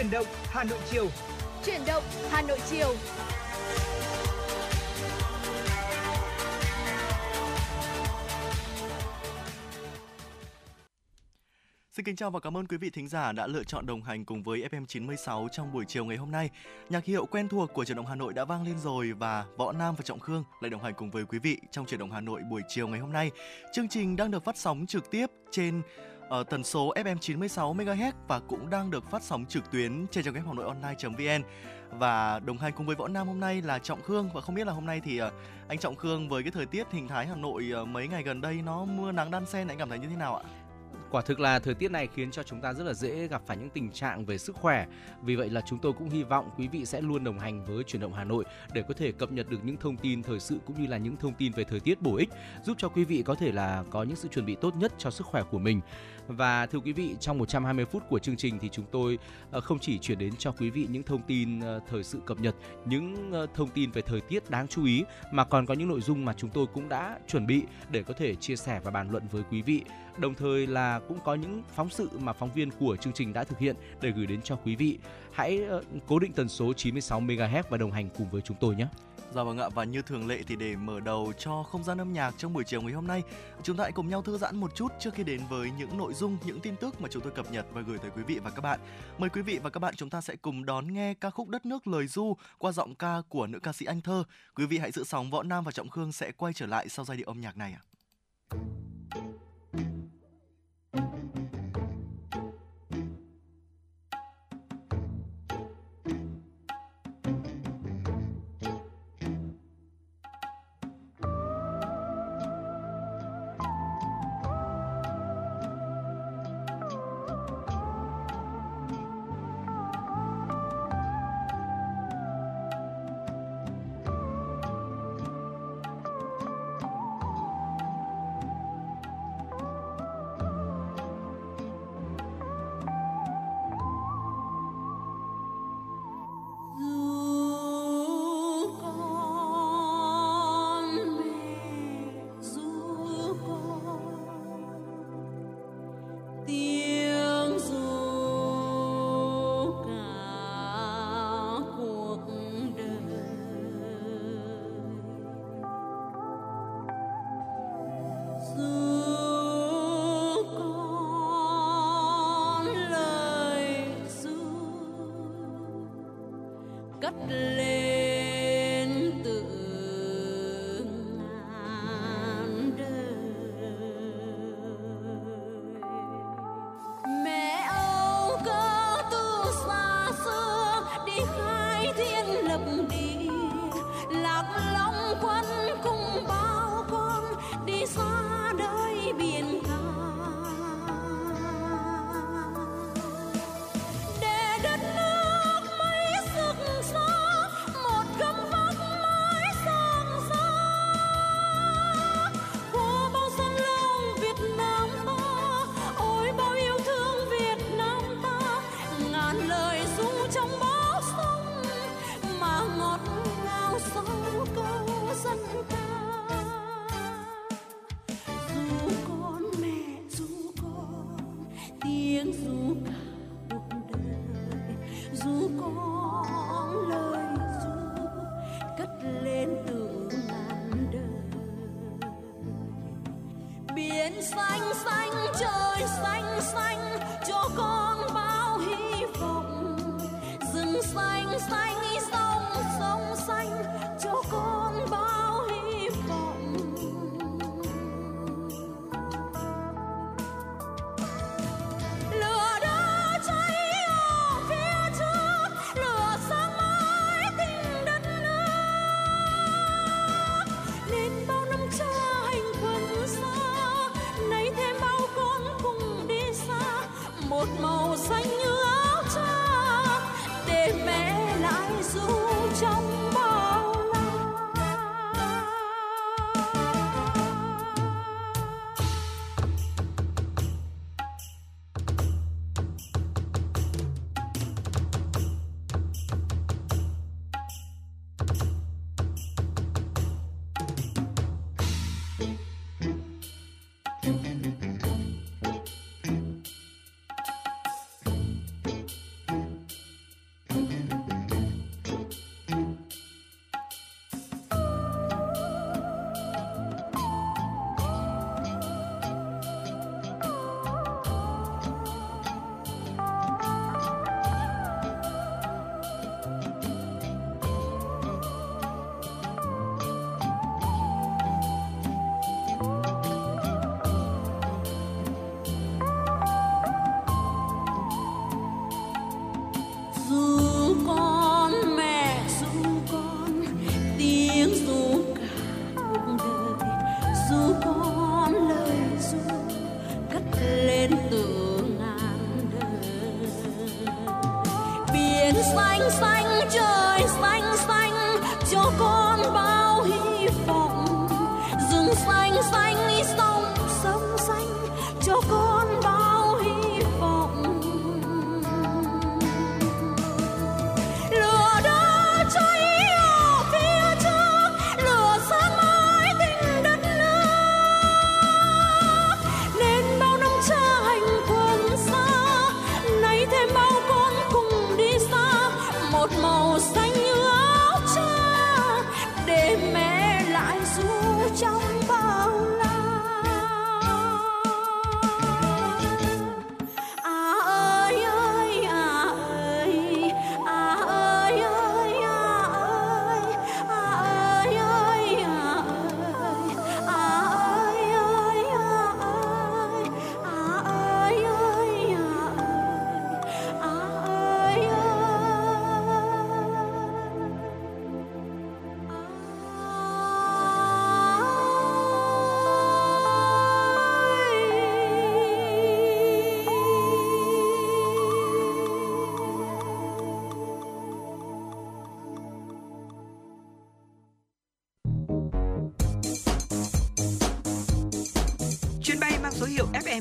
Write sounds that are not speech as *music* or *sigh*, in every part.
Chuyển động Hà Nội chiều. Chuyển động Hà Nội chiều. Xin kính chào và cảm ơn quý vị thính giả đã lựa chọn đồng hành cùng với FM 96 trong buổi chiều ngày hôm nay. Nhạc hiệu quen thuộc của Chuyển động Hà Nội đã vang lên rồi và Võ Nam và Trọng Khương lại đồng hành cùng với quý vị trong Chuyển động Hà Nội buổi chiều ngày hôm nay. Chương trình đang được phát sóng trực tiếp trên ở tần số FM 96 MHz và cũng đang được phát sóng trực tuyến trên trang web hà nội online.vn và đồng hành cùng với võ nam hôm nay là trọng khương và không biết là hôm nay thì ờ, anh trọng khương với cái thời tiết hình thái hà nội ờ, mấy ngày gần đây nó mưa nắng đan xen, anh cảm thấy như thế nào ạ Quả thực là thời tiết này khiến cho chúng ta rất là dễ gặp phải những tình trạng về sức khỏe. Vì vậy là chúng tôi cũng hy vọng quý vị sẽ luôn đồng hành với chuyển động Hà Nội để có thể cập nhật được những thông tin thời sự cũng như là những thông tin về thời tiết bổ ích, giúp cho quý vị có thể là có những sự chuẩn bị tốt nhất cho sức khỏe của mình. Và thưa quý vị, trong 120 phút của chương trình thì chúng tôi ờ, không chỉ chuyển đến cho quý vị những thông tin ờ, thời sự cập nhật, những ờ, thông tin về thời tiết đáng chú ý mà còn có những nội dung mà chúng tôi cũng đã chuẩn bị để có thể chia sẻ và bàn luận với quý vị. Đồng thời là cũng có những phóng sự mà phóng viên của chương trình đã thực hiện để gửi đến cho quý vị. Hãy cố định tần số 96 MHz và đồng hành cùng với chúng tôi nhé. Dạ vâng ạ và như thường lệ thì để mở đầu cho không gian âm nhạc trong buổi chiều ngày hôm nay, chúng ta hãy cùng nhau thư giãn một chút trước khi đến với những nội dung, những tin tức mà chúng tôi cập nhật và gửi tới quý vị và các bạn. Mời quý vị và các bạn chúng ta sẽ cùng đón nghe ca khúc Đất nước lời du qua giọng ca của nữ ca sĩ Anh Thơ. Quý vị hãy giữ sóng Võ Nam và Trọng Khương sẽ quay trở lại sau giai điệu âm nhạc này ạ. À.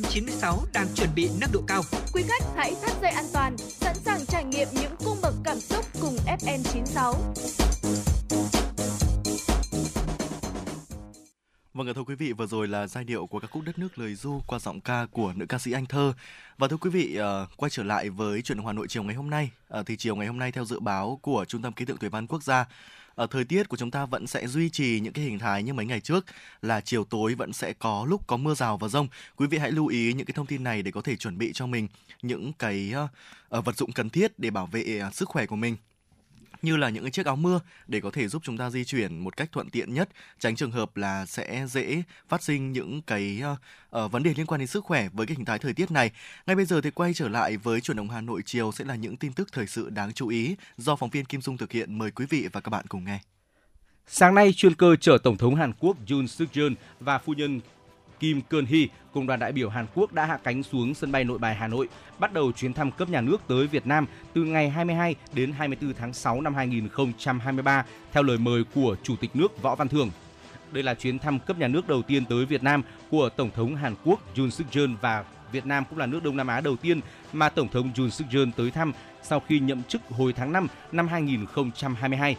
96 đang chuẩn bị nâng độ cao. Quý khách hãy thắt dây an toàn, sẵn sàng trải nghiệm những cung bậc cảm xúc cùng FM 96. Vâng thưa quý vị, vừa rồi là giai điệu của các khúc đất nước lời du qua giọng ca của nữ ca sĩ Anh Thơ. Và thưa quý vị, ờ, quay trở lại với chuyện Hà Nội chiều ngày hôm nay. Ờ, thì chiều ngày hôm nay theo dự báo của Trung tâm Khí tượng Thủy văn Quốc gia, ở thời tiết của chúng ta vẫn sẽ duy trì những cái hình thái như mấy ngày trước là chiều tối vẫn sẽ có lúc có mưa rào và rông. Quý vị hãy lưu ý những cái thông tin này để có thể chuẩn bị cho mình những cái uh, vật dụng cần thiết để bảo vệ uh, sức khỏe của mình như là những cái chiếc áo mưa để có thể giúp chúng ta di chuyển một cách thuận tiện nhất, tránh trường hợp là sẽ dễ phát sinh những cái uh, uh, vấn đề liên quan đến sức khỏe với cái hình thái thời tiết này. Ngay bây giờ thì quay trở lại với chuyển động Hà Nội chiều sẽ là những tin tức thời sự đáng chú ý do phóng viên Kim Dung thực hiện. Mời quý vị và các bạn cùng nghe. Sáng nay, chuyên cơ chở Tổng thống Hàn Quốc Yoon suk yeol và phu nhân Kim Keun Hee cùng đoàn đại biểu Hàn Quốc đã hạ cánh xuống sân bay Nội Bài Hà Nội, bắt đầu chuyến thăm cấp nhà nước tới Việt Nam từ ngày 22 đến 24 tháng 6 năm 2023 theo lời mời của Chủ tịch nước Võ Văn Thưởng. Đây là chuyến thăm cấp nhà nước đầu tiên tới Việt Nam của Tổng thống Hàn Quốc Yoon suk yeol và Việt Nam cũng là nước Đông Nam Á đầu tiên mà Tổng thống Yoon suk yeol tới thăm sau khi nhậm chức hồi tháng 5 năm 2022.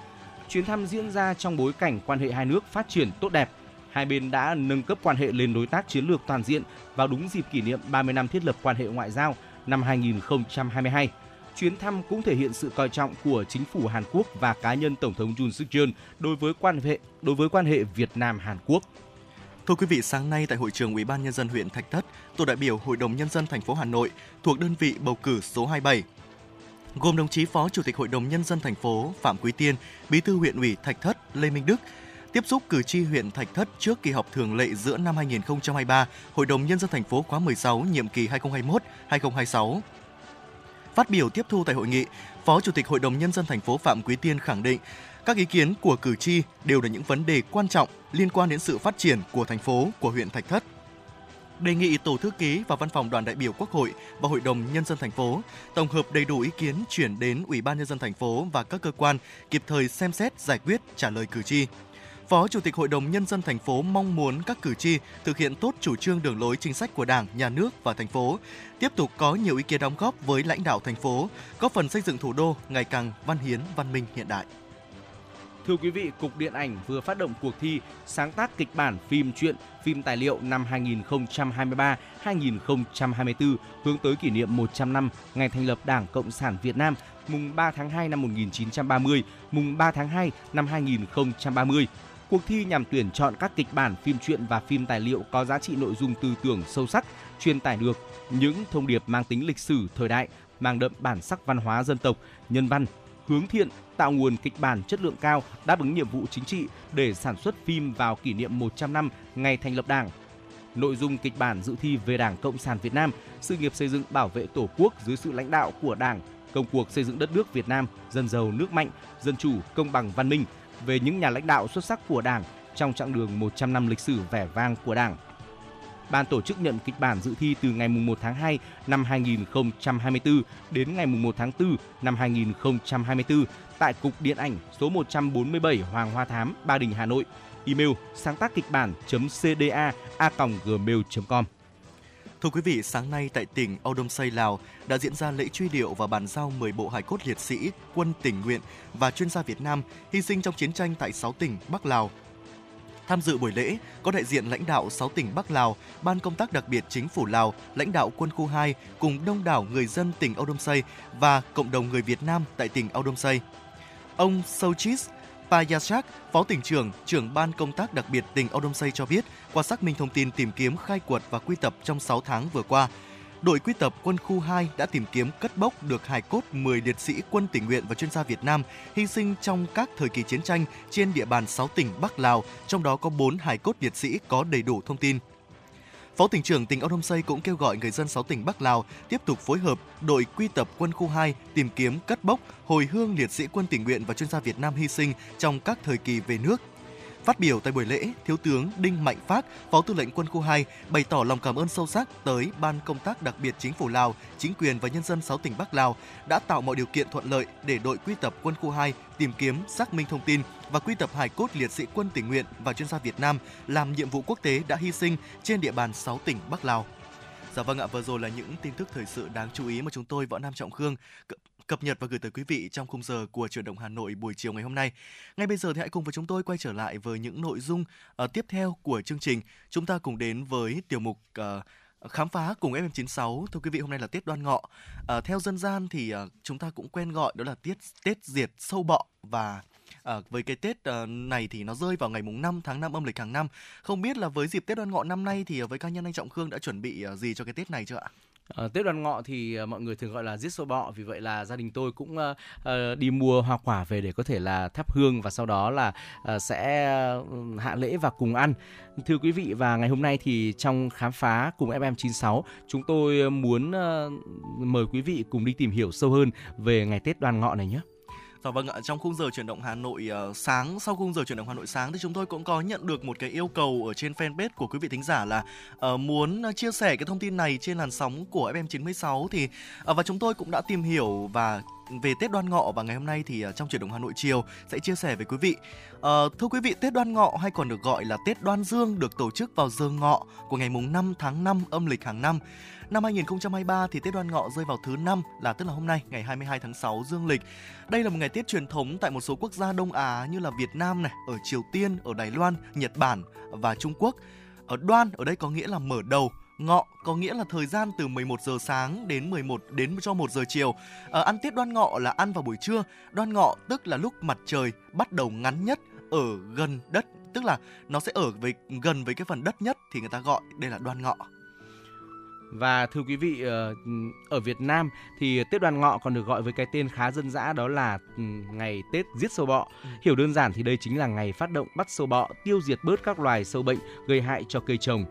Chuyến thăm diễn ra trong bối cảnh quan hệ hai nước phát triển tốt đẹp. Hai bên đã nâng cấp quan hệ lên đối tác chiến lược toàn diện vào đúng dịp kỷ niệm 30 năm thiết lập quan hệ ngoại giao năm 2022. Chuyến thăm cũng thể hiện sự coi trọng của chính phủ Hàn Quốc và cá nhân Tổng thống Yoon suk yeol đối với quan hệ đối với quan hệ Việt Nam Hàn Quốc. Thưa quý vị, sáng nay tại hội trường Ủy ban nhân dân huyện Thạch Thất, tổ đại biểu Hội đồng nhân dân thành phố Hà Nội thuộc đơn vị bầu cử số 27 gồm đồng chí Phó Chủ tịch Hội đồng nhân dân thành phố Phạm Quý Tiên, Bí thư huyện ủy Thạch Thất Lê Minh Đức tiếp xúc cử tri huyện Thạch Thất trước kỳ họp thường lệ giữa năm 2023 Hội đồng nhân dân thành phố khóa 16 nhiệm kỳ 2021-2026. Phát biểu tiếp thu tại hội nghị, Phó Chủ tịch Hội đồng nhân dân thành phố Phạm Quý Tiên khẳng định các ý kiến của cử tri đều là những vấn đề quan trọng liên quan đến sự phát triển của thành phố, của huyện Thạch Thất. Đề nghị Tổ thư ký và Văn phòng Đoàn đại biểu Quốc hội và Hội đồng nhân dân thành phố tổng hợp đầy đủ ý kiến chuyển đến Ủy ban nhân dân thành phố và các cơ quan kịp thời xem xét, giải quyết, trả lời cử tri. Phó Chủ tịch Hội đồng Nhân dân thành phố mong muốn các cử tri thực hiện tốt chủ trương đường lối chính sách của Đảng, Nhà nước và thành phố, tiếp tục có nhiều ý kiến đóng góp với lãnh đạo thành phố, góp phần xây dựng thủ đô ngày càng văn hiến, văn minh hiện đại. Thưa quý vị, Cục Điện ảnh vừa phát động cuộc thi sáng tác kịch bản phim truyện, phim tài liệu năm 2023-2024 hướng tới kỷ niệm 100 năm ngày thành lập Đảng Cộng sản Việt Nam mùng 3 tháng 2 năm 1930, mùng 3 tháng 2 năm 2030. Cuộc thi nhằm tuyển chọn các kịch bản phim truyện và phim tài liệu có giá trị nội dung tư tưởng sâu sắc, truyền tải được những thông điệp mang tính lịch sử thời đại, mang đậm bản sắc văn hóa dân tộc, nhân văn, hướng thiện, tạo nguồn kịch bản chất lượng cao đáp ứng nhiệm vụ chính trị để sản xuất phim vào kỷ niệm 100 năm ngày thành lập Đảng. Nội dung kịch bản dự thi về Đảng Cộng sản Việt Nam, sự nghiệp xây dựng bảo vệ Tổ quốc dưới sự lãnh đạo của Đảng, công cuộc xây dựng đất nước Việt Nam dân giàu nước mạnh, dân chủ, công bằng văn minh về những nhà lãnh đạo xuất sắc của Đảng trong chặng đường 100 năm lịch sử vẻ vang của Đảng. ban tổ chức nhận kịch bản dự thi từ ngày 1 tháng 2 năm 2024 đến ngày 1 tháng 4 năm 2024 tại Cục Điện ảnh số 147 Hoàng Hoa Thám, Ba Đình, Hà Nội. Email sáng tác kịch bản.cda@gmail.com. Thưa quý vị, sáng nay tại tỉnh Odomsay, Lào đã diễn ra lễ truy điệu và bàn giao 10 bộ hài cốt liệt sĩ, quân tình nguyện và chuyên gia Việt Nam hy sinh trong chiến tranh tại 6 tỉnh Bắc Lào. Tham dự buổi lễ có đại diện lãnh đạo 6 tỉnh Bắc Lào, Ban công tác đặc biệt chính phủ Lào, lãnh đạo quân khu 2 cùng đông đảo người dân tỉnh Odomsay và cộng đồng người Việt Nam tại tỉnh Odomsay. Ông Sochis Payasak, Phó tỉnh trưởng, trưởng ban công tác đặc biệt tỉnh Odomsey cho biết, qua xác minh thông tin tìm kiếm khai quật và quy tập trong 6 tháng vừa qua, đội quy tập quân khu 2 đã tìm kiếm cất bốc được hài cốt 10 liệt sĩ quân tình nguyện và chuyên gia Việt Nam hy sinh trong các thời kỳ chiến tranh trên địa bàn 6 tỉnh Bắc Lào, trong đó có 4 hài cốt liệt sĩ có đầy đủ thông tin. Phó tỉnh trưởng tỉnh Ông Say cũng kêu gọi người dân 6 tỉnh Bắc Lào tiếp tục phối hợp đội quy tập quân khu 2 tìm kiếm cất bốc, hồi hương liệt sĩ quân tình nguyện và chuyên gia Việt Nam hy sinh trong các thời kỳ về nước. Phát biểu tại buổi lễ, Thiếu tướng Đinh Mạnh Phát, Phó Tư lệnh Quân khu 2 bày tỏ lòng cảm ơn sâu sắc tới Ban công tác đặc biệt chính phủ Lào, chính quyền và nhân dân 6 tỉnh Bắc Lào đã tạo mọi điều kiện thuận lợi để đội quy tập Quân khu 2 tìm kiếm, xác minh thông tin và quy tập hài cốt liệt sĩ quân tình nguyện và chuyên gia Việt Nam làm nhiệm vụ quốc tế đã hy sinh trên địa bàn 6 tỉnh Bắc Lào. Dạ vâng ạ, vừa rồi là những tin tức thời sự đáng chú ý mà chúng tôi Võ Nam Trọng Khương cập nhật và gửi tới quý vị trong khung giờ của chuyển động Hà Nội buổi chiều ngày hôm nay. Ngay bây giờ thì hãy cùng với chúng tôi quay trở lại với những nội dung uh, tiếp theo của chương trình. Chúng ta cùng đến với tiểu mục uh, khám phá cùng FM96 thưa quý vị hôm nay là Tết Đoan Ngọ. À, theo dân gian thì à, chúng ta cũng quen gọi đó là Tết Tết diệt sâu bọ và à, với cái Tết à, này thì nó rơi vào ngày mùng 5 tháng 5 âm lịch hàng năm. Không biết là với dịp Tết Đoan Ngọ năm nay thì ờ, với cá nhân anh Trọng Khương đã chuẩn bị à, gì cho cái Tết này chưa ạ? À, Tết Đoan Ngọ thì mọi người thường gọi là giết sâu bọ vì vậy là gia đình tôi cũng à, đi mua hoa quả về để có thể là thắp hương và sau đó là à, sẽ hạ lễ và cùng ăn. Thưa quý vị và ngày hôm nay thì trong khám phá cùng FM96 chúng tôi muốn à, mời quý vị cùng đi tìm hiểu sâu hơn về ngày Tết Đoan Ngọ này nhé. Dạ vâng ạ, trong khung giờ chuyển động Hà Nội uh, sáng sau khung giờ chuyển động Hà Nội sáng thì chúng tôi cũng có nhận được một cái yêu cầu ở trên fanpage của quý vị thính giả là uh, muốn ờ, chia sẻ cái thông tin này trên làn sóng của FM96 thì uh, và chúng tôi cũng đã tìm hiểu và về Tết Đoan Ngọ và ngày hôm nay thì trong chuyển động Hà Nội chiều sẽ chia sẻ với quý vị. À, thưa quý vị, Tết Đoan Ngọ hay còn được gọi là Tết Đoan Dương được tổ chức vào giờ ngọ của ngày mùng 5 tháng 5 âm lịch hàng năm. Năm 2023 thì Tết Đoan Ngọ rơi vào thứ năm là tức là hôm nay ngày 22 tháng 6 dương lịch. Đây là một ngày Tết truyền thống tại một số quốc gia Đông Á như là Việt Nam này, ở Triều Tiên, ở Đài Loan, Nhật Bản và Trung Quốc. Ở đoan ở đây có nghĩa là mở đầu, ngọ có nghĩa là thời gian từ 11 giờ sáng đến 11 đến cho 1 giờ chiều. À, ăn Tết đoan ngọ là ăn vào buổi trưa. Đoan ngọ tức là lúc mặt trời bắt đầu ngắn nhất ở gần đất, tức là nó sẽ ở với gần với cái phần đất nhất thì người ta gọi đây là đoan ngọ. Và thưa quý vị, ờ, ở Việt Nam thì Tết Đoan Ngọ còn được gọi với cái tên khá dân dã đó là ừ, ngày Tết giết sâu bọ. Ừ. Hiểu đơn giản thì đây chính là ngày phát động bắt sâu bọ, tiêu diệt bớt các loài sâu bệnh gây hại cho cây trồng.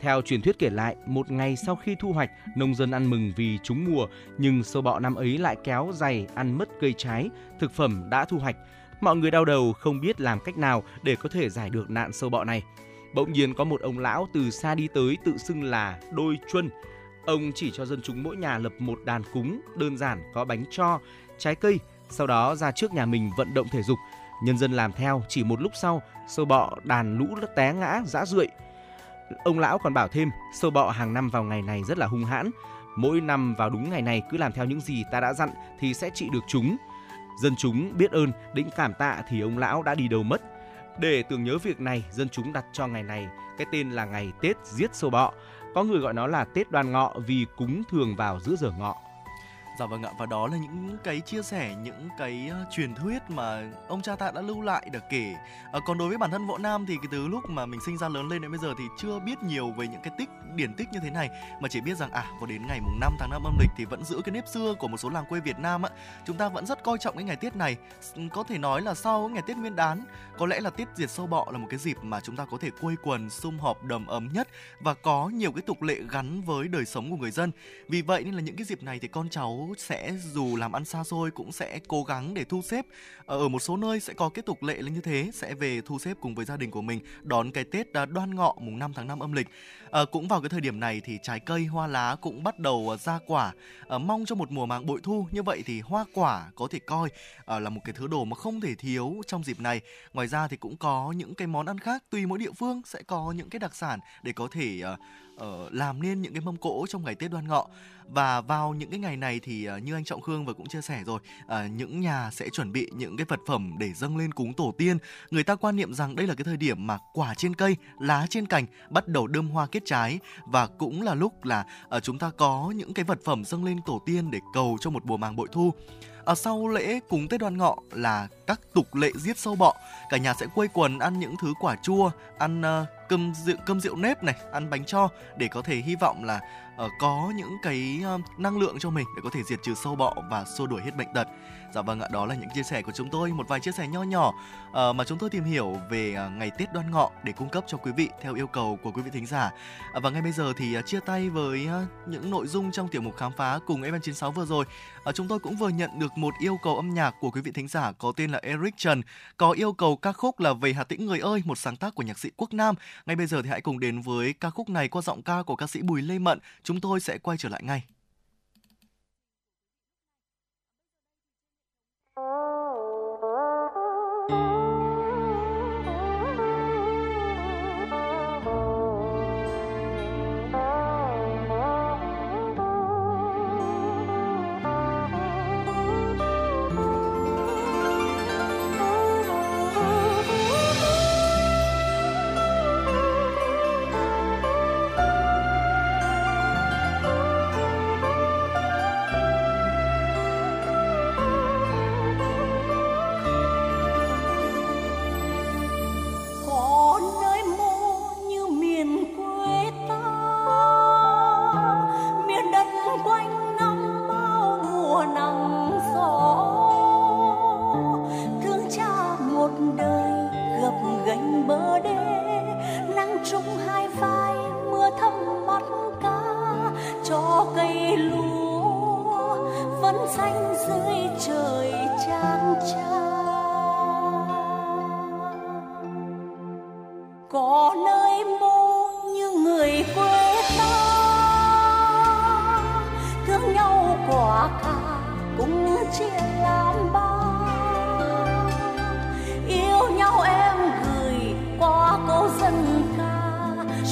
Theo truyền thuyết kể lại, một ngày sau khi thu hoạch, nông dân ăn mừng vì trúng mùa, nhưng sâu bọ năm ấy lại kéo dày ăn mất cây trái, thực phẩm đã thu hoạch. Mọi người đau đầu không biết làm cách nào để có thể giải được nạn sâu bọ này. Bỗng nhiên có một ông lão từ xa đi tới tự xưng là Đôi Chuân. Ông chỉ cho dân chúng mỗi nhà lập một đàn cúng đơn giản có bánh cho, trái cây, sau đó ra trước nhà mình vận động thể dục. Nhân dân làm theo, chỉ một lúc sau, sâu bọ đàn lũ té ngã, dã rượi. Ông lão còn bảo thêm, sâu bọ hàng năm vào ngày này rất là hung hãn. Mỗi năm vào đúng ngày này cứ làm theo những gì ta đã dặn thì sẽ trị được chúng. Dân chúng biết ơn, định cảm tạ thì ông lão đã đi đâu mất. Để tưởng nhớ việc này, dân chúng đặt cho ngày này cái tên là ngày Tết giết sâu bọ. Có người gọi nó là Tết đoan ngọ vì cúng thường vào giữa giờ ngọ. Dạ vâng ạ, và đó là những cái chia sẻ, những cái uh, truyền thuyết mà ông cha ta đã lưu lại được kể. À, còn đối với bản thân Võ Nam thì từ lúc mà mình sinh ra lớn lên đến bây giờ thì chưa biết nhiều về những cái tích điển tích như thế này mà chỉ biết rằng à vào đến ngày mùng 5 tháng 5 âm lịch thì vẫn giữ cái nếp xưa của một số làng quê Việt Nam á, chúng ta vẫn rất coi trọng cái ngày Tết này. Có thể nói là sau ngày Tết Nguyên đán, có lẽ là Tết diệt sâu bọ là một cái dịp mà chúng ta có thể quây quần sum họp đầm ấm nhất và có nhiều cái tục lệ gắn với đời sống của người dân. Vì vậy nên là những cái dịp này thì con cháu sẽ dù làm ăn xa xôi cũng sẽ cố gắng để thu xếp ờ, ở một số nơi sẽ có cái tục lệ là như thế sẽ về thu xếp cùng với gia đình của mình đón cái Tết à, Đoan Ngọ mùng 5 tháng 5 âm lịch. À, cũng vào cái thời điểm này thì trái cây hoa lá cũng bắt đầu à, ra quả. À, mong cho một mùa màng bội thu như vậy thì hoa quả có thể coi à, là một cái thứ đồ mà không thể thiếu trong dịp này. Ngoài ra thì cũng có những cái món ăn khác tùy mỗi địa phương sẽ có những cái đặc sản để có thể à, uh, làm nên những cái mâm cỗ trong ngày Tết Đoan Ngọ. Và vào những cái ngày này thì uh, như anh Trọng Khương vừa cũng chia sẻ rồi uh, những nhà sẽ chuẩn bị những cái vật phẩm để dâng lên cúng tổ tiên. Người ta quan niệm rằng đây là cái thời điểm mà quả trên cây lá trên cành bắt đầu đơm hoa kết trái. Và cũng là lúc là uh, chúng ta có những cái vật phẩm dâng lên tổ tiên để cầu cho một mùa màng bội thu. Ở sau lễ cúng Tết Đoan Ngọ là các tục lệ giết sâu bọ. Cả nhà sẽ quây quần ăn những thứ quả chua, ăn uh, cơm rượu cơm rượu nếp này, ăn bánh cho để có thể hy vọng là uh, có những cái uh, năng lượng cho mình để có thể diệt trừ sâu bọ và xua đuổi hết bệnh tật. Dạ vâng ạ, đó là những chia sẻ của chúng tôi, một vài chia sẻ nho nhỏ uh, mà chúng tôi tìm hiểu về uh, ngày Tết Đoan Ngọ để cung cấp cho quý vị theo yêu cầu của quý vị thính giả. Uh, và ngay bây giờ thì uh, chia tay với uh, những nội dung trong tiểu mục khám phá cùng FM96 vừa rồi. Uh, chúng tôi cũng vừa nhận được một yêu cầu âm nhạc của quý vị thính giả có tên là Eric Trần, có yêu cầu ca khúc là Về Hà Tĩnh người ơi, một sáng tác của nhạc sĩ Quốc Nam. Ngay bây giờ thì hãy cùng đến với ca khúc này qua giọng ca của ca sĩ Bùi Lê Mận. Chúng tôi sẽ quay trở lại ngay.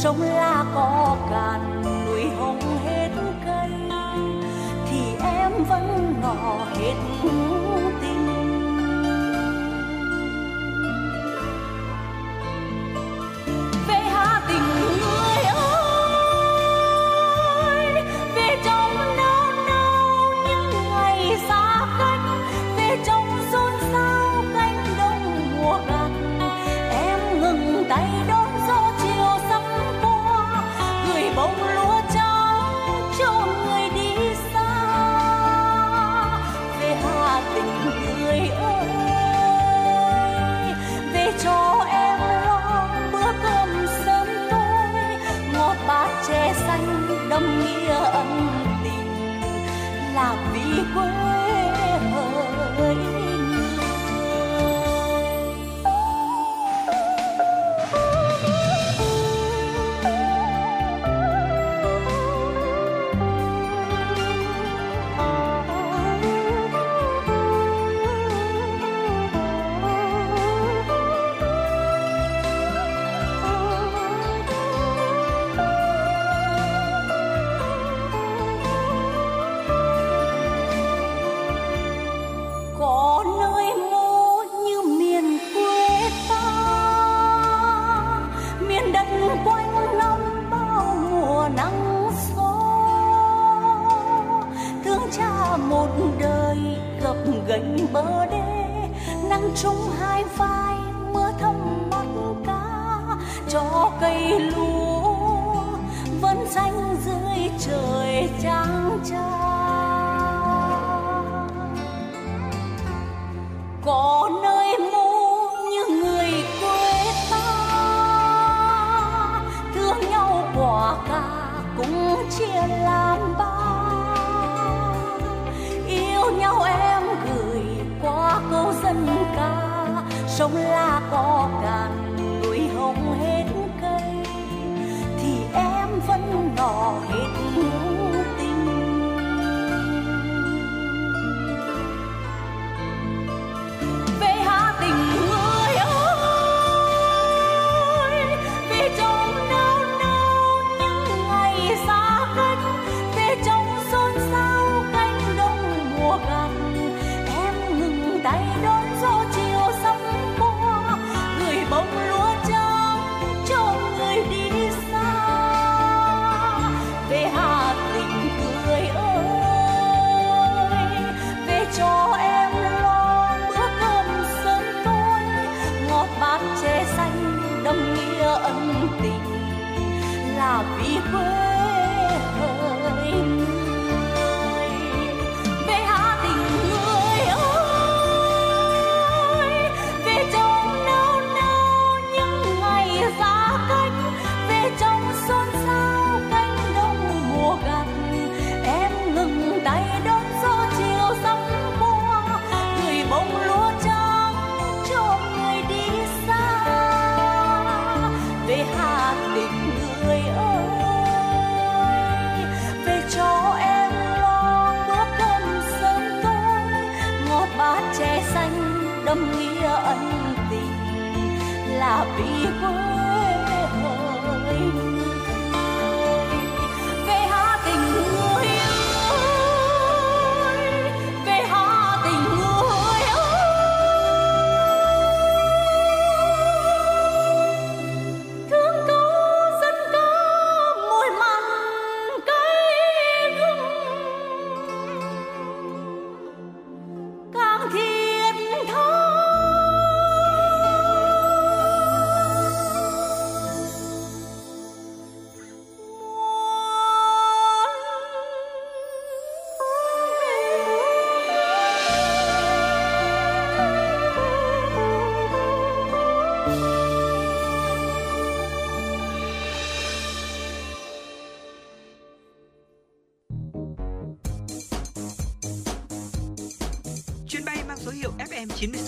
Sông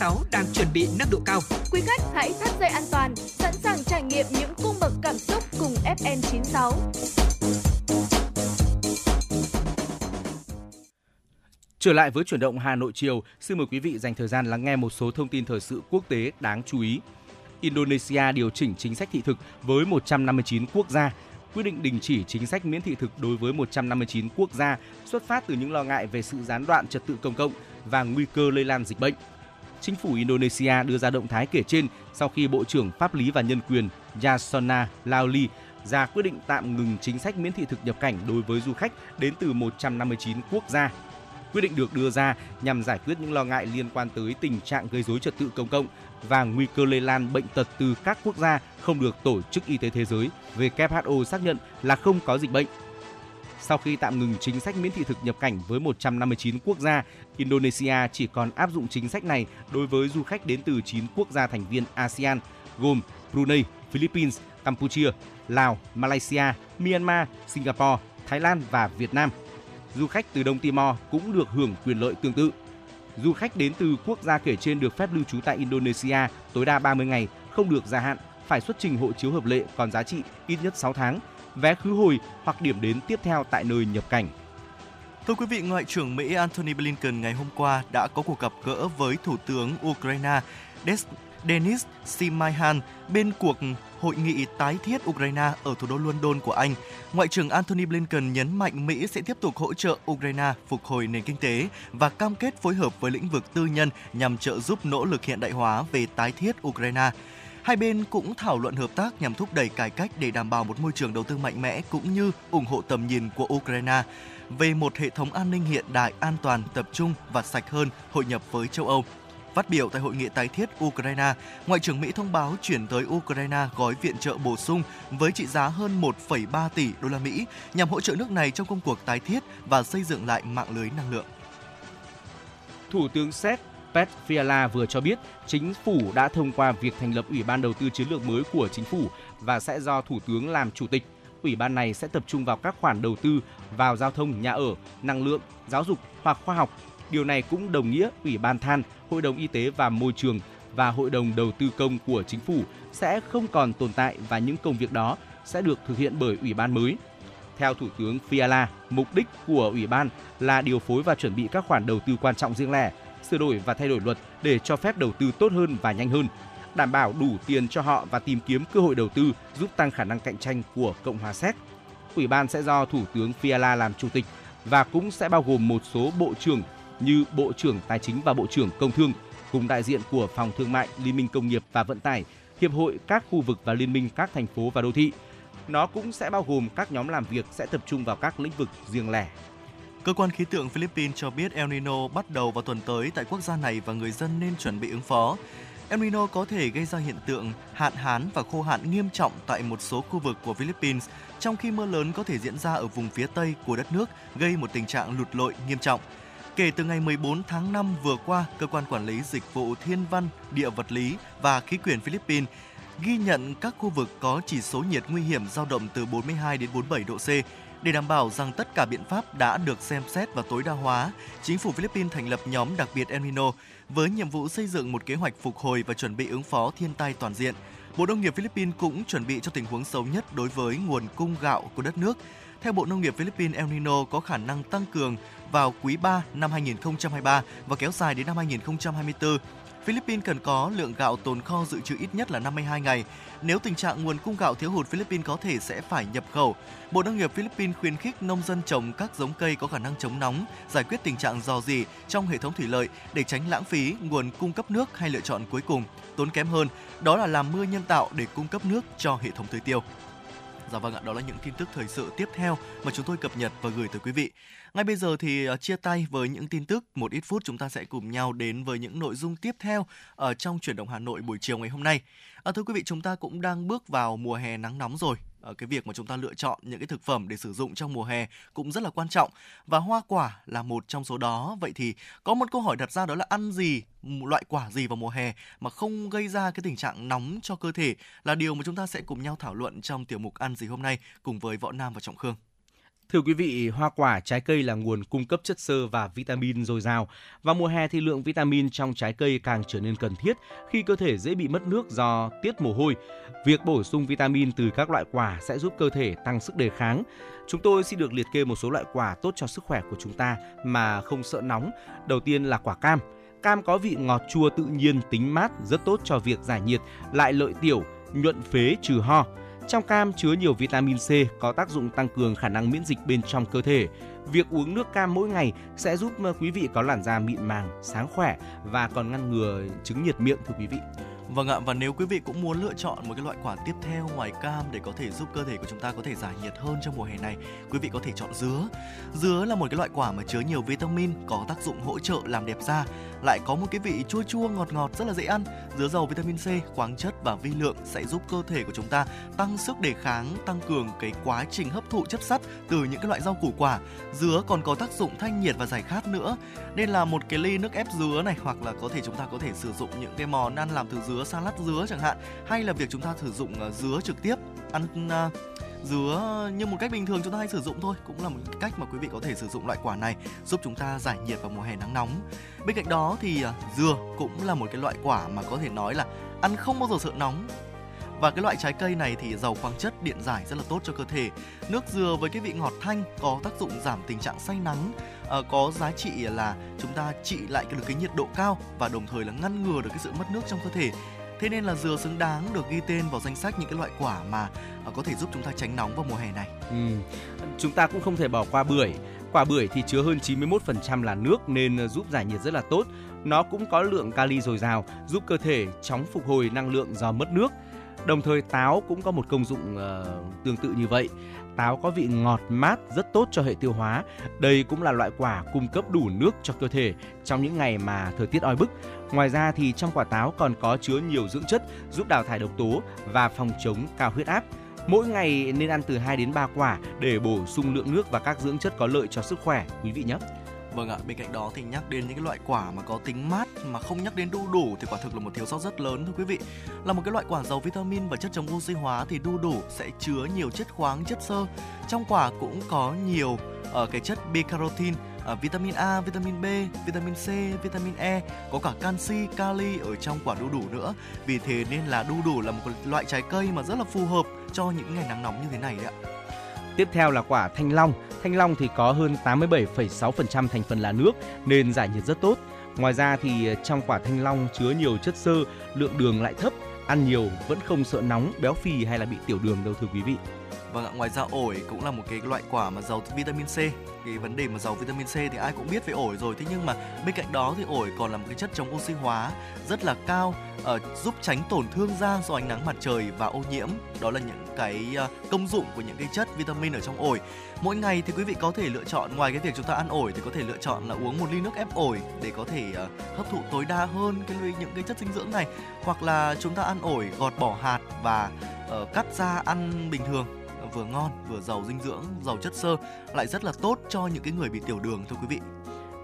FM96 đang chuẩn bị nâng độ cao. Quý khách hãy thắt dây an toàn, sẵn sàng trải nghiệm những cung bậc cảm xúc cùng FN96. Trở lại với chuyển động Hà Nội chiều, xin mời quý vị dành thời gian lắng nghe một số thông tin thời sự quốc tế đáng chú ý. Indonesia điều chỉnh chính sách thị thực với 159 quốc gia, quyết định đình chỉ chính sách miễn thị thực đối với 159 quốc gia xuất phát từ những lo ngại về sự gián đoạn trật tự công cộng và nguy cơ lây lan dịch bệnh. Chính phủ Indonesia đưa ra động thái kể trên sau khi Bộ trưởng Pháp lý và Nhân quyền Yasona Lauli ra quyết định tạm ngừng chính sách miễn thị thực nhập cảnh đối với du khách đến từ 159 quốc gia. Quyết định được đưa ra nhằm giải quyết những lo ngại liên quan tới tình trạng gây rối trật tự công cộng và nguy cơ lây lan bệnh tật từ các quốc gia không được Tổ chức Y tế Thế giới WHO xác nhận là không có dịch bệnh. Sau khi tạm ngừng chính sách miễn thị thực nhập cảnh với 159 quốc gia, Indonesia chỉ còn áp dụng chính sách này đối với du khách đến từ 9 quốc gia thành viên ASEAN gồm Brunei, Philippines, Campuchia, Lào, Malaysia, Myanmar, Singapore, Thái Lan và Việt Nam. Du khách từ Đông Timor cũng được hưởng quyền lợi tương tự. Du khách đến từ quốc gia kể trên được phép lưu trú tại Indonesia tối đa 30 ngày, không được gia hạn, phải xuất trình hộ chiếu hợp lệ còn giá trị ít nhất 6 tháng, vé khứ hồi hoặc điểm đến tiếp theo tại nơi nhập cảnh. Thưa quý vị, Ngoại trưởng Mỹ Antony Blinken ngày hôm qua đã có cuộc gặp gỡ với Thủ tướng Ukraine Des- Denis Shmyhal bên cuộc hội nghị tái thiết Ukraine ở thủ đô London của Anh. Ngoại trưởng Antony Blinken nhấn mạnh Mỹ sẽ tiếp tục hỗ trợ Ukraine phục hồi nền kinh tế và cam kết phối hợp với lĩnh vực tư nhân nhằm trợ giúp nỗ lực hiện đại hóa về tái thiết Ukraine. Hai bên cũng thảo luận hợp tác nhằm thúc đẩy cải cách để đảm bảo một môi trường đầu tư mạnh mẽ cũng như ủng hộ tầm nhìn của Ukraine về một hệ thống an ninh hiện đại, an toàn, tập trung và sạch hơn hội nhập với châu Âu. Phát biểu tại hội nghị tái thiết Ukraine, Ngoại trưởng Mỹ thông báo chuyển tới Ukraine gói viện trợ bổ sung với trị giá hơn 1,3 tỷ đô la Mỹ nhằm hỗ trợ nước này trong công cuộc tái thiết và xây dựng lại mạng lưới năng lượng. Thủ tướng Séc Pet Fiala vừa cho biết chính phủ đã thông qua việc thành lập Ủy ban đầu tư chiến lược mới của chính phủ và sẽ do Thủ tướng làm chủ tịch. Ủy ban này sẽ tập trung vào các khoản đầu tư vào giao thông, nhà ở, năng lượng, giáo dục hoặc khoa học, Điều này cũng đồng nghĩa Ủy ban than, Hội đồng Y tế và Môi trường và Hội đồng Đầu tư công của chính phủ sẽ không còn tồn tại và những công việc đó sẽ được thực hiện bởi ủy ban mới. Theo Thủ tướng Fiala, mục đích của ủy ban là điều phối và chuẩn bị các khoản đầu tư quan trọng riêng lẻ, sửa đổi và thay đổi luật để cho phép đầu tư tốt hơn và nhanh hơn, đảm bảo đủ tiền cho họ và tìm kiếm cơ hội đầu tư giúp tăng khả năng cạnh tranh của Cộng hòa Séc. Ủy ban sẽ do Thủ tướng Fiala làm chủ tịch và cũng sẽ bao gồm một số bộ trưởng như Bộ trưởng Tài chính và Bộ trưởng Công thương, cùng đại diện của Phòng Thương mại, Liên minh Công nghiệp và Vận tải, Hiệp hội các khu vực và Liên minh các thành phố và đô thị. Nó cũng sẽ bao gồm các nhóm làm việc sẽ tập trung vào các lĩnh vực riêng lẻ. Cơ quan khí tượng Philippines cho biết El Nino bắt đầu vào tuần tới tại quốc gia này và người dân nên chuẩn bị ứng phó. El Nino có thể gây ra hiện tượng hạn hán và khô hạn nghiêm trọng tại một số khu vực của Philippines, trong khi mưa lớn có thể diễn ra ở vùng phía tây của đất nước, gây một tình trạng lụt lội nghiêm trọng. Kể từ ngày 14 tháng 5 vừa qua, Cơ quan Quản lý Dịch vụ Thiên văn, Địa vật lý và Khí quyển Philippines ghi nhận các khu vực có chỉ số nhiệt nguy hiểm dao động từ 42 đến 47 độ C. Để đảm bảo rằng tất cả biện pháp đã được xem xét và tối đa hóa, chính phủ Philippines thành lập nhóm đặc biệt El Nino với nhiệm vụ xây dựng một kế hoạch phục hồi và chuẩn bị ứng phó thiên tai toàn diện. Bộ Nông nghiệp Philippines cũng chuẩn bị cho tình huống xấu nhất đối với nguồn cung gạo của đất nước. Theo Bộ Nông nghiệp Philippines, El Nino có khả năng tăng cường vào quý 3 năm 2023 và kéo dài đến năm 2024. Philippines cần có lượng gạo tồn kho dự trữ ít nhất là 52 ngày. Nếu tình trạng nguồn cung gạo thiếu hụt, Philippines có thể sẽ phải nhập khẩu. Bộ Nông nghiệp Philippines khuyến khích nông dân trồng các giống cây có khả năng chống nóng, giải quyết tình trạng dò dỉ trong hệ thống thủy lợi để tránh lãng phí nguồn cung cấp nước hay lựa chọn cuối cùng tốn kém hơn, đó là làm mưa nhân tạo để cung cấp nước cho hệ thống tưới tiêu. Dạ vâng ạ, đó là những tin tức thời sự tiếp theo mà chúng tôi cập nhật và gửi tới quý vị. Ngay bây giờ thì ờ, chia tay với những tin tức, một ít phút chúng ta sẽ cùng nhau đến với những nội dung tiếp theo ở trong chuyển động Hà Nội buổi chiều ngày hôm nay. À, thưa quý vị, chúng ta cũng đang bước vào mùa hè nắng nóng rồi. À, cái việc mà chúng ta lựa chọn những cái thực phẩm để sử dụng trong mùa hè cũng rất là quan trọng và hoa quả là một trong số đó. Vậy thì có một câu hỏi đặt ra đó là ăn gì, loại quả gì vào mùa hè mà không gây ra cái tình trạng nóng cho cơ thể là điều mà chúng ta sẽ cùng nhau thảo luận trong tiểu mục ăn gì hôm nay cùng với Võ Nam và Trọng Khương. Thưa quý vị, hoa quả, trái cây là nguồn cung cấp chất xơ và vitamin dồi dào. Vào mùa hè thì lượng vitamin trong trái cây càng trở nên cần thiết khi cơ thể dễ bị mất nước do tiết mồ hôi. Việc bổ sung vitamin từ các loại quả sẽ giúp cơ thể tăng sức đề kháng. Chúng tôi xin được liệt kê một số loại quả tốt cho sức khỏe của chúng ta mà không sợ nóng. Đầu tiên là quả cam. Cam có vị ngọt chua tự nhiên, tính mát, rất tốt cho việc giải nhiệt, lại lợi tiểu, nhuận phế trừ ho. Trong cam chứa nhiều vitamin C có tác dụng tăng cường khả năng miễn dịch bên trong cơ thể. Việc uống nước cam mỗi ngày sẽ giúp ờ, quý vị có làn da mịn màng, sáng khỏe và còn ngăn ngừa chứng nhiệt miệng thưa quý vị. Vâng ạ, và nếu quý vị cũng muốn lựa chọn một cái loại quả tiếp theo ngoài cam để có thể giúp cơ thể của chúng ta có thể giải nhiệt hơn trong mùa hè này, quý vị có thể chọn dứa. Dứa là một cái loại quả mà chứa nhiều vitamin, có tác dụng hỗ trợ làm đẹp da, lại có một cái vị chua chua ngọt ngọt rất là dễ ăn. Dứa giàu vitamin C, khoáng chất và vi lượng sẽ giúp cơ thể của chúng ta tăng sức đề kháng, tăng cường cái quá trình hấp thụ chất sắt từ những cái loại rau củ quả. Dứa còn có tác dụng thanh nhiệt và giải khát nữa. Nên là một cái ly nước ép dứa này hoặc là có thể chúng ta có thể sử dụng những cái món ăn làm từ dứa salad dứa chẳng hạn hay là việc chúng ta sử dụng ờ, dứa trực tiếp ăn uh, dứa như một cách bình thường chúng ta hay sử dụng thôi cũng là một cách mà quý vị có thể sử dụng loại quả này giúp chúng ta giải nhiệt vào mùa hè nắng nóng. Bên cạnh đó thì uh, dừa cũng là một cái loại quả mà có thể nói là ăn không bao giờ sợ nóng và cái loại trái cây này thì giàu khoáng chất điện giải rất là tốt cho cơ thể nước dừa với cái vị ngọt thanh có tác dụng giảm tình trạng say nắng ờ, có giá trị là chúng ta trị lại được cái nhiệt độ cao và đồng thời là ngăn ngừa được cái sự mất nước trong cơ thể Thế nên là dừa xứng đáng được ghi tên vào danh sách những cái loại quả mà ờ, có thể giúp chúng ta tránh nóng vào mùa hè này. Ừ. Chúng ta cũng không thể bỏ qua bưởi. Quả bưởi thì chứa hơn 91% là nước nên ờ, giúp giải nhiệt rất là tốt. Nó cũng có lượng kali dồi dào, giúp cơ thể chóng phục hồi năng lượng do mất nước. Đồng thời táo cũng có một công dụng uh, tương tự như vậy. Táo có vị ngọt mát rất tốt cho hệ tiêu hóa. Đây cũng là loại quả cung cấp đủ nước cho cơ thể trong những ngày mà thời tiết oi bức. Ngoài ra thì trong quả táo còn có chứa nhiều dưỡng chất giúp đào thải độc tố và phòng chống cao huyết áp. Mỗi ngày nên ăn từ 2 đến 3 quả để bổ sung lượng nước và các dưỡng chất có lợi cho sức khỏe quý vị nhé. Vâng ạ, bên cạnh đó thì nhắc đến những cái loại quả mà có tính mát mà không nhắc đến đu đủ thì quả thực là một thiếu sót rất lớn thưa quý vị. Là một cái loại quả giàu vitamin và chất chống oxy hóa thì đu đủ sẽ chứa nhiều chất khoáng, chất xơ. Trong quả cũng có nhiều ở cái chất beta-carotene uh, ờ, vitamin A, vitamin B, vitamin C, vitamin E, có cả canxi, kali ở trong quả đu đủ nữa. Vì thế nên là đu đủ là một loại trái cây mà rất là phù hợp cho những ngày nắng nóng như thế này đấy ạ. Tiếp theo là quả thanh long. Thanh long thì có hơn 87,6% thành phần là nước nên giải nhiệt rất tốt. Ngoài ra thì ờ, trong quả thanh long chứa nhiều chất xơ, lượng đường lại thấp, ăn nhiều vẫn không sợ nóng, béo phì hay là bị tiểu đường đâu thưa quý vị. Vâng ạ, ngoài ra ổi cũng là một cái loại quả mà giàu vitamin C. Cái vấn đề mà giàu vitamin C thì ai cũng biết về ổi rồi. Thế nhưng mà bên cạnh đó thì ổi còn là một cái chất chống oxy hóa rất là cao, uh, giúp tránh tổn thương da do ánh nắng mặt trời và ô nhiễm. Đó là những cái uh, công dụng của những cái chất vitamin ở trong ổi. Mỗi ngày thì quý vị có thể lựa chọn ngoài cái việc chúng ta ăn ổi thì có thể lựa chọn là uống một ly nước ép ổi để có thể uh, hấp thụ tối đa hơn cái những cái chất dinh dưỡng này hoặc là chúng ta ăn ổi gọt bỏ hạt và uh, cắt ra ăn bình thường vừa ngon vừa giàu dinh dưỡng giàu chất xơ lại rất là tốt cho những cái người bị tiểu đường thưa quý vị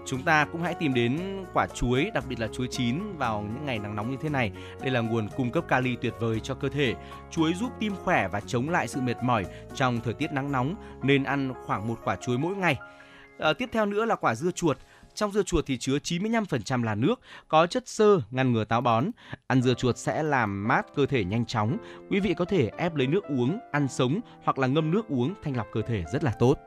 chúng ta cũng hãy tìm đến quả chuối, đặc biệt là chuối chín vào những ngày nắng nóng như thế này. Đây là nguồn cung cấp kali tuyệt vời cho cơ thể. Chuối giúp tim khỏe và chống lại sự mệt mỏi trong thời tiết nắng nóng, nên ăn khoảng một quả chuối mỗi ngày. À, tiếp theo nữa là quả dưa chuột. Trong dưa chuột thì chứa 95% là nước, có chất xơ ngăn ngừa táo bón. Ăn dưa chuột sẽ làm mát cơ thể nhanh chóng. Quý vị có thể ép lấy nước uống, ăn sống hoặc là ngâm nước uống thanh lọc cơ thể rất là tốt.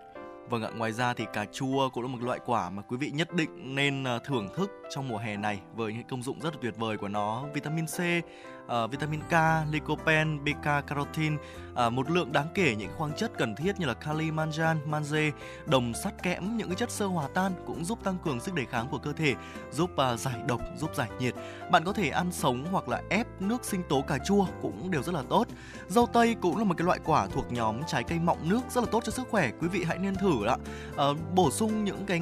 Vâng ạ, ngoài ra thì cà chua cũng là một loại quả mà quý vị nhất định nên ờ, thưởng thức trong mùa hè này với những công dụng rất là tuyệt vời của nó, vitamin C, uh, vitamin K, lycopene, beta carotene, uh, ờ, một lượng đáng kể những khoáng chất cần thiết như là kali, mangan, magie, đồng, sắt, kẽm, những cái chất sơ hòa tan cũng giúp tăng cường sức đề kháng của cơ thể, giúp uh, giải độc, giúp giải nhiệt. Bạn có thể ăn sống hoặc là ép nước sinh tố cà chua cũng đều rất là tốt. Dâu tây cũng là một cái loại quả thuộc nhóm trái cây mọng nước rất là tốt cho sức khỏe. Quý vị hãy nên thử ạ. Uh, bổ sung những cái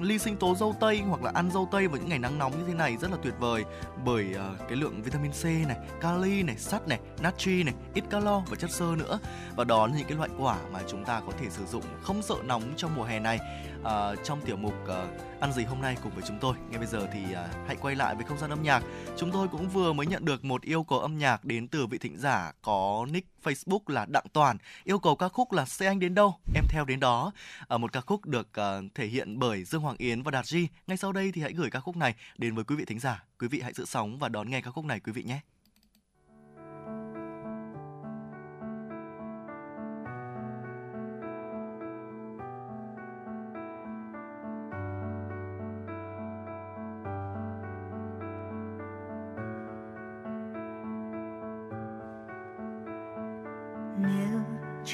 ly sinh tố dâu tây hoặc là ăn dâu tây vào những ngày nắng nóng như thế này rất là tuyệt vời bởi uh, cái lượng vitamin C này, kali này, sắt này, natri này, ít calo và chất xơ nữa. Và đó là những cái loại quả mà chúng ta có thể sử dụng không sợ nóng trong mùa hè này uh, trong tiểu mục uh, ăn gì hôm nay cùng với chúng tôi. Ngay bây giờ thì uh, hãy quay lại với không gian âm nhạc. Chúng tôi cũng vừa mới nhận được một yêu cầu âm nhạc đến từ vị thính giả có nick Facebook là Đặng Toàn. Yêu cầu ca khúc là Xe anh đến đâu, em theo đến đó. Uh, một ca khúc được uh, thể hiện bởi Dương Hoàng Yến và Đạt Di. Ngay sau đây thì hãy gửi ca khúc này đến với quý vị thính giả. Quý vị hãy giữ sóng và đón nghe ca khúc này quý vị nhé.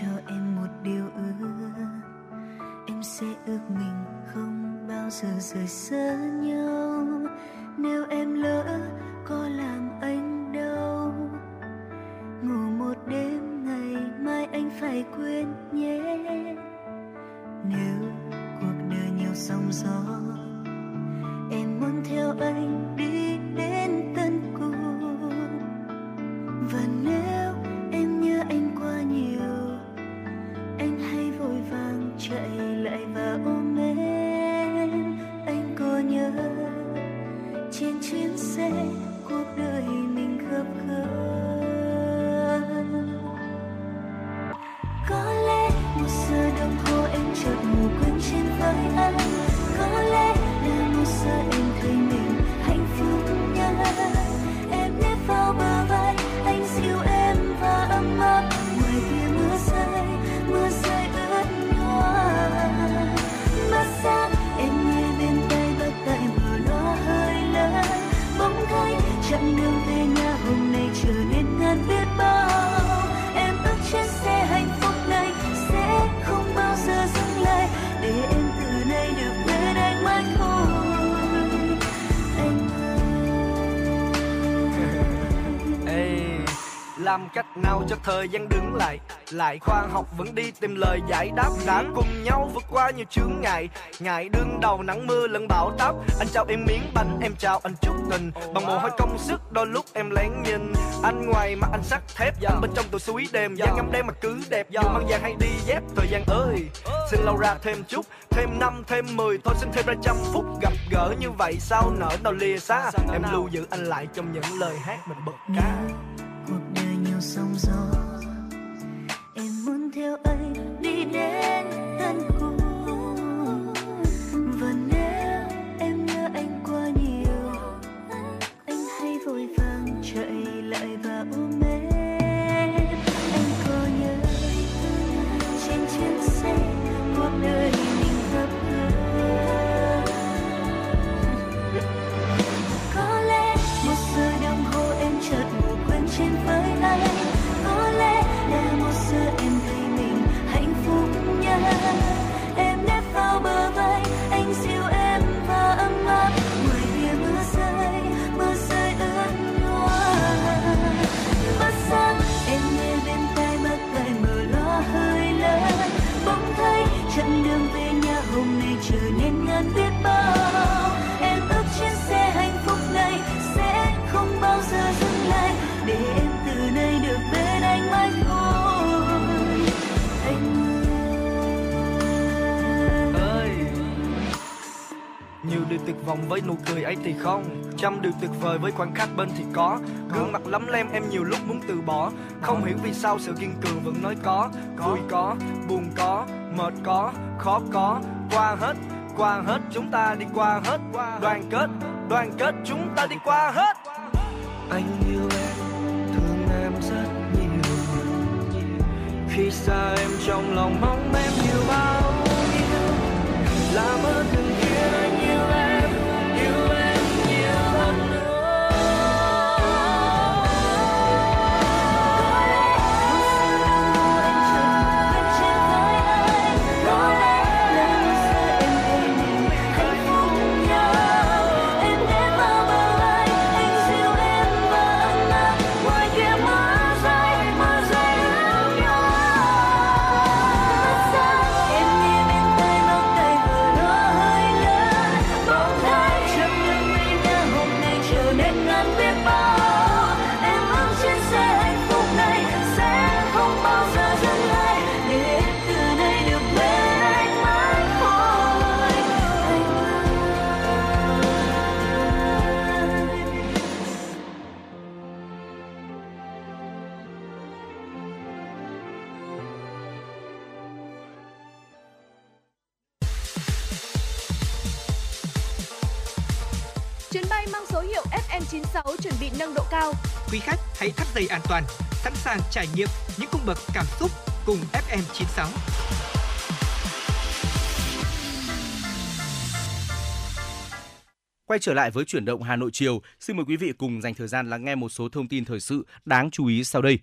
Cho em một điều ước. Em sẽ ước mình không bao giờ rời xa nhau. Nếu em cho thời gian đứng lại lại khoa học vẫn đi tìm lời giải đáp. Đã cùng nhau vượt qua nhiều chướng ngại ngại đương đầu nắng mưa lẫn bão táp. Anh trao em miếng bánh em trao anh chút tình. Bằng mồ hôi công sức đôi lúc em lén nhìn. Anh ngoài mà anh sắt thép anh bên trong tụi suối đêm. Da ngắm đêm mà cứ đẹp dù mang vàng hay đi dép. Thời gian ơi xin lâu ra thêm chút thêm năm thêm mười. Thôi xin thêm ra trăm phút gặp gỡ như vậy. Sao nở nào lìa xa? Em lưu giữ anh lại trong những lời hát mình bật ca trăm điều tuyệt vời với khoảnh khắc bên thì có. Gương mặt lấm lem em nhiều lúc muốn từ bỏ. Không hiểu vì sao sự kiên cường vẫn nói có. Vui có, buồn có, mệt có, khó có. Qua hết qua hết, chúng ta đi qua hết. Đoàn kết đoàn kết, chúng ta đi qua hết. Anh yêu em, thương em rất nhiều. Khi xa em trong lòng mong nâng độ cao. Quý khách hãy thắt dây an toàn, sẵn sàng trải nghiệm những cung bậc cảm xúc cùng FM96. Quay trở lại với chuyển động Hà Nội chiều, xin mời quý vị cùng dành thời gian lắng nghe một số thông tin thời sự đáng chú ý sau đây.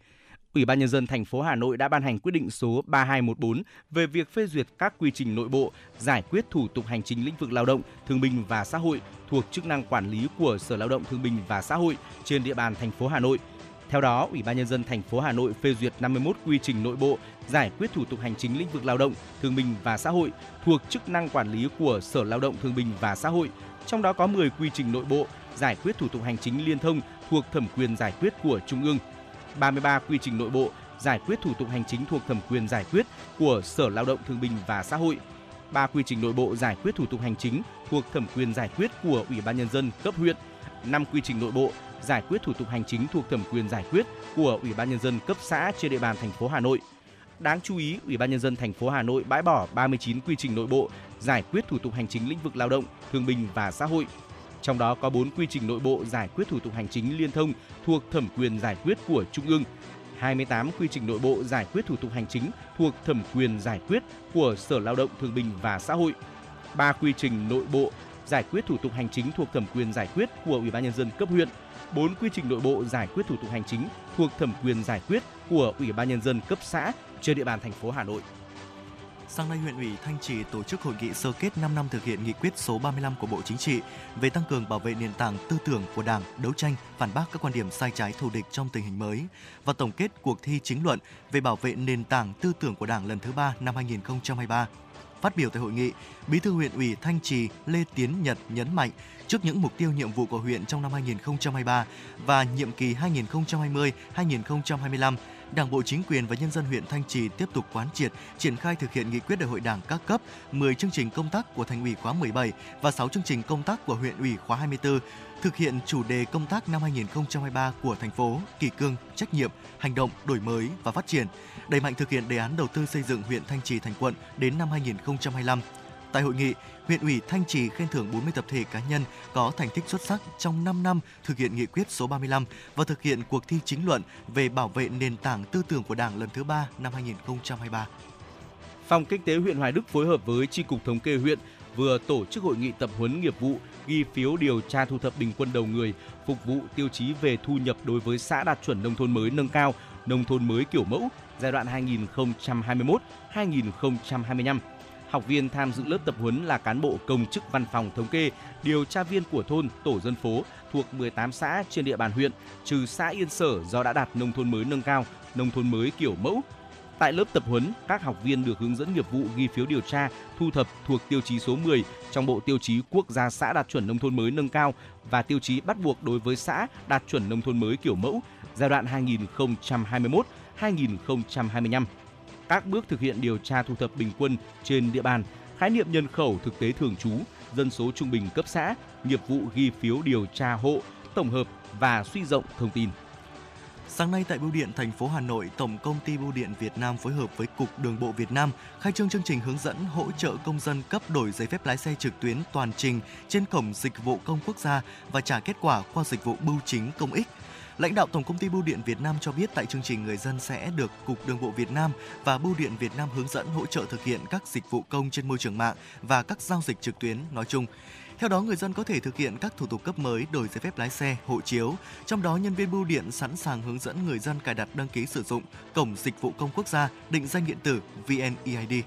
Ủy ban nhân dân thành phố Hà Nội đã ban hành quyết định số 3214 về việc phê duyệt các quy trình nội bộ giải quyết thủ tục hành chính lĩnh vực lao động, thương binh và xã hội thuộc chức năng quản lý của Sở Lao động Thương binh và Xã hội trên địa bàn thành phố Hà Nội. Theo đó, Ủy ban nhân dân thành phố Hà Nội phê duyệt 51 quy trình nội bộ giải quyết thủ tục hành chính lĩnh vực lao động, thương binh và xã hội thuộc chức năng quản lý của Sở Lao động Thương binh và Xã hội. Trong đó có 10 quy trình nội bộ giải quyết thủ tục hành chính liên thông thuộc thẩm quyền giải quyết của Trung ương, 33 quy trình nội bộ giải quyết thủ tục hành chính thuộc thẩm quyền giải quyết của Sở Lao động Thương binh và Xã hội, 3 quy trình nội bộ giải quyết thủ tục hành chính thuộc thẩm quyền giải quyết của Ủy ban nhân dân cấp huyện, 5 quy trình nội bộ giải quyết thủ tục hành chính thuộc thẩm quyền giải quyết của Ủy ban nhân dân cấp xã trên địa bàn thành phố Hà Nội. Đáng chú ý, Ủy ban nhân dân thành phố Hà Nội bãi bỏ 39 quy trình nội bộ giải quyết thủ tục hành chính lĩnh vực lao động, thương binh và xã hội. Trong đó có 4 quy trình nội bộ giải quyết thủ tục hành chính liên thông thuộc thẩm quyền giải quyết của Trung ương, 28 quy trình nội bộ giải quyết thủ tục hành chính thuộc thẩm quyền giải quyết của Sở Lao động Thương binh và Xã hội, 3 quy trình nội bộ giải quyết thủ tục hành chính thuộc thẩm quyền giải quyết của Ủy ban nhân dân cấp huyện, 4 quy trình nội bộ giải quyết thủ tục hành chính thuộc thẩm quyền giải quyết của Ủy ban nhân dân cấp xã trên địa bàn thành phố Hà Nội. Sáng nay, huyện ủy Thanh Trì tổ chức hội nghị sơ kết 5 năm thực hiện nghị quyết số 35 của Bộ Chính trị về tăng cường bảo vệ nền tảng tư tưởng của Đảng, đấu tranh, phản bác các quan điểm sai trái thù địch trong tình hình mới và tổng kết cuộc thi chính luận về bảo vệ nền tảng tư tưởng của Đảng lần thứ 3 năm 2023. Phát biểu tại hội nghị, Bí thư huyện ủy Thanh Trì Lê Tiến Nhật nhấn mạnh trước những mục tiêu nhiệm vụ của huyện trong năm 2023 và nhiệm kỳ 2020-2025, Đảng bộ chính quyền và nhân dân huyện Thanh Trì tiếp tục quán triệt, triển khai thực hiện nghị quyết đại hội Đảng các cấp, 10 chương trình công tác của thành ủy khóa 17 và 6 chương trình công tác của huyện ủy khóa 24, thực hiện chủ đề công tác năm 2023 của thành phố, kỳ cương, trách nhiệm, hành động, đổi mới và phát triển, đẩy mạnh thực hiện đề án đầu tư xây dựng huyện Thanh Trì thành quận đến năm 2025. Tại hội nghị, huyện ủy Thanh Trì khen thưởng 40 tập thể cá nhân có thành tích xuất sắc trong 5 năm thực hiện nghị quyết số 35 và thực hiện cuộc thi chính luận về bảo vệ nền tảng tư tưởng của Đảng lần thứ 3 năm 2023. Phòng Kinh tế huyện Hoài Đức phối hợp với Tri cục Thống kê huyện vừa tổ chức hội nghị tập huấn nghiệp vụ ghi phiếu điều tra thu thập bình quân đầu người phục vụ tiêu chí về thu nhập đối với xã đạt chuẩn nông thôn mới nâng cao, nông thôn mới kiểu mẫu giai đoạn 2021-2025. Học viên tham dự lớp tập huấn là cán bộ công chức văn phòng thống kê, điều tra viên của thôn, tổ dân phố thuộc 18 xã trên địa bàn huyện, trừ xã Yên Sở do đã đạt nông thôn mới nâng cao, nông thôn mới kiểu mẫu. Tại lớp tập huấn, các học viên được hướng dẫn nghiệp vụ ghi phiếu điều tra, thu thập thuộc tiêu chí số 10 trong bộ tiêu chí quốc gia xã đạt chuẩn nông thôn mới nâng cao và tiêu chí bắt buộc đối với xã đạt chuẩn nông thôn mới kiểu mẫu giai đoạn 2021-2025. Các bước thực hiện điều tra thu thập bình quân trên địa bàn, khái niệm nhân khẩu thực tế thường trú, dân số trung bình cấp xã, nghiệp vụ ghi phiếu điều tra hộ, tổng hợp và suy rộng thông tin. Sáng nay tại Bưu điện thành phố Hà Nội, Tổng công ty Bưu điện Việt Nam phối hợp với Cục Đường bộ Việt Nam khai trương chương trình hướng dẫn hỗ trợ công dân cấp đổi giấy phép lái xe trực tuyến toàn trình trên cổng dịch vụ công quốc gia và trả kết quả qua dịch vụ bưu chính công ích. Lãnh đạo Tổng công ty Bưu điện Việt Nam cho biết tại chương trình người dân sẽ được Cục Đường bộ Việt Nam và Bưu điện Việt Nam hướng dẫn hỗ trợ thực hiện các dịch vụ công trên môi trường mạng và các giao dịch trực tuyến nói chung. Theo đó, người dân có thể thực hiện các thủ tục cấp mới đổi giấy phép lái xe, hộ chiếu. Trong đó, nhân viên bưu điện sẵn sàng hướng dẫn người dân cài đặt đăng ký sử dụng cổng dịch vụ công quốc gia, định danh điện tử VNEID.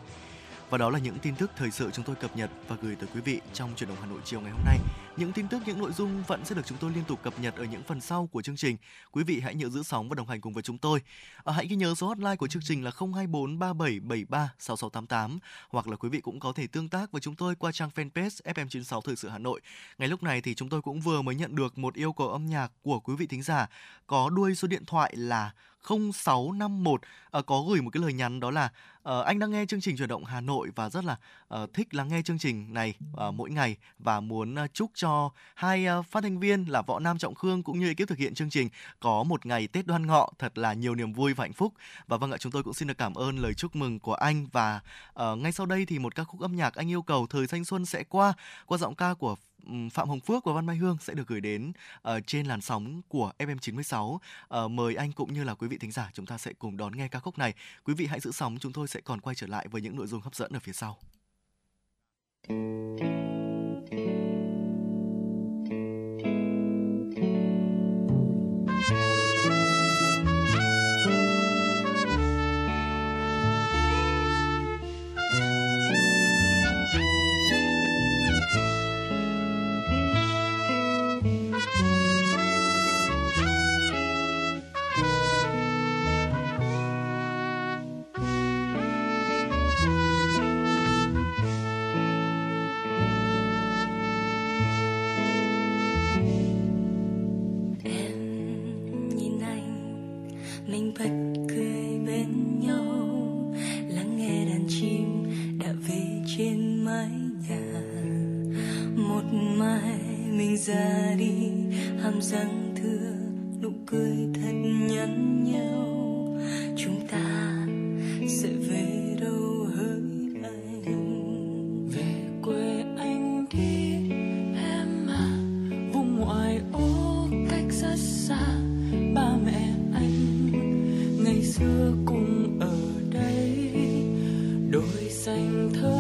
Và đó là những tin tức thời sự chúng tôi cập nhật và gửi tới quý vị trong chuyển động Hà Nội chiều ngày hôm nay. Những tin tức, những nội dung vẫn sẽ được chúng tôi liên tục cập nhật ở những phần sau của chương trình. Quý vị hãy nhớ giữ sóng và đồng hành cùng với chúng tôi. À, hãy ghi nhớ số hotline của chương trình là 024 3773 6688 hoặc là quý vị cũng có thể tương tác với chúng tôi qua trang fanpage FM96 Thời sự Hà Nội. Ngay lúc này thì chúng tôi cũng vừa mới nhận được một yêu cầu âm nhạc của quý vị thính giả có đuôi số điện thoại là 0651 uh, ờ, có gửi một cái lời nhắn đó là uh, anh đang nghe chương trình chuyển động Hà Nội và rất là uh, thích lắng nghe chương trình này uh, mỗi ngày và muốn uh, chúc cho hai uh, phát thanh viên là Võ Nam Trọng Khương cũng như ekip thực hiện chương trình có một ngày Tết Đoan Ngọ thật là nhiều niềm vui và hạnh phúc. Và vâng ạ, chúng tôi cũng xin được cảm ơn lời chúc mừng của anh và uh, ngay sau đây thì một ca khúc âm nhạc anh yêu cầu thời thanh xuân sẽ qua qua giọng ca của Phạm Hồng Phước và Văn Mai Hương sẽ được gửi đến uh, trên làn sóng của FM 96. Uh, mời anh cũng như là quý vị thính giả chúng ta sẽ cùng đón nghe ca khúc này. Quý vị hãy giữ sóng, chúng tôi sẽ còn quay trở lại với những nội dung hấp dẫn ở phía sau. Cảm răng thưa nụ cười thật nhắn nhau. Chúng ta sẽ về đâu hỡi anh? Về quê anh đi, em à vùng ngoại ô cách rất xa. Ba mẹ anh, ngày xưa cùng ở đây, đôi xanh thơ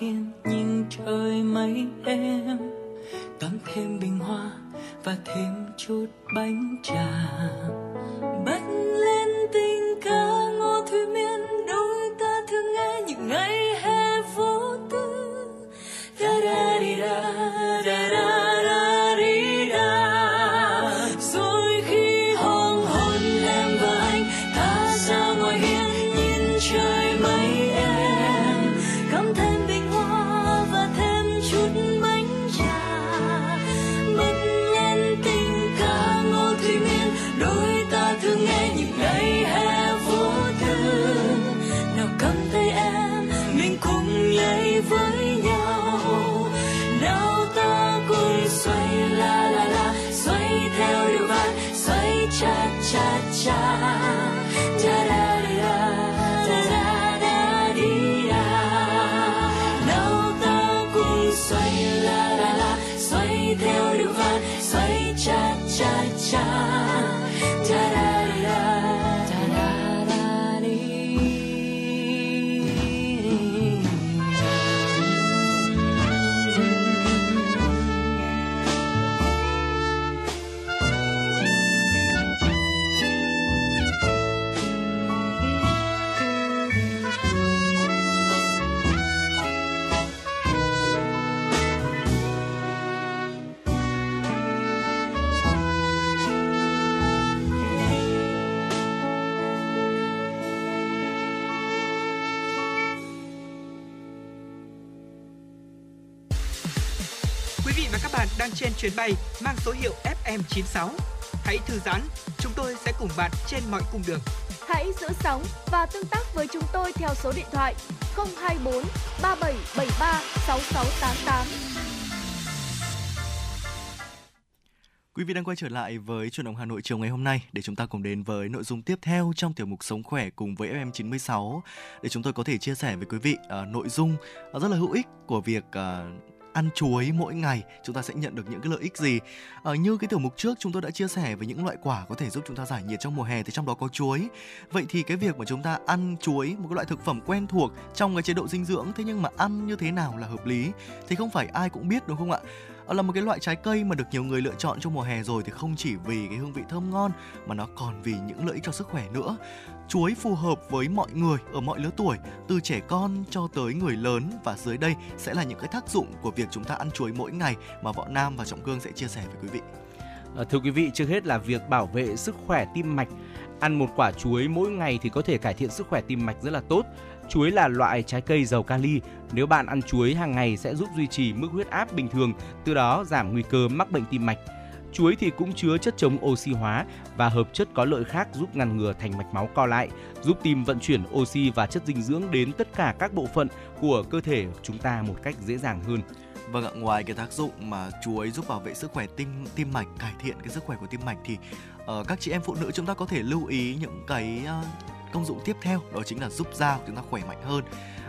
ra số hiệu FM96. Hãy thư giãn, chúng tôi sẽ cùng bạn trên mọi cung đường. Hãy giữ sóng và tương tác với chúng tôi theo số điện thoại 024 3773 6688. Quý vị đang quay trở lại với truyền động Hà Nội chiều ngày hôm nay để chúng ta cùng đến với nội dung tiếp theo trong tiểu mục Sống khỏe cùng với FM96 để chúng tôi có thể chia sẻ với quý vị uh, nội dung uh, rất là hữu ích của việc uh, ăn chuối mỗi ngày, chúng ta sẽ nhận được những cái lợi ích gì? Ở như cái tiểu mục trước chúng tôi đã chia sẻ về những loại quả có thể giúp chúng ta giải nhiệt trong mùa hè thì trong đó có chuối. Vậy thì cái việc mà chúng ta ăn chuối, một cái loại thực phẩm quen thuộc trong cái chế độ dinh dưỡng, thế nhưng mà ăn như thế nào là hợp lý thì không phải ai cũng biết, đúng không ạ? Ờ, là một cái loại trái cây mà được nhiều người lựa chọn trong mùa hè rồi thì không chỉ vì cái hương vị thơm ngon mà nó còn vì những lợi ích cho sức khỏe nữa chuối phù hợp với mọi người ở mọi lứa tuổi từ trẻ con cho tới người lớn và dưới đây sẽ là những cái tác dụng của việc chúng ta ăn chuối mỗi ngày mà võ nam và trọng cương sẽ chia sẻ với quý vị à, thưa quý vị, trước hết là việc bảo vệ sức khỏe tim mạch. Ăn một quả chuối mỗi ngày thì có thể cải thiện sức khỏe tim mạch rất là tốt. Chuối là loại trái cây giàu kali. Nếu bạn ăn chuối hàng ngày sẽ giúp duy trì mức huyết áp bình thường, từ đó giảm nguy cơ mắc bệnh tim mạch. Chuối thì cũng chứa chất chống oxy hóa và hợp chất có lợi khác giúp ngăn ngừa thành mạch máu co lại, giúp tim vận chuyển oxy và chất dinh dưỡng đến tất cả các bộ phận của cơ thể chúng ta một cách dễ dàng hơn. Vâng ạ, ngoài cái tác dụng mà chuối giúp bảo vệ sức khỏe tim tim mạch, cải thiện cái sức khỏe của tim mạch thì uh, các chị em phụ nữ chúng ta có thể lưu ý những cái uh, công dụng tiếp theo đó chính là giúp da của chúng ta khỏe mạnh hơn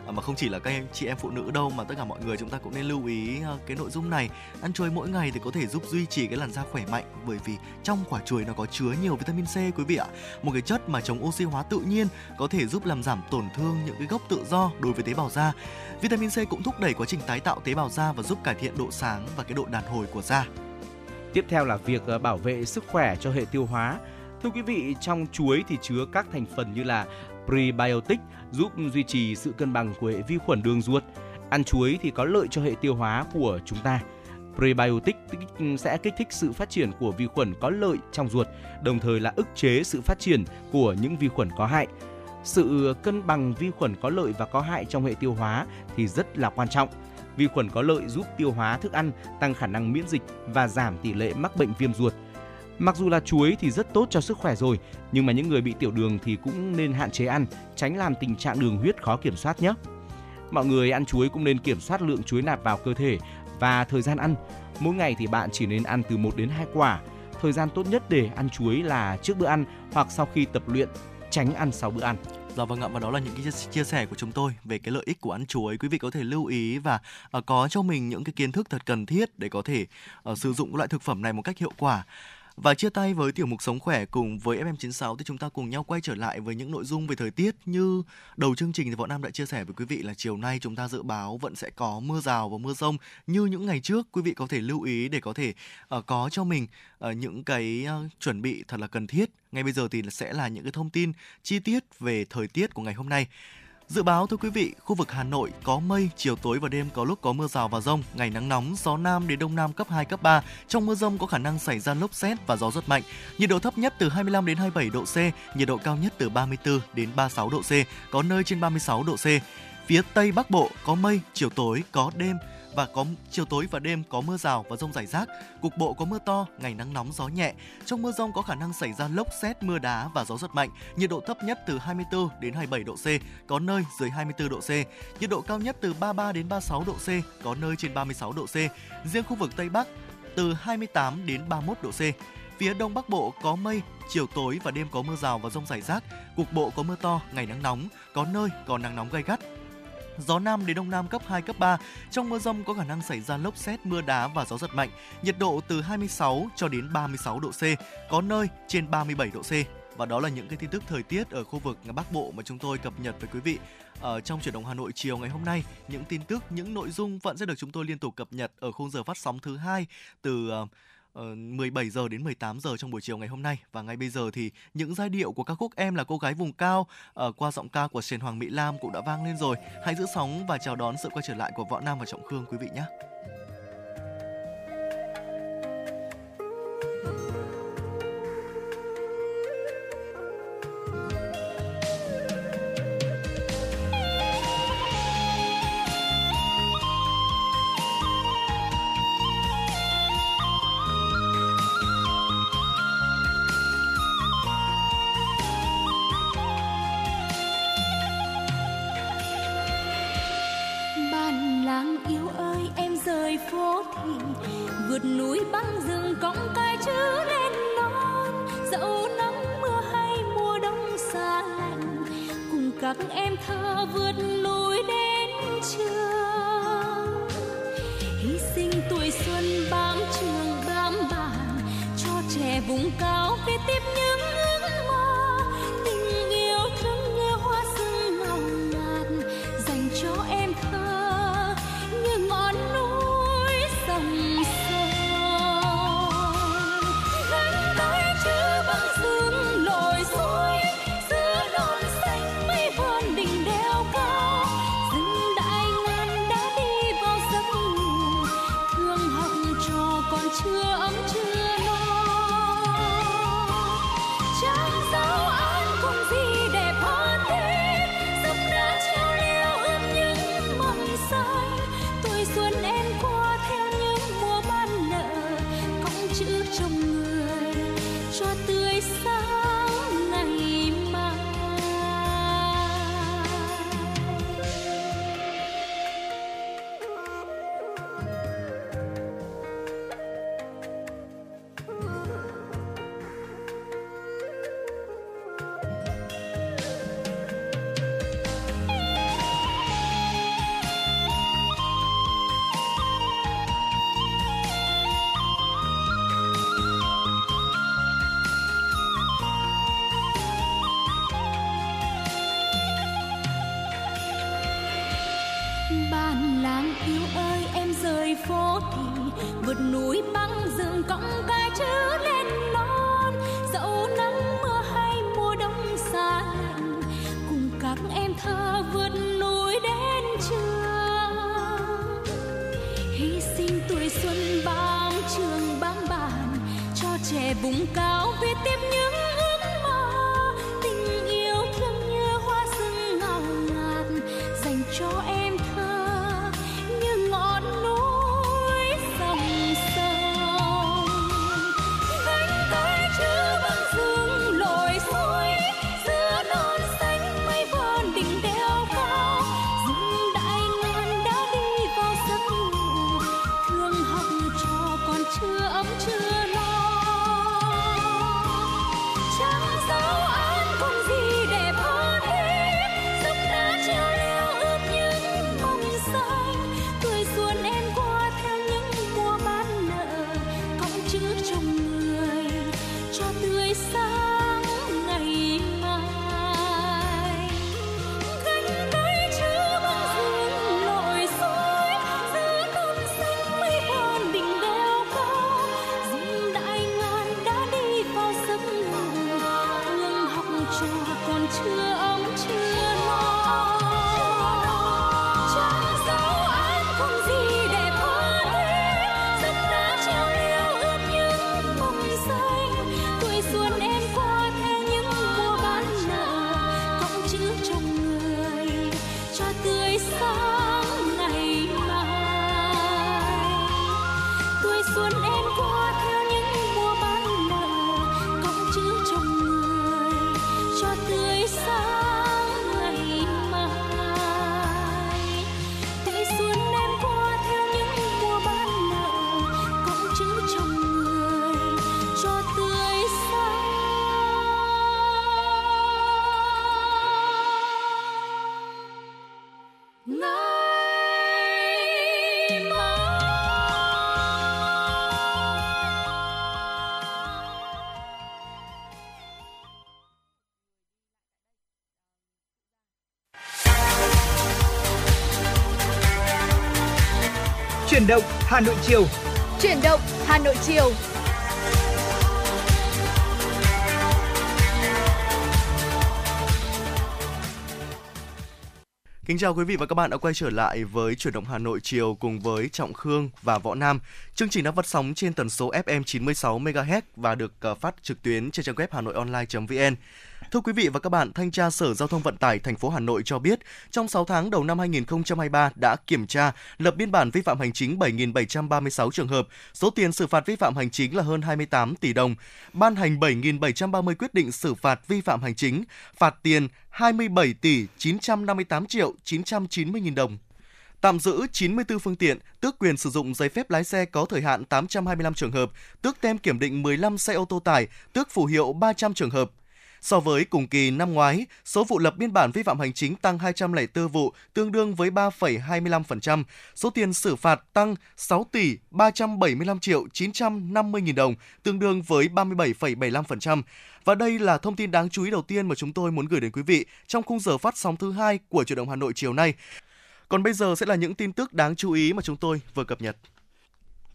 À, mà không chỉ là các em chị em phụ nữ đâu mà tất cả mọi người chúng ta cũng nên lưu ý ờ, cái nội dung này. Ăn chuối mỗi ngày thì có thể giúp duy trì cái làn da khỏe mạnh bởi vì trong quả chuối nó có chứa nhiều vitamin C quý vị ạ. Một cái chất mà chống oxy hóa tự nhiên có thể giúp làm giảm tổn thương những cái gốc tự do đối với tế bào da. Vitamin C cũng thúc đẩy quá trình tái tạo tế bào da và giúp cải thiện độ sáng và cái độ đàn hồi của da. Tiếp theo là việc ờ, bảo vệ sức khỏe cho hệ tiêu hóa. Thưa quý vị, trong chuối thì chứa các thành phần như là prebiotic giúp duy trì sự cân bằng của hệ vi khuẩn đường ruột. Ăn chuối thì có lợi cho hệ tiêu hóa của chúng ta. Prebiotic sẽ kích thích sự phát triển của vi khuẩn có lợi trong ruột, đồng thời là ức chế sự phát triển của những vi khuẩn có hại. Sự cân bằng vi khuẩn có lợi và có hại trong hệ tiêu hóa thì rất là quan trọng. Vi khuẩn có lợi giúp tiêu hóa thức ăn, tăng khả năng miễn dịch và giảm tỷ lệ mắc bệnh viêm ruột. Mặc dù là chuối thì rất tốt cho sức khỏe rồi, nhưng mà những người bị tiểu đường thì cũng nên hạn chế ăn, tránh làm tình trạng đường huyết khó kiểm soát nhé. Mọi người ăn chuối cũng nên kiểm soát lượng chuối nạp vào cơ thể và thời gian ăn. Mỗi ngày thì bạn chỉ nên ăn từ 1 đến 2 quả. Thời gian tốt nhất để ăn chuối là trước bữa ăn hoặc sau khi tập luyện, tránh ăn sau bữa ăn. Dạ vâng ạ và đó là những cái chia sẻ của chúng tôi về cái lợi ích của ăn chuối. Quý vị có thể lưu ý và uh, có cho mình những cái kiến thức thật cần thiết để có thể uh, sử dụng loại thực phẩm này một cách hiệu quả. Và chia tay với tiểu mục Sống khỏe cùng với FM96 thì chúng ta cùng nhau quay trở lại với những nội dung về thời tiết như đầu chương trình thì Võ Nam đã chia sẻ với quý vị là chiều nay chúng ta dự báo vẫn sẽ có mưa rào và mưa rông như những ngày trước. Quý vị có thể lưu ý để có thể uh, có cho mình uh, những cái uh, chuẩn bị thật là cần thiết. Ngay bây giờ thì sẽ là những cái thông tin chi tiết về thời tiết của ngày hôm nay. Dự báo thưa quý vị, khu vực Hà Nội có mây, chiều tối và đêm có lúc có mưa rào và rông, ngày nắng nóng, gió nam đến đông nam cấp 2, cấp 3. Trong mưa rông có khả năng xảy ra lốc xét và gió rất mạnh. Nhiệt độ thấp nhất từ 25 đến 27 độ C, nhiệt độ cao nhất từ 34 đến 36 độ C, có nơi trên 36 độ C. Phía Tây Bắc Bộ có mây, chiều tối có đêm, và có chiều tối và đêm có mưa rào và rông rải rác, cục bộ có mưa to, ngày nắng nóng gió nhẹ. Trong mưa rông có khả năng xảy ra lốc xét, mưa đá và gió giật mạnh. Nhiệt độ thấp nhất từ 24 đến 27 độ C, có nơi dưới 24 độ C. Nhiệt độ cao nhất từ 33 đến 36 độ C, có nơi trên 36 độ C. Riêng khu vực Tây Bắc từ 28 đến 31 độ C. Phía Đông Bắc Bộ có mây, chiều tối và đêm có mưa rào và rông rải rác, cục bộ có mưa to, ngày nắng nóng, có nơi có nắng nóng gay gắt, gió nam đến đông nam cấp 2, cấp 3. Trong mưa rông có khả năng xảy ra lốc xét, mưa đá và gió giật mạnh. Nhiệt độ từ 26 cho đến 36 độ C, có nơi trên 37 độ C. Và đó là những cái tin tức thời tiết ở khu vực Bắc Bộ mà chúng tôi cập nhật với quý vị ở trong chuyển động Hà Nội chiều ngày hôm nay. Những tin tức, những nội dung vẫn sẽ được chúng tôi liên tục cập nhật ở khung giờ phát sóng thứ hai từ ờ, Ờ, 17 giờ đến 18 giờ trong buổi chiều ngày hôm nay và ngay bây giờ thì những giai điệu của ca khúc Em là cô gái vùng cao uh, qua giọng ca của trần Hoàng Mỹ Lam cũng đã vang lên rồi. Hãy giữ sóng và chào đón sự quay trở lại của Võ Nam và Trọng Khương quý vị nhé. các em thơ vượt núi đến trường. Hy sinh tuổi xuân bám trường bám bàn, cho trẻ vùng cao kế tiếp những Chuyển động Hà Nội chiều. Chuyển động Hà Nội chiều. Kính chào quý vị và các bạn đã quay trở lại với chuyển động Hà Nội chiều cùng với Trọng Khương và Võ Nam. Chương trình đã phát sóng trên tần số FM 96 MHz và được ờ, phát trực tuyến trên trang web hanoionline.vn. Thưa quý vị và các bạn, Thanh tra Sở Giao thông Vận tải thành phố Hà Nội cho biết, trong 6 tháng đầu năm 2023 đã kiểm tra, lập biên bản vi phạm hành chính 7.736 trường hợp, số tiền xử phạt vi phạm hành chính là hơn 28 tỷ đồng, ban hành 7.730 quyết định xử phạt vi phạm hành chính, phạt tiền 27 tỷ 958 triệu 990 nghìn đồng. Tạm giữ 94 phương tiện, tước quyền sử dụng giấy phép lái xe có thời hạn 825 trường hợp, tước tem kiểm định 15 xe ô tô tải, tước phù hiệu 300 trường hợp. So với cùng kỳ năm ngoái, số vụ lập biên bản vi phạm hành chính tăng 204 vụ, tương đương với 3,25%. Số tiền xử phạt tăng 6 tỷ 375 triệu 950 nghìn đồng, tương đương với 37,75%. Và đây là thông tin đáng chú ý đầu tiên mà chúng tôi muốn gửi đến quý vị trong khung giờ phát sóng thứ hai của Chuyển động Hà Nội chiều nay. Còn bây giờ sẽ là những tin tức đáng chú ý mà chúng tôi vừa cập nhật.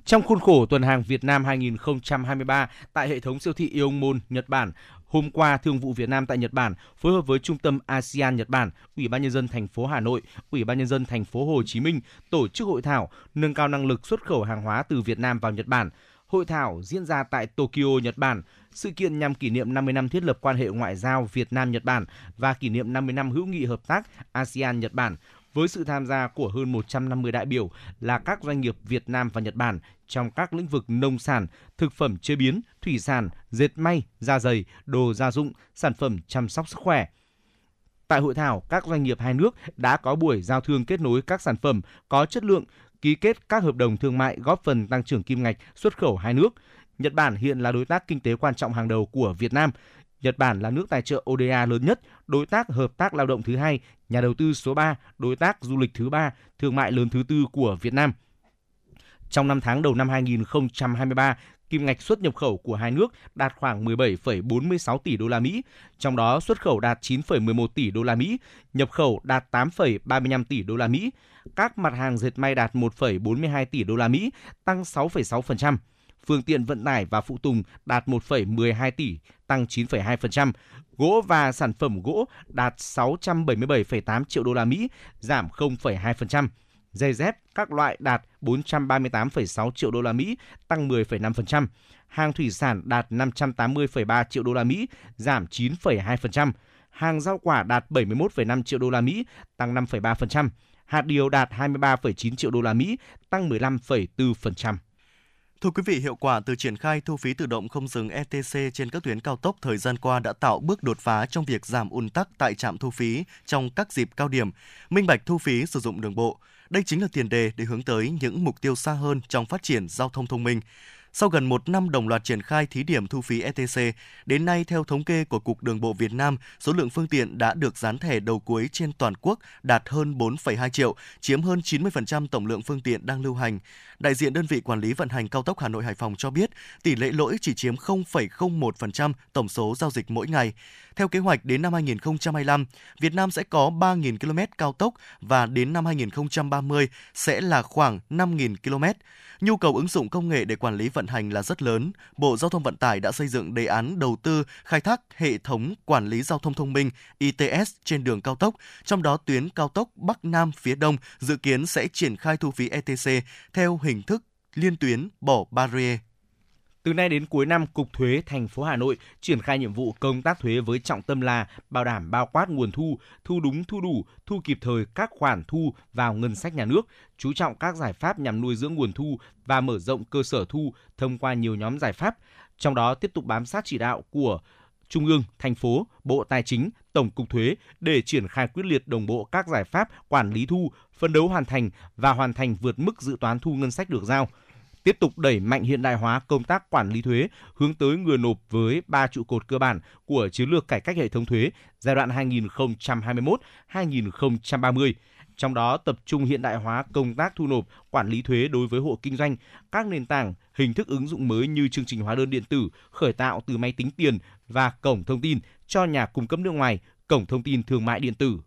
Trong khuôn khổ tuần hàng Việt Nam 2023 tại hệ thống siêu thị Ion Nhật Bản, hôm qua Thương vụ Việt Nam tại Nhật Bản phối hợp với Trung tâm ASEAN Nhật Bản, Ủy ban nhân dân thành phố Hà Nội, Ủy ban nhân dân thành phố Hồ Chí Minh tổ chức hội thảo nâng cao năng lực xuất khẩu hàng hóa từ Việt Nam vào Nhật Bản. Hội thảo diễn ra tại Tokyo, Nhật Bản. Sự kiện nhằm kỷ niệm 50 năm thiết lập quan hệ ngoại giao Việt Nam Nhật Bản và kỷ niệm 50 năm hữu nghị hợp tác ASEAN Nhật Bản với sự tham gia của hơn 150 đại biểu là các doanh nghiệp Việt Nam và Nhật Bản trong các lĩnh vực nông sản, thực phẩm chế biến, thủy sản, dệt may, da giày, đồ gia dụng, sản phẩm chăm sóc sức khỏe. Tại hội thảo, các doanh nghiệp hai nước đã có buổi giao thương kết nối các sản phẩm có chất lượng, ký kết các hợp đồng thương mại góp phần tăng trưởng kim ngạch xuất khẩu hai nước. Nhật Bản hiện là đối tác kinh tế quan trọng hàng đầu của Việt Nam. Nhật Bản là nước tài trợ ODA lớn nhất, đối tác hợp tác lao động thứ hai, nhà đầu tư số 3, đối tác du lịch thứ ba, thương mại lớn thứ tư của Việt Nam. Trong 5 tháng đầu năm 2023, kim ngạch xuất nhập khẩu của hai nước đạt khoảng 17,46 tỷ đô la Mỹ, trong đó xuất khẩu đạt 9,11 tỷ đô la Mỹ, nhập khẩu đạt 8,35 tỷ đô la Mỹ. Các mặt hàng dệt may đạt 1,42 tỷ đô la Mỹ, tăng 6,6%. Phương tiện vận tải và phụ tùng đạt 1,12 tỷ, tăng 9,2%. Gỗ và sản phẩm gỗ đạt 677,8 triệu đô la Mỹ, giảm 0,2%. Giày dép các loại đạt 438,6 triệu đô la Mỹ, tăng 10,5%. Hàng thủy sản đạt 580,3 triệu đô la Mỹ, giảm 9,2%. Hàng rau quả đạt 71,5 triệu đô la Mỹ, tăng 5,3%. Hạt điều đạt 23,9 triệu đô la Mỹ, tăng 15,4%. Thưa quý vị, hiệu quả từ triển khai thu phí tự động không dừng ETC trên các tuyến cao tốc thời gian qua đã tạo bước đột phá trong việc giảm ùn tắc tại trạm thu phí trong các dịp cao điểm, minh bạch thu phí sử dụng đường bộ. Đây chính là tiền đề để hướng tới những mục tiêu xa hơn trong phát triển giao thông thông minh. Sau gần một năm đồng loạt triển khai thí điểm thu phí ETC, đến nay theo thống kê của Cục Đường bộ Việt Nam, số lượng phương tiện đã được dán thẻ đầu cuối trên toàn quốc đạt hơn 4,2 triệu, chiếm hơn 90% tổng lượng phương tiện đang lưu hành. Đại diện đơn vị quản lý vận hành cao tốc Hà Nội Hải Phòng cho biết, tỷ lệ lỗi chỉ chiếm 0,01% tổng số giao dịch mỗi ngày. Theo kế hoạch đến năm 2025, Việt Nam sẽ có 3.000 km cao tốc và đến năm 2030 sẽ là khoảng 5.000 km. Nhu cầu ứng dụng công nghệ để quản lý vận hành là rất lớn. Bộ Giao thông Vận tải đã xây dựng đề án đầu tư khai thác hệ thống quản lý giao thông thông minh ITS trên đường cao tốc, trong đó tuyến cao tốc Bắc Nam phía Đông dự kiến sẽ triển khai thu phí ETC theo hình thức liên tuyến bỏ barrier. Từ nay đến cuối năm, Cục Thuế thành phố Hà Nội triển khai nhiệm vụ công tác thuế với trọng tâm là bảo đảm bao quát nguồn thu, thu đúng thu đủ, thu kịp thời các khoản thu vào ngân sách nhà nước, chú trọng các giải pháp nhằm nuôi dưỡng nguồn thu và mở rộng cơ sở thu thông qua nhiều nhóm giải pháp. Trong đó tiếp tục bám sát chỉ đạo của Trung ương, thành phố, Bộ Tài chính, Tổng cục Thuế để triển khai quyết liệt đồng bộ các giải pháp quản lý thu, phân đấu hoàn thành và hoàn thành vượt mức dự toán thu ngân sách được giao – tiếp tục đẩy mạnh hiện đại hóa công tác quản lý thuế hướng tới người nộp với ba trụ cột cơ bản của chiến lược cải cách hệ thống thuế giai đoạn 2021-2030. Trong đó tập trung hiện đại hóa công tác thu nộp, quản lý thuế đối với hộ kinh doanh, các nền tảng, hình thức ứng dụng mới như chương trình hóa đơn điện tử, khởi tạo từ máy tính tiền và cổng thông tin cho nhà cung cấp nước ngoài, cổng thông tin thương mại điện tử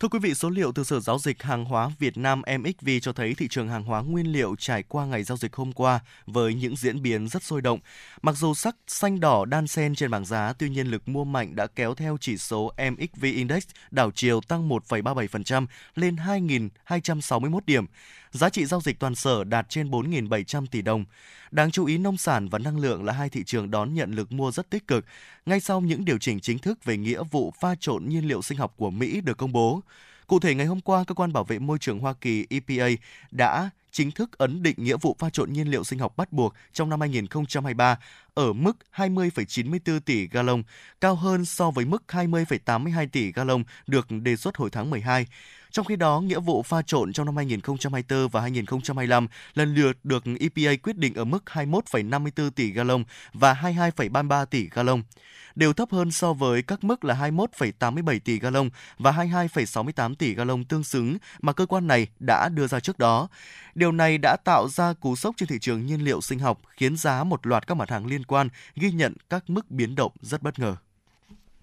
Thưa quý vị, số liệu từ Sở Giao dịch Hàng hóa Việt Nam MXV cho thấy thị trường hàng hóa nguyên liệu trải qua ngày giao dịch hôm qua với những diễn biến rất sôi động. Mặc dù sắc xanh đỏ đan xen trên bảng giá, tuy nhiên lực mua mạnh đã kéo theo chỉ số MXV Index đảo chiều tăng 1,37% lên 2.261 điểm. Giá trị giao dịch toàn sở đạt trên 4.700 tỷ đồng. Đáng chú ý nông sản và năng lượng là hai thị trường đón nhận lực mua rất tích cực ngay sau những điều chỉnh chính thức về nghĩa vụ pha trộn nhiên liệu sinh học của Mỹ được công bố. Cụ thể ngày hôm qua, cơ quan bảo vệ môi trường Hoa Kỳ EPA đã chính thức ấn định nghĩa vụ pha trộn nhiên liệu sinh học bắt buộc trong năm 2023 ở mức 20,94 tỷ gallon, cao hơn so với mức 20,82 tỷ gallon được đề xuất hồi tháng 12. Trong khi đó, nghĩa vụ pha trộn trong năm 2024 và 2025 lần lượt được EPA quyết định ở mức 21,54 tỷ gallon và 22,33 tỷ gallon đều thấp hơn so với các mức là 21,87 tỷ gallon và 22,68 tỷ gallon tương xứng mà cơ quan này đã đưa ra trước đó. Điều này đã tạo ra cú sốc trên thị trường nhiên liệu sinh học, khiến giá một loạt các mặt hàng liên quan ghi nhận các mức biến động rất bất ngờ.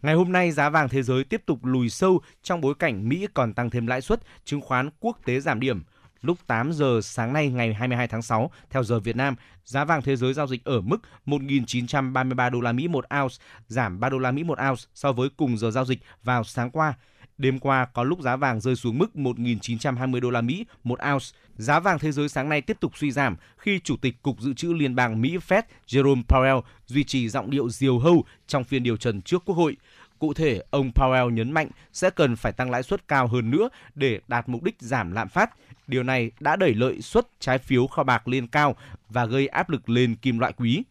Ngày hôm nay, giá vàng thế giới tiếp tục lùi sâu trong bối cảnh Mỹ còn tăng thêm lãi suất, chứng khoán quốc tế giảm điểm. Lúc 8 giờ sáng nay ngày 22 tháng 6 theo giờ Việt Nam, giá vàng thế giới giao dịch ở mức 1.933 đô la Mỹ một ounce, giảm 3 đô la Mỹ một ounce so với cùng giờ giao dịch vào sáng qua. Đêm qua có lúc giá vàng rơi xuống mức 1.920 đô la Mỹ một ounce. Giá vàng thế giới sáng nay tiếp tục suy giảm khi Chủ tịch Cục Dự trữ Liên bang Mỹ Fed Jerome Powell duy trì giọng điệu diều hâu trong phiên điều trần trước Quốc hội. Cụ thể, ông Powell nhấn mạnh sẽ cần phải tăng lãi suất cao hơn nữa để đạt mục đích giảm lạm phát. Điều này đã đẩy lợi suất trái phiếu kho bạc lên cao và gây áp lực lên kim loại quý.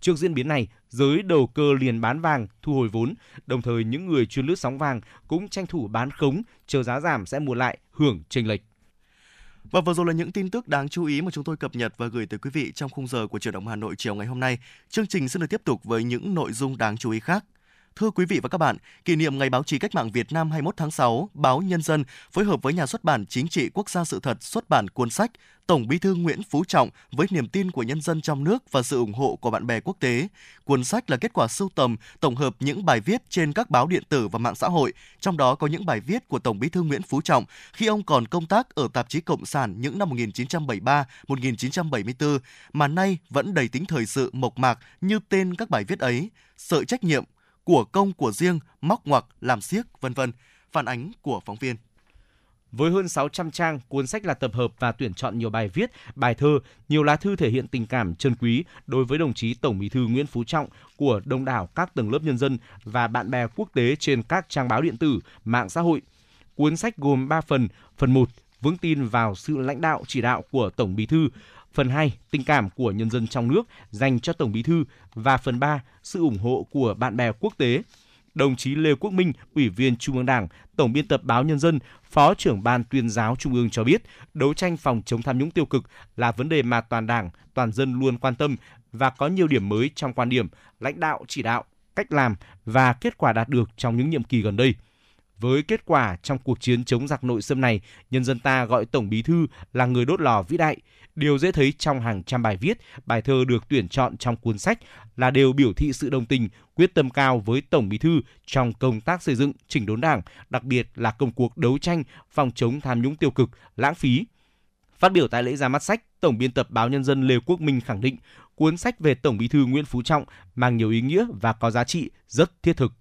Trước diễn biến này, giới đầu cơ liền bán vàng, thu hồi vốn, đồng thời những người chuyên lướt sóng vàng cũng tranh thủ bán khống, chờ giá giảm sẽ mua lại, hưởng chênh lệch. Và vừa rồi là những tin tức đáng chú ý mà chúng tôi cập nhật và gửi tới quý vị trong khung giờ của Chuyển động Hà Nội chiều ngày hôm nay. Chương trình sẽ được tiếp tục với những nội dung đáng chú ý khác. Thưa quý vị và các bạn, kỷ niệm Ngày báo chí cách mạng Việt Nam 21 tháng 6, báo Nhân dân phối hợp với nhà xuất bản Chính trị Quốc gia sự thật xuất bản cuốn sách Tổng Bí thư Nguyễn Phú Trọng với niềm tin của nhân dân trong nước và sự ủng hộ của bạn bè quốc tế. Cuốn sách là kết quả sưu tầm, tổng hợp những bài viết trên các báo điện tử và mạng xã hội, trong đó có những bài viết của Tổng Bí thư Nguyễn Phú Trọng khi ông còn công tác ở tạp chí Cộng sản những năm 1973-1974 mà nay vẫn đầy tính thời sự mộc mạc như tên các bài viết ấy, sợi trách nhiệm, của công của riêng, móc ngoặc, làm xiếc, vân vân. Phản ánh của phóng viên. Với hơn 600 trang, cuốn sách là tập hợp và tuyển chọn nhiều bài viết, bài thơ, nhiều lá thư thể hiện tình cảm chân quý đối với đồng chí Tổng Bí thư Nguyễn Phú Trọng của đông đảo các tầng lớp nhân dân và bạn bè quốc tế trên các trang báo điện tử, mạng xã hội. Cuốn sách gồm 3 phần. Phần 1, vững tin vào sự lãnh đạo chỉ đạo của Tổng Bí thư. Phần 2, tình cảm của nhân dân trong nước dành cho Tổng Bí thư và phần 3, sự ủng hộ của bạn bè quốc tế. Đồng chí Lê Quốc Minh, Ủy viên Trung ương Đảng, Tổng biên tập báo Nhân dân, Phó trưởng Ban tuyên giáo Trung ương cho biết, đấu tranh phòng chống tham nhũng tiêu cực là vấn đề mà toàn Đảng, toàn dân luôn quan tâm và có nhiều điểm mới trong quan điểm, lãnh đạo chỉ đạo, cách làm và kết quả đạt được trong những nhiệm kỳ gần đây. Với kết quả trong cuộc chiến chống giặc nội xâm này, nhân dân ta gọi Tổng Bí thư là người đốt lò vĩ đại. Điều dễ thấy trong hàng trăm bài viết, bài thơ được tuyển chọn trong cuốn sách là đều biểu thị sự đồng tình, quyết tâm cao với Tổng Bí thư trong công tác xây dựng, chỉnh đốn Đảng, đặc biệt là công cuộc đấu tranh phòng chống tham nhũng tiêu cực, lãng phí. Phát biểu tại lễ ra mắt sách, Tổng biên tập báo Nhân dân Lê Quốc Minh khẳng định cuốn sách về Tổng Bí thư Nguyễn Phú Trọng mang nhiều ý nghĩa và có giá trị rất thiết thực.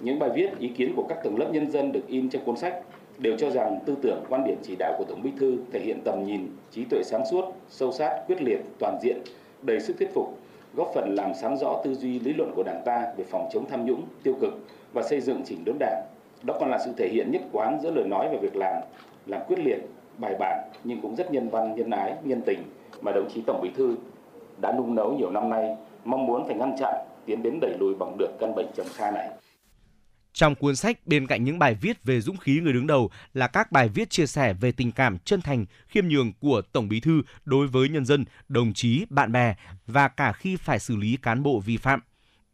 Những bài viết, ý kiến của các tầng lớp nhân dân được in trong cuốn sách đều cho rằng tư tưởng quan điểm chỉ đạo của Tổng Bí thư thể hiện tầm nhìn, trí tuệ sáng suốt, sâu sát, quyết liệt, toàn diện, đầy sức thuyết phục, góp phần làm sáng rõ tư duy lý luận của Đảng ta về phòng chống tham nhũng, tiêu cực và xây dựng chỉnh đốn Đảng. Đó còn là sự thể hiện nhất quán giữa lời nói và việc làm, làm quyết liệt, bài bản nhưng cũng rất nhân văn, nhân ái, nhân tình mà đồng chí Tổng Bí thư đã nung nấu nhiều năm nay, mong muốn phải ngăn chặn, tiến đến đẩy lùi bằng được căn bệnh trầm kha này. Trong cuốn sách, bên cạnh những bài viết về dũng khí người đứng đầu là các bài viết chia sẻ về tình cảm chân thành, khiêm nhường của Tổng Bí thư đối với nhân dân, đồng chí, bạn bè và cả khi phải xử lý cán bộ vi phạm.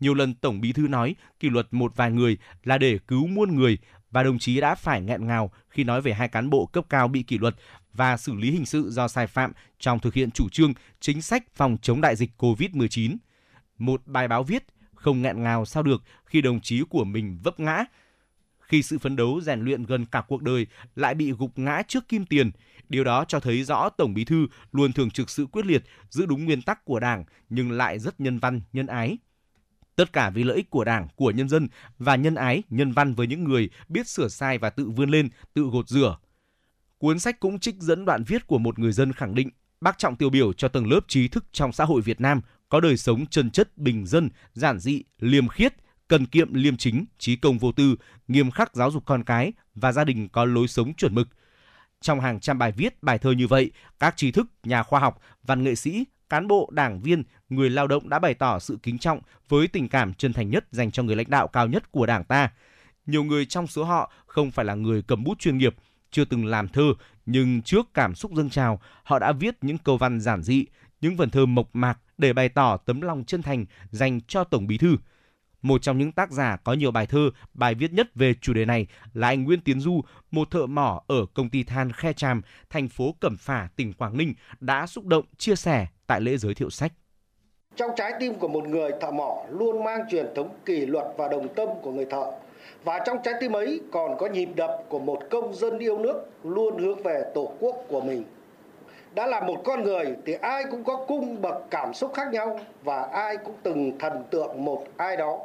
Nhiều lần Tổng Bí thư nói kỷ luật một vài người là để cứu muôn người và đồng chí đã phải nghẹn ngào khi nói về hai cán bộ cấp cao bị kỷ luật và xử lý hình sự do sai phạm trong thực hiện chủ trương chính sách phòng chống đại dịch COVID-19. Một bài báo viết – không nghẹn ngào sao được khi đồng chí của mình vấp ngã. Khi sự phấn đấu rèn luyện gần cả cuộc đời lại bị gục ngã trước kim tiền, điều đó cho thấy rõ Tổng Bí thư luôn thường trực sự quyết liệt, giữ đúng nguyên tắc của Đảng nhưng lại rất nhân văn, nhân ái. Tất cả vì lợi ích của Đảng, của nhân dân và nhân ái, nhân văn với những người biết sửa sai và tự vươn lên, tự gột rửa. Cuốn sách cũng trích dẫn đoạn viết của một người dân khẳng định bác trọng tiêu biểu cho tầng lớp trí thức trong xã hội Việt Nam có đời sống chân chất bình dân, giản dị, liêm khiết, cần kiệm liêm chính, trí công vô tư, nghiêm khắc giáo dục con cái và gia đình có lối sống chuẩn mực. Trong hàng trăm bài viết, bài thơ như vậy, các trí thức, nhà khoa học, văn nghệ sĩ, cán bộ, đảng viên, người lao động đã bày tỏ sự kính trọng với tình cảm chân thành nhất dành cho người lãnh đạo cao nhất của Đảng ta. Nhiều người trong số họ không phải là người cầm bút chuyên nghiệp, chưa từng làm thơ, nhưng trước cảm xúc dâng trào, họ đã viết những câu văn giản dị, những vần thơ mộc mạc để bày tỏ tấm lòng chân thành dành cho Tổng Bí thư. Một trong những tác giả có nhiều bài thơ, bài viết nhất về chủ đề này là anh Nguyễn Tiến Du, một thợ mỏ ở công ty than Khe Tràm, thành phố Cẩm Phả, tỉnh Quảng Ninh, đã xúc động chia sẻ tại lễ giới thiệu sách. Trong trái tim của một người thợ mỏ luôn mang truyền thống kỷ luật và đồng tâm của người thợ. Và trong trái tim ấy còn có nhịp đập của một công dân yêu nước luôn hướng về tổ quốc của mình đã là một con người thì ai cũng có cung bậc cảm xúc khác nhau và ai cũng từng thần tượng một ai đó.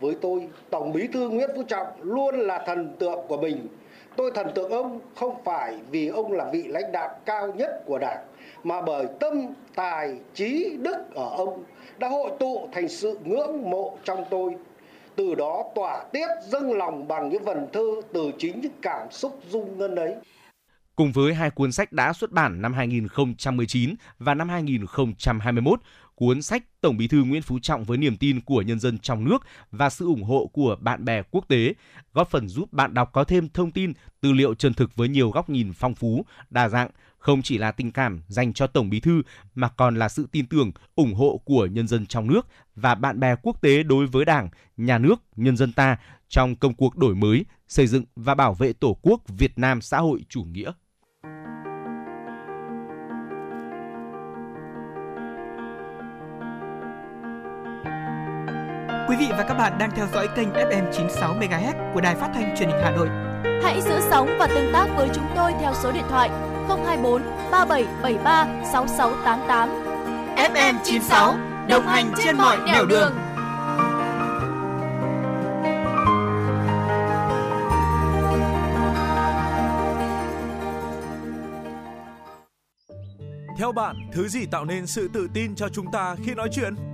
Với tôi, tổng bí thư nguyễn phú trọng luôn là thần tượng của mình. Tôi thần tượng ông không phải vì ông là vị lãnh đạo cao nhất của đảng, mà bởi tâm, tài, trí, đức ở ông đã hội tụ thành sự ngưỡng mộ trong tôi. Từ đó tỏa tiết dâng lòng bằng những vần thơ từ chính những cảm xúc dung ngân ấy. Cùng với hai cuốn sách đã xuất bản năm 2019 và năm 2021, cuốn sách Tổng Bí thư Nguyễn Phú Trọng với niềm tin của nhân dân trong nước và sự ủng hộ của bạn bè quốc tế, góp phần giúp bạn đọc có thêm thông tin, tư liệu chân thực với nhiều góc nhìn phong phú, đa dạng, không chỉ là tình cảm dành cho Tổng Bí thư mà còn là sự tin tưởng, ủng hộ của nhân dân trong nước và bạn bè quốc tế đối với Đảng, nhà nước, nhân dân ta trong công cuộc đổi mới, xây dựng và bảo vệ Tổ quốc Việt Nam xã hội chủ nghĩa. Quý vị và các bạn đang theo dõi kênh FM 96 MHz của đài phát thanh truyền hình Hà Nội. Hãy giữ sóng và tương tác với chúng tôi theo số điện thoại 024 3773 6688. FM 96 đồng hành trên mọi nẻo đường. Theo bạn, thứ gì tạo nên sự tự tin cho chúng ta khi nói chuyện?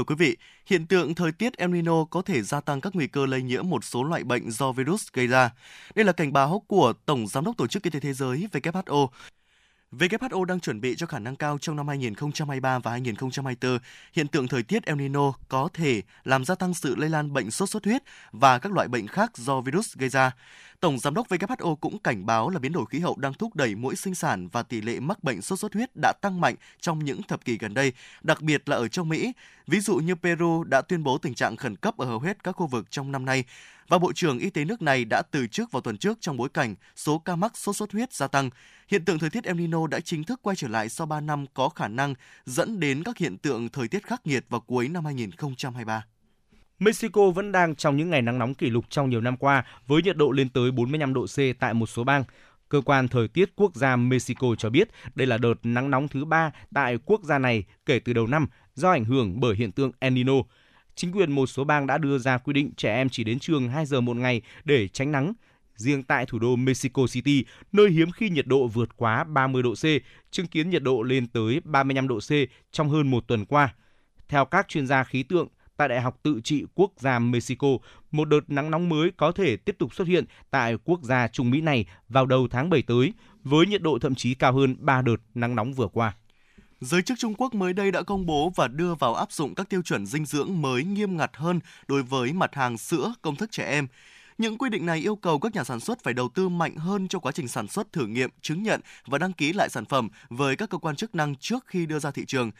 Thưa quý vị, hiện tượng thời tiết El Nino có thể gia tăng các nguy cơ lây nhiễm một số loại bệnh do virus gây ra. Đây là cảnh báo của Tổng Giám đốc Tổ chức Y tế Thế giới WHO. WHO đang chuẩn bị cho khả năng cao trong năm 2023 và 2024, hiện tượng thời tiết El Nino có thể làm gia tăng sự lây lan bệnh sốt xuất huyết và các loại bệnh khác do virus gây ra. Tổng giám đốc WHO cũng cảnh báo là biến đổi khí hậu đang thúc đẩy mũi sinh sản và tỷ lệ mắc bệnh sốt xuất huyết đã tăng mạnh trong những thập kỷ gần đây, đặc biệt là ở châu Mỹ. Ví dụ như Peru đã tuyên bố tình trạng khẩn cấp ở hầu hết các khu vực trong năm nay và Bộ trưởng Y tế nước này đã từ chức vào tuần trước trong bối cảnh số ca mắc sốt xuất huyết gia tăng. Hiện tượng thời tiết El Nino đã chính thức quay trở lại sau 3 năm có khả năng dẫn đến các hiện tượng thời tiết khắc nghiệt vào cuối năm 2023. Mexico vẫn đang trong những ngày nắng nóng kỷ lục trong nhiều năm qua với nhiệt độ lên tới 45 độ C tại một số bang. Cơ quan thời tiết quốc gia Mexico cho biết đây là đợt nắng nóng thứ ba tại quốc gia này kể từ đầu năm do ảnh hưởng bởi hiện tượng El Nino. Chính quyền một số bang đã đưa ra quy định trẻ em chỉ đến trường 2 giờ một ngày để tránh nắng. Riêng tại thủ đô Mexico City, nơi hiếm khi nhiệt độ vượt quá 30 độ C, chứng kiến nhiệt độ lên tới 35 độ C trong hơn một tuần qua. Theo các chuyên gia khí tượng, tại Đại học Tự trị Quốc gia Mexico, một đợt nắng nóng mới có thể tiếp tục xuất hiện tại quốc gia Trung Mỹ này vào đầu tháng 7 tới, với nhiệt độ thậm chí cao hơn 3 đợt nắng nóng vừa qua. Giới chức Trung Quốc mới đây đã công bố và đưa vào áp dụng các tiêu chuẩn dinh dưỡng mới nghiêm ngặt hơn đối với mặt hàng sữa công thức trẻ em. Những quy định này yêu cầu các nhà sản xuất phải đầu tư mạnh hơn cho quá trình sản xuất, thử nghiệm, chứng nhận và đăng ký lại sản phẩm với các cơ quan chức năng trước khi đưa ra thị trường.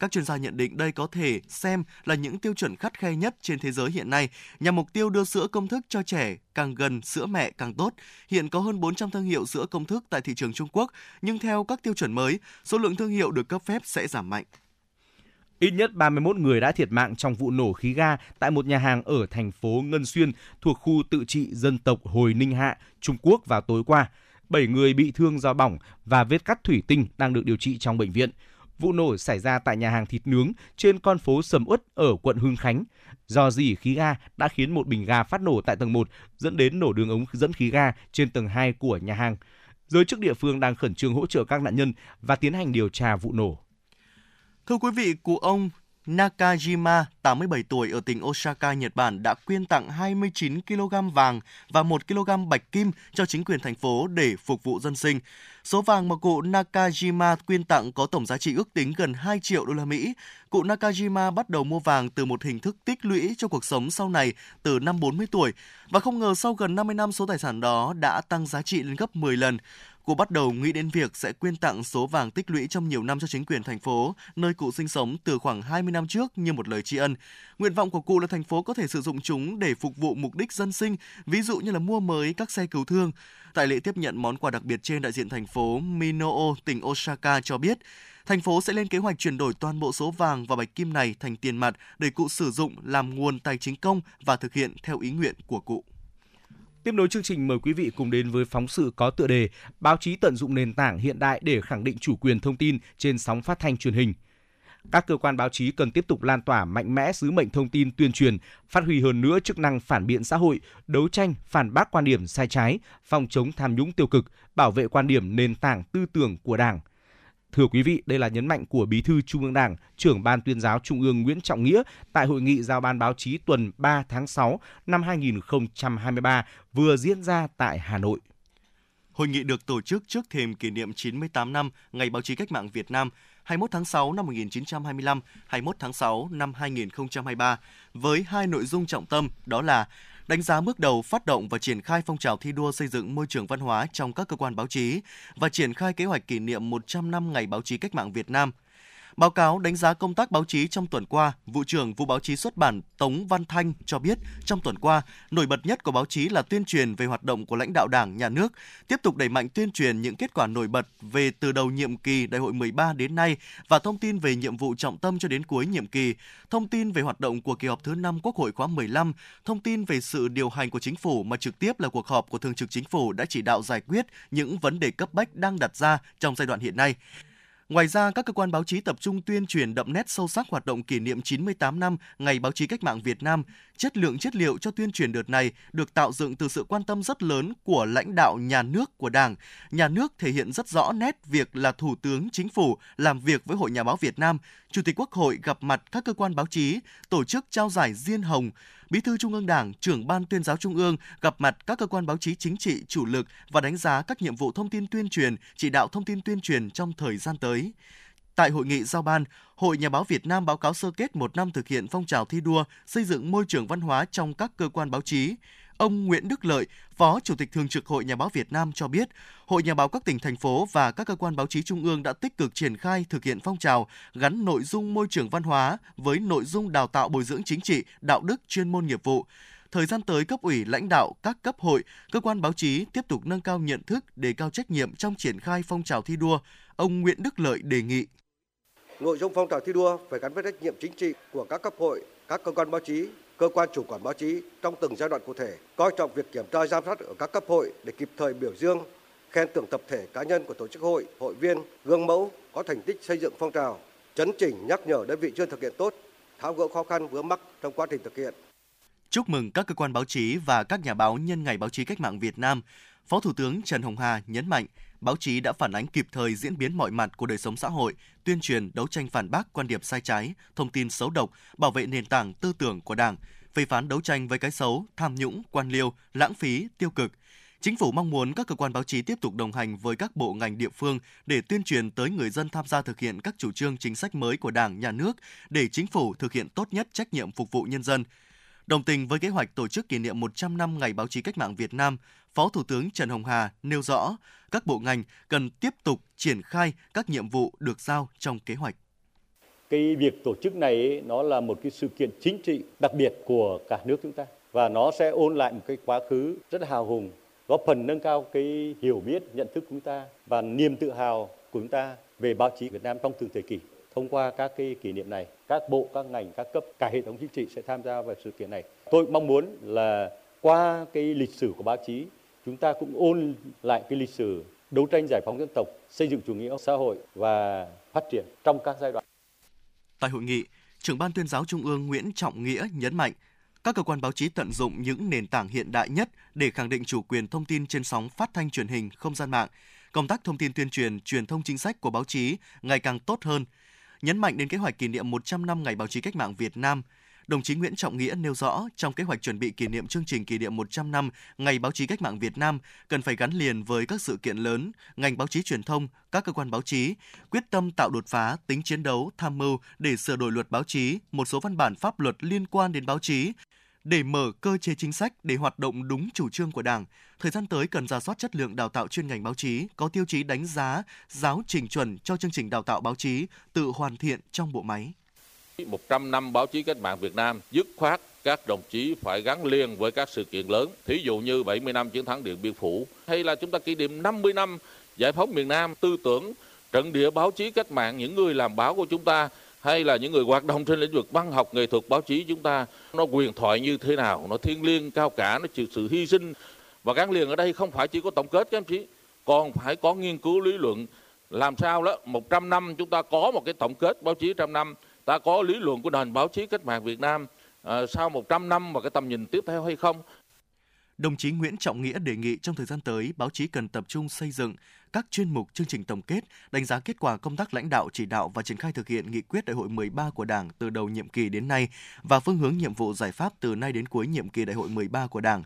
Các chuyên gia nhận định đây có thể xem là những tiêu chuẩn khắt khe nhất trên thế giới hiện nay nhằm mục tiêu đưa sữa công thức cho trẻ càng gần sữa mẹ càng tốt. Hiện có hơn 400 thương hiệu sữa công thức tại thị trường Trung Quốc, nhưng theo các tiêu chuẩn mới, số lượng thương hiệu được cấp phép sẽ giảm mạnh. Ít nhất 31 người đã thiệt mạng trong vụ nổ khí ga tại một nhà hàng ở thành phố Ngân Xuyên thuộc khu tự trị dân tộc Hồi Ninh Hạ, Trung Quốc vào tối qua. 7 người bị thương do bỏng và vết cắt thủy tinh đang được điều trị trong bệnh viện. Vụ nổ xảy ra tại nhà hàng thịt nướng trên con phố Sầm Uất ở quận Hưng Khánh. Do dỉ khí ga đã khiến một bình ga phát nổ tại tầng 1 dẫn đến nổ đường ống dẫn khí ga trên tầng 2 của nhà hàng. Giới chức địa phương đang khẩn trương hỗ trợ các nạn nhân và tiến hành điều tra vụ nổ. Thưa quý vị, cụ ông Nakajima, 87 tuổi ở tỉnh Osaka, Nhật Bản đã quyên tặng 29 kg vàng và 1 kg bạch kim cho chính quyền thành phố để phục vụ dân sinh. Số vàng mà cụ Nakajima quyên tặng có tổng giá trị ước tính gần 2 triệu đô la Mỹ. Cụ Nakajima bắt đầu mua vàng từ một hình thức tích lũy cho cuộc sống sau này từ năm 40 tuổi và không ngờ sau gần 50 năm số tài sản đó đã tăng giá trị lên gấp 10 lần cô bắt đầu nghĩ đến việc sẽ quyên tặng số vàng tích lũy trong nhiều năm cho chính quyền thành phố, nơi cụ sinh sống từ khoảng 20 năm trước như một lời tri ân. Nguyện vọng của cụ là thành phố có thể sử dụng chúng để phục vụ mục đích dân sinh, ví dụ như là mua mới các xe cứu thương. Tại lễ tiếp nhận món quà đặc biệt trên, đại diện thành phố Minoo, tỉnh Osaka cho biết, thành phố sẽ lên kế hoạch chuyển đổi toàn bộ số vàng và bạch kim này thành tiền mặt để cụ sử dụng làm nguồn tài chính công và thực hiện theo ý nguyện của cụ. Tiếp nối chương trình mời quý vị cùng đến với phóng sự có tựa đề Báo chí tận dụng nền tảng hiện đại để khẳng định chủ quyền thông tin trên sóng phát thanh truyền hình. Các cơ quan báo chí cần tiếp tục lan tỏa mạnh mẽ sứ mệnh thông tin tuyên truyền, phát huy hơn nữa chức năng phản biện xã hội, đấu tranh, phản bác quan điểm sai trái, phòng chống tham nhũng tiêu cực, bảo vệ quan điểm nền tảng tư tưởng của Đảng, Thưa quý vị, đây là nhấn mạnh của Bí thư Trung ương Đảng, trưởng Ban tuyên giáo Trung ương Nguyễn Trọng Nghĩa tại hội nghị giao ban báo chí tuần 3 tháng 6 năm 2023 vừa diễn ra tại Hà Nội. Hội nghị được tổ chức trước thềm kỷ niệm 98 năm Ngày báo chí cách mạng Việt Nam 21 tháng 6 năm 1925, 21 tháng 6 năm 2023 với hai nội dung trọng tâm đó là đánh giá bước đầu, phát động và triển khai phong trào thi đua xây dựng môi trường văn hóa trong các cơ quan báo chí và triển khai kế hoạch kỷ niệm 100 năm Ngày báo chí cách mạng Việt Nam – Báo cáo đánh giá công tác báo chí trong tuần qua, vụ trưởng vụ báo chí xuất bản Tống Văn Thanh cho biết trong tuần qua, nổi bật nhất của báo chí là tuyên truyền về hoạt động của lãnh đạo Đảng, Nhà nước, tiếp tục đẩy mạnh tuyên truyền những kết quả nổi bật về từ đầu nhiệm kỳ Đại hội 13 đến nay và thông tin về nhiệm vụ trọng tâm cho đến cuối nhiệm kỳ, thông tin về hoạt động của kỳ họp thứ 5 Quốc hội khóa 15, thông tin về sự điều hành của chính phủ mà trực tiếp là cuộc họp của Thường trực Chính phủ đã chỉ đạo giải quyết những vấn đề cấp bách đang đặt ra trong giai đoạn hiện nay. Ngoài ra, các cơ quan báo chí tập trung tuyên truyền đậm nét sâu sắc hoạt động kỷ niệm 98 năm Ngày báo chí cách mạng Việt Nam. Chất lượng chất liệu cho tuyên truyền đợt này được tạo dựng từ sự quan tâm rất lớn của lãnh đạo nhà nước của Đảng. Nhà nước thể hiện rất rõ nét việc là Thủ tướng Chính phủ làm việc với Hội Nhà báo Việt Nam, Chủ tịch Quốc hội gặp mặt các cơ quan báo chí, tổ chức trao giải Diên Hồng, Bí thư Trung ương Đảng, trưởng ban tuyên giáo Trung ương gặp mặt các cơ quan báo chí chính trị chủ lực và đánh giá các nhiệm vụ thông tin tuyên truyền, chỉ đạo thông tin tuyên truyền trong thời gian tới. Tại hội nghị giao ban, Hội Nhà báo Việt Nam báo cáo sơ kết một năm thực hiện phong trào thi đua xây dựng môi trường văn hóa trong các cơ quan báo chí. Ông Nguyễn Đức Lợi, Phó Chủ tịch Thường trực Hội Nhà báo Việt Nam cho biết, Hội Nhà báo các tỉnh, thành phố và các cơ quan báo chí trung ương đã tích cực triển khai thực hiện phong trào gắn nội dung môi trường văn hóa với nội dung đào tạo bồi dưỡng chính trị, đạo đức, chuyên môn nghiệp vụ. Thời gian tới, cấp ủy, lãnh đạo các cấp hội, cơ quan báo chí tiếp tục nâng cao nhận thức, đề cao trách nhiệm trong triển khai phong trào thi đua. Ông Nguyễn Đức Lợi đề nghị. Nội dung phong trào thi đua phải gắn với trách nhiệm chính trị của các cấp hội, các cơ quan báo chí, cơ quan chủ quản báo chí trong từng giai đoạn cụ thể, coi trọng việc kiểm tra giám sát ở các cấp hội để kịp thời biểu dương, khen thưởng tập thể cá nhân của tổ chức hội, hội viên, gương mẫu có thành tích xây dựng phong trào, chấn chỉnh nhắc nhở đơn vị chưa thực hiện tốt, tháo gỡ khó khăn vướng mắc trong quá trình thực hiện. Chúc mừng các cơ quan báo chí và các nhà báo nhân ngày báo chí cách mạng Việt Nam. Phó Thủ tướng Trần Hồng Hà nhấn mạnh, báo chí đã phản ánh kịp thời diễn biến mọi mặt của đời sống xã hội, tuyên truyền, đấu tranh phản bác quan điểm sai trái, thông tin xấu độc, bảo vệ nền tảng tư tưởng của Đảng, phê phán đấu tranh với cái xấu, tham nhũng, quan liêu, lãng phí, tiêu cực. Chính phủ mong muốn các cơ quan báo chí tiếp tục đồng hành với các bộ ngành địa phương để tuyên truyền tới người dân tham gia thực hiện các chủ trương chính sách mới của Đảng, Nhà nước để chính phủ thực hiện tốt nhất trách nhiệm phục vụ nhân dân. Đồng tình với kế hoạch tổ chức kỷ niệm 100 năm Ngày báo chí cách mạng Việt Nam, Phó Thủ tướng Trần Hồng Hà nêu rõ các bộ ngành cần tiếp tục triển khai các nhiệm vụ được giao trong kế hoạch. Cái việc tổ chức này nó là một cái sự kiện chính trị đặc biệt của cả nước chúng ta và nó sẽ ôn lại một cái quá khứ rất hào hùng, góp phần nâng cao cái hiểu biết, nhận thức của chúng ta và niềm tự hào của chúng ta về báo chí Việt Nam trong từng thời kỳ. Thông qua các cái kỷ niệm này, các bộ, các ngành, các cấp, cả hệ thống chính trị sẽ tham gia vào sự kiện này. Tôi mong muốn là qua cái lịch sử của báo chí chúng ta cũng ôn lại cái lịch sử đấu tranh giải phóng dân tộc, xây dựng chủ nghĩa xã hội và phát triển trong các giai đoạn. Tại hội nghị, trưởng ban tuyên giáo Trung ương Nguyễn Trọng Nghĩa nhấn mạnh, các cơ quan báo chí tận dụng những nền tảng hiện đại nhất để khẳng định chủ quyền thông tin trên sóng phát thanh truyền hình, không gian mạng. Công tác thông tin tuyên truyền, truyền thông chính sách của báo chí ngày càng tốt hơn nhấn mạnh đến kế hoạch kỷ niệm 100 năm Ngày báo chí cách mạng Việt Nam – đồng chí Nguyễn Trọng Nghĩa nêu rõ trong kế hoạch chuẩn bị kỷ niệm chương trình kỷ niệm 100 năm Ngày báo chí cách mạng Việt Nam cần phải gắn liền với các sự kiện lớn, ngành báo chí truyền thông, các cơ quan báo chí, quyết tâm tạo đột phá, tính chiến đấu, tham mưu để sửa đổi luật báo chí, một số văn bản pháp luật liên quan đến báo chí, để mở cơ chế chính sách để hoạt động đúng chủ trương của Đảng. Thời gian tới cần ra soát chất lượng đào tạo chuyên ngành báo chí, có tiêu chí đánh giá, giáo trình chuẩn cho chương trình đào tạo báo chí tự hoàn thiện trong bộ máy. 100 năm báo chí cách mạng Việt Nam, dứt khoát các đồng chí phải gắn liền với các sự kiện lớn, thí dụ như 70 năm chiến thắng Điện Biên Phủ, hay là chúng ta kỷ niệm 50 năm giải phóng miền Nam, tư tưởng trận địa báo chí cách mạng, những người làm báo của chúng ta hay là những người hoạt động trên lĩnh vực văn học nghệ thuật báo chí chúng ta nó quyền thoại như thế nào nó thiêng liêng cao cả nó chịu sự hy sinh và gắn liền ở đây không phải chỉ có tổng kết các em chí, còn phải có nghiên cứu lý luận làm sao đó 100 năm chúng ta có một cái tổng kết báo chí trăm năm ta có lý luận của nền báo chí cách mạng Việt Nam à, sau 100 năm và cái tầm nhìn tiếp theo hay không? Đồng chí Nguyễn Trọng Nghĩa đề nghị trong thời gian tới, báo chí cần tập trung xây dựng các chuyên mục chương trình tổng kết, đánh giá kết quả công tác lãnh đạo chỉ đạo và triển khai thực hiện nghị quyết đại hội 13 của Đảng từ đầu nhiệm kỳ đến nay và phương hướng nhiệm vụ giải pháp từ nay đến cuối nhiệm kỳ đại hội 13 của Đảng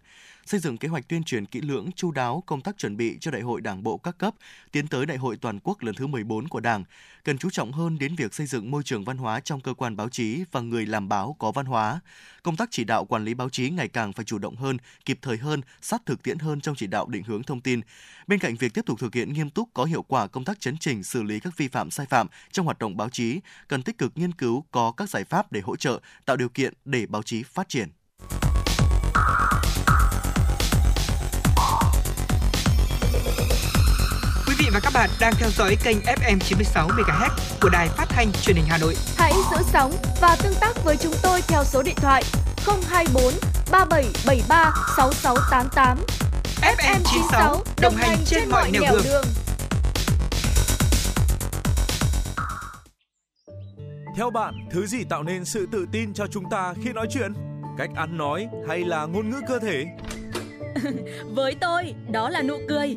xây dựng kế hoạch tuyên truyền kỹ lưỡng, chu đáo công tác chuẩn bị cho đại hội Đảng bộ các cấp, tiến tới đại hội toàn quốc lần thứ 14 của Đảng, cần chú trọng hơn đến việc xây dựng môi trường văn hóa trong cơ quan báo chí và người làm báo có văn hóa. Công tác chỉ đạo quản lý báo chí ngày càng phải chủ động hơn, kịp thời hơn, sát thực tiễn hơn trong chỉ đạo định hướng thông tin. Bên cạnh việc tiếp tục thực hiện nghiêm túc có hiệu quả công tác chấn chỉnh xử lý các vi phạm sai phạm trong hoạt động báo chí, cần tích cực nghiên cứu có các giải pháp để hỗ trợ, tạo điều kiện để báo chí phát triển. Vị và các bạn đang theo dõi kênh FM 96 MHz của đài phát thanh truyền hình Hà Nội. Hãy giữ sóng và tương tác với chúng tôi theo số điện thoại 024 3773 6688. FM 96 đồng hành trên mọi nẻo đường. đường. Theo bạn, thứ gì tạo nên sự tự tin cho chúng ta khi nói chuyện? Cách ăn nói hay là ngôn ngữ cơ thể? *laughs* Với tôi, đó là nụ cười.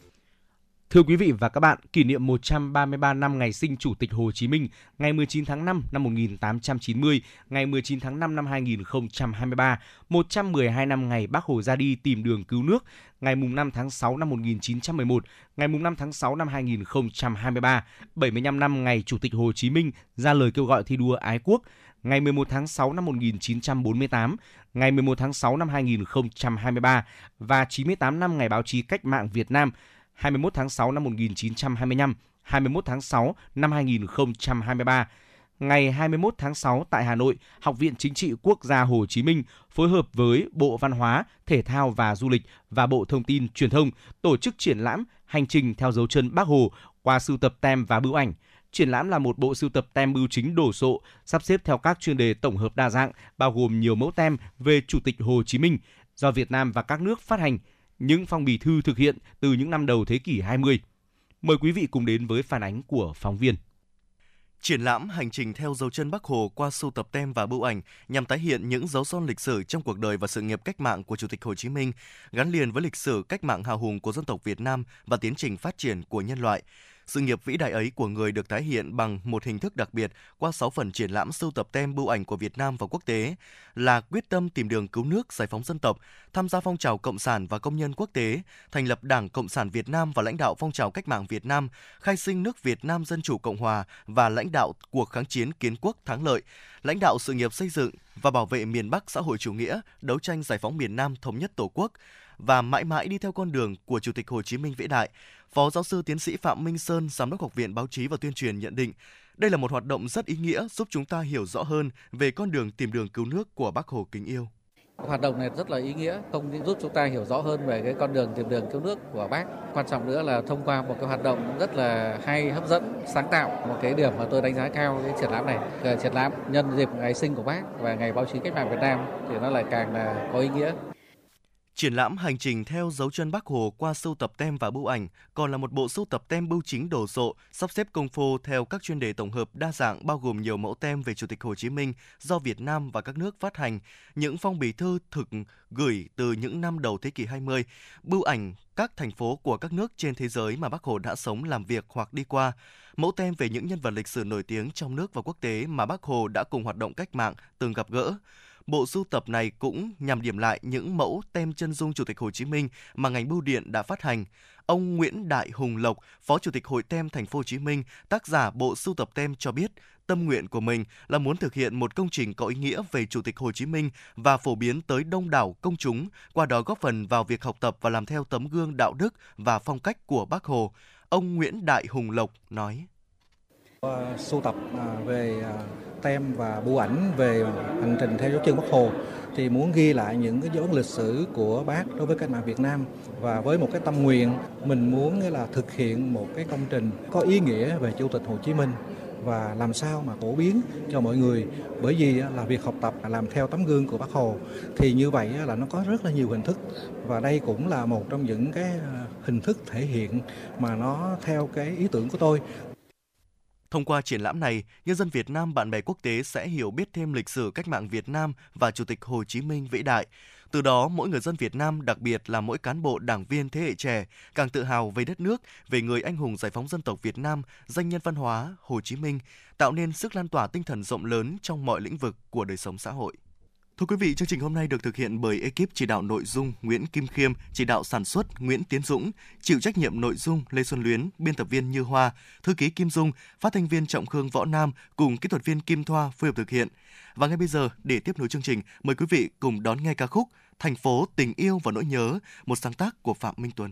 Thưa quý vị và các bạn, kỷ niệm 133 năm ngày sinh Chủ tịch Hồ Chí Minh, ngày 19 tháng 5 năm 1890, ngày 19 tháng 5 năm 2023, 112 năm ngày Bác Hồ ra đi tìm đường cứu nước, ngày 5 tháng 6 năm 1911, ngày 5 tháng 6 năm 2023, 75 năm ngày Chủ tịch Hồ Chí Minh ra lời kêu gọi thi đua ái quốc, ngày 11 tháng 6 năm 1948, ngày 11 tháng 6 năm 2023 và 98 năm ngày báo chí cách mạng Việt Nam 21 tháng 6 năm 1925, 21 tháng 6 năm 2023. Ngày 21 tháng 6 tại Hà Nội, Học viện Chính trị Quốc gia Hồ Chí Minh phối hợp với Bộ Văn hóa, Thể thao và Du lịch và Bộ Thông tin Truyền thông tổ chức triển lãm Hành trình theo dấu chân Bác Hồ qua sưu tập tem và bưu ảnh. Triển lãm là một bộ sưu tập tem bưu chính đồ sộ, sắp xếp theo các chuyên đề tổng hợp đa dạng, bao gồm nhiều mẫu tem về Chủ tịch Hồ Chí Minh do Việt Nam và các nước phát hành – những phong bì thư thực hiện từ những năm đầu thế kỷ 20. Mời quý vị cùng đến với phản ánh của phóng viên. Triển lãm Hành trình theo dấu chân Bắc Hồ qua sưu tập tem và bưu ảnh nhằm tái hiện những dấu son lịch sử trong cuộc đời và sự nghiệp cách mạng của Chủ tịch Hồ Chí Minh, gắn liền với lịch sử cách mạng hào hùng của dân tộc Việt Nam và tiến trình phát triển của nhân loại. Sự nghiệp vĩ đại ấy của người được tái hiện bằng một hình thức đặc biệt qua 6 phần triển lãm sưu tập tem bưu ảnh của Việt Nam và quốc tế là quyết tâm tìm đường cứu nước, giải phóng dân tộc, tham gia phong trào cộng sản và công nhân quốc tế, thành lập Đảng Cộng sản Việt Nam và lãnh đạo phong trào cách mạng Việt Nam, khai sinh nước Việt Nam Dân chủ Cộng hòa và lãnh đạo cuộc kháng chiến kiến quốc thắng lợi, lãnh đạo sự nghiệp xây dựng và bảo vệ miền Bắc xã hội chủ nghĩa, đấu tranh giải phóng miền Nam thống nhất Tổ quốc và mãi mãi đi theo con đường của Chủ tịch Hồ Chí Minh vĩ đại. Phó giáo sư tiến sĩ Phạm Minh Sơn, Giám đốc Học viện Báo chí và Tuyên truyền nhận định, đây là một hoạt động rất ý nghĩa giúp chúng ta hiểu rõ hơn về con đường tìm đường cứu nước của Bác Hồ kính yêu. Hoạt động này rất là ý nghĩa, không những giúp chúng ta hiểu rõ hơn về cái con đường tìm đường cứu nước của bác. Quan trọng nữa là thông qua một cái hoạt động rất là hay, hấp dẫn, sáng tạo. Một cái điểm mà tôi đánh giá cao cái triển lãm này. Cái triển lãm nhân dịp ngày sinh của bác và ngày báo chí cách mạng Việt Nam thì nó lại càng là có ý nghĩa. Triển lãm hành trình theo dấu chân Bác Hồ qua sưu tập tem và bưu ảnh còn là một bộ sưu tập tem bưu chính đồ sộ, sắp xếp công phu theo các chuyên đề tổng hợp đa dạng bao gồm nhiều mẫu tem về Chủ tịch Hồ Chí Minh do Việt Nam và các nước phát hành, những phong bì thư thực gửi từ những năm đầu thế kỷ 20, bưu ảnh các thành phố của các nước trên thế giới mà Bác Hồ đã sống, làm việc hoặc đi qua, mẫu tem về những nhân vật lịch sử nổi tiếng trong nước và quốc tế mà Bác Hồ đã cùng hoạt động cách mạng từng gặp gỡ. Bộ sưu tập này cũng nhằm điểm lại những mẫu tem chân dung Chủ tịch Hồ Chí Minh mà ngành bưu điện đã phát hành. Ông Nguyễn Đại Hùng Lộc, Phó Chủ tịch Hội Tem Thành phố Hồ Chí Minh, tác giả bộ sưu tập tem cho biết, tâm nguyện của mình là muốn thực hiện một công trình có ý nghĩa về Chủ tịch Hồ Chí Minh và phổ biến tới đông đảo công chúng, qua đó góp phần vào việc học tập và làm theo tấm gương đạo đức và phong cách của Bác Hồ. Ông Nguyễn Đại Hùng Lộc nói: Sưu tập à, về à, tem và bưu ảnh về hành trình theo dấu chân Bác Hồ, thì muốn ghi lại những cái dấu ấn lịch sử của bác đối với cách mạng Việt Nam. Và với một cái tâm nguyện, mình muốn là thực hiện một cái công trình có ý nghĩa về Chủ tịch Hồ Chí Minh. Và làm sao mà phổ biến cho mọi người, bởi vì là việc học tập làm theo tấm gương của bác Hồ. Thì như vậy là nó có rất là nhiều hình thức. Và đây cũng là một trong những cái à, hình thức thể hiện mà nó theo cái ý tưởng của tôi. Thông qua triển lãm này, nhân dân Việt Nam, bạn bè quốc tế sẽ hiểu biết thêm lịch sử cách mạng Việt Nam và Chủ tịch Hồ Chí Minh vĩ đại. Từ đó, mỗi người dân Việt Nam, đặc biệt là mỗi cán bộ đảng viên thế hệ trẻ, càng tự hào về đất nước, về người anh hùng giải phóng dân tộc Việt Nam, danh nhân văn hóa Hồ Chí Minh, tạo nên sức lan tỏa tinh thần rộng lớn trong mọi lĩnh vực của đời sống xã hội. Thưa quý vị, chương trình hôm nay được thực hiện bởi ekip chỉ đạo nội dung Nguyễn Kim Khiêm, chỉ đạo sản xuất Nguyễn Tiến Dũng, chịu trách nhiệm nội dung Lê Xuân Luyến, biên tập viên Như Hoa, thư ký Kim Dung, phát thanh viên Trọng Khương Võ Nam cùng kỹ thuật viên Kim Thoa phối hợp thực hiện. Và ngay bây giờ, để tiếp nối chương trình, mời quý vị cùng đón nghe ca khúc Thành phố tình yêu và nỗi nhớ, một sáng tác của Phạm Minh Tuấn.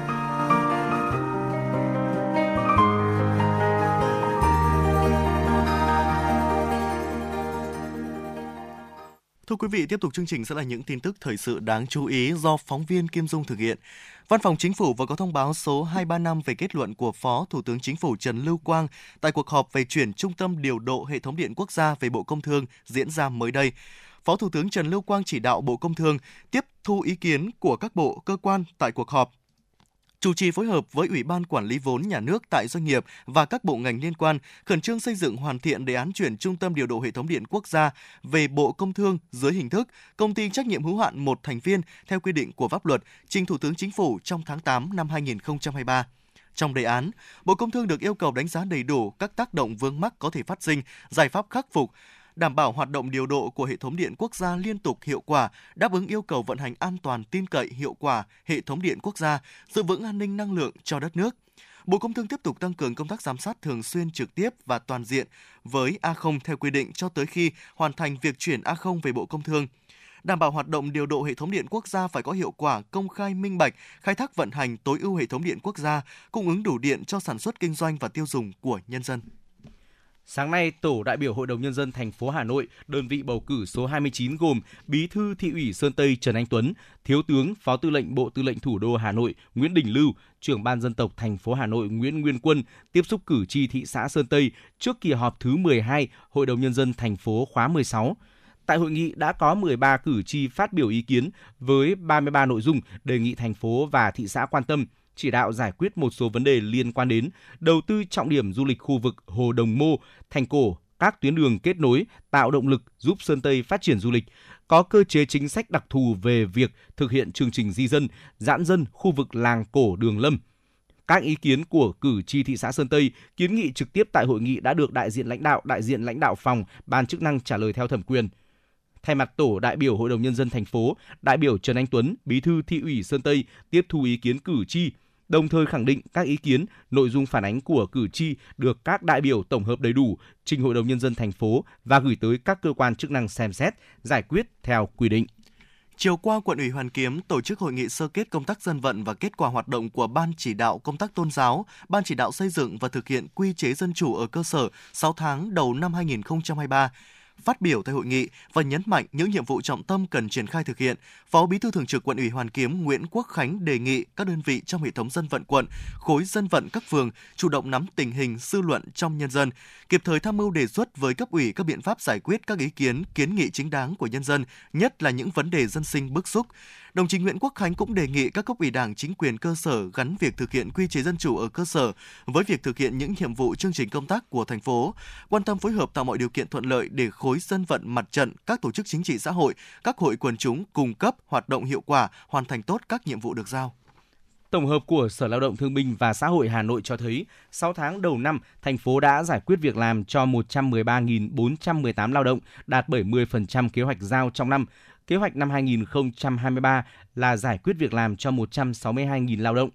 quý vị, tiếp tục chương trình sẽ là những tin tức thời sự đáng chú ý do phóng viên Kim Dung thực hiện. Văn phòng Chính phủ vừa có thông báo số 235 về kết luận của Phó Thủ tướng Chính phủ Trần Lưu Quang tại cuộc họp về chuyển Trung tâm điều độ hệ thống điện quốc gia về Bộ Công Thương diễn ra mới đây. Phó Thủ tướng Trần Lưu Quang chỉ đạo Bộ Công Thương tiếp thu ý kiến của các bộ, cơ quan tại cuộc họp chủ trì phối hợp với Ủy ban Quản lý vốn nhà nước tại doanh nghiệp và các bộ ngành liên quan khẩn trương xây dựng hoàn thiện đề án chuyển Trung tâm điều độ hệ thống điện quốc gia về Bộ Công Thương dưới hình thức công ty trách nhiệm hữu hạn một thành viên theo quy định của pháp luật trình Thủ tướng Chính phủ trong tháng 8 năm 2023. Trong đề án, Bộ Công Thương được yêu cầu đánh giá đầy đủ các tác động vướng mắc có thể phát sinh, giải pháp khắc phục, đảm bảo hoạt động điều độ của hệ thống điện quốc gia liên tục hiệu quả, đáp ứng yêu cầu vận hành an toàn, tin cậy, hiệu quả hệ thống điện quốc gia, giữ vững an ninh năng lượng cho đất nước. Bộ Công Thương tiếp tục tăng cường công tác giám sát thường xuyên trực tiếp và toàn diện với A0 theo quy định cho tới khi hoàn thành việc chuyển A0 về Bộ Công Thương. Đảm bảo hoạt động điều độ hệ thống điện quốc gia phải có hiệu quả, công khai, minh bạch, khai thác vận hành tối ưu hệ thống điện quốc gia, cung ứng đủ điện cho sản xuất kinh doanh và tiêu dùng của nhân dân. Sáng nay, tổ đại biểu Hội đồng nhân dân thành phố Hà Nội, đơn vị bầu cử số 29 gồm Bí thư thị ủy Sơn Tây Trần Anh Tuấn, Thiếu tướng Phó Tư lệnh Bộ Tư lệnh Thủ đô Hà Nội Nguyễn Đình Lưu, trưởng ban dân tộc thành phố Hà Nội Nguyễn Nguyên Quân tiếp xúc cử tri thị xã Sơn Tây trước kỳ họp thứ 12 Hội đồng nhân dân thành phố khóa 16. Tại hội nghị đã có 13 cử tri phát biểu ý kiến với 33 nội dung đề nghị thành phố và thị xã quan tâm, chỉ đạo giải quyết một số vấn đề liên quan đến đầu tư trọng điểm du lịch khu vực Hồ Đồng Mô, Thành Cổ, các tuyến đường kết nối, tạo động lực giúp Sơn Tây phát triển du lịch, có cơ chế chính sách đặc thù về việc thực hiện chương trình di dân, giãn dân khu vực làng cổ Đường Lâm. Các ý kiến của cử tri thị xã Sơn Tây kiến nghị trực tiếp tại hội nghị đã được đại diện lãnh đạo, đại diện lãnh đạo phòng, ban chức năng trả lời theo thẩm quyền. Thay mặt tổ đại biểu Hội đồng nhân dân thành phố, đại biểu Trần Anh Tuấn, Bí thư thị ủy Sơn Tây tiếp thu ý kiến cử tri, đồng thời khẳng định các ý kiến, nội dung phản ánh của cử tri được các đại biểu tổng hợp đầy đủ, trình Hội đồng nhân dân thành phố và gửi tới các cơ quan chức năng xem xét, giải quyết theo quy định. Chiều qua, quận ủy Hoàn Kiếm tổ chức hội nghị sơ kết công tác dân vận và kết quả hoạt động của Ban chỉ đạo công tác tôn giáo, Ban chỉ đạo xây dựng và thực hiện quy chế dân chủ ở cơ sở 6 tháng đầu năm 2023. Phát biểu tại hội nghị và nhấn mạnh những nhiệm vụ trọng tâm cần triển khai thực hiện, Phó Bí thư Thường trực Quận ủy Hoàn Kiếm Nguyễn Quốc Khánh đề nghị các đơn vị trong hệ thống dân vận quận, khối dân vận các phường chủ động nắm tình hình dư luận trong nhân dân, kịp thời tham mưu đề xuất với cấp ủy các biện pháp giải quyết các ý kiến, kiến nghị chính đáng của nhân dân, nhất là những vấn đề dân sinh bức xúc. Đồng chí Nguyễn Quốc Khánh cũng đề nghị các cấp ủy Đảng, chính quyền cơ sở gắn việc thực hiện quy chế dân chủ ở cơ sở với việc thực hiện những nhiệm vụ chương trình công tác của thành phố, quan tâm phối hợp tạo mọi điều kiện thuận lợi để khối dân vận mặt trận, các tổ chức chính trị xã hội, các hội quần chúng cung cấp hoạt động hiệu quả, hoàn thành tốt các nhiệm vụ được giao. Tổng hợp của Sở Lao động Thương binh và Xã hội Hà Nội cho thấy, 6 tháng đầu năm, thành phố đã giải quyết việc làm cho 113.418 lao động, đạt 70% kế hoạch giao trong năm. Kế hoạch năm 2023 là giải quyết việc làm cho 162.000 lao động.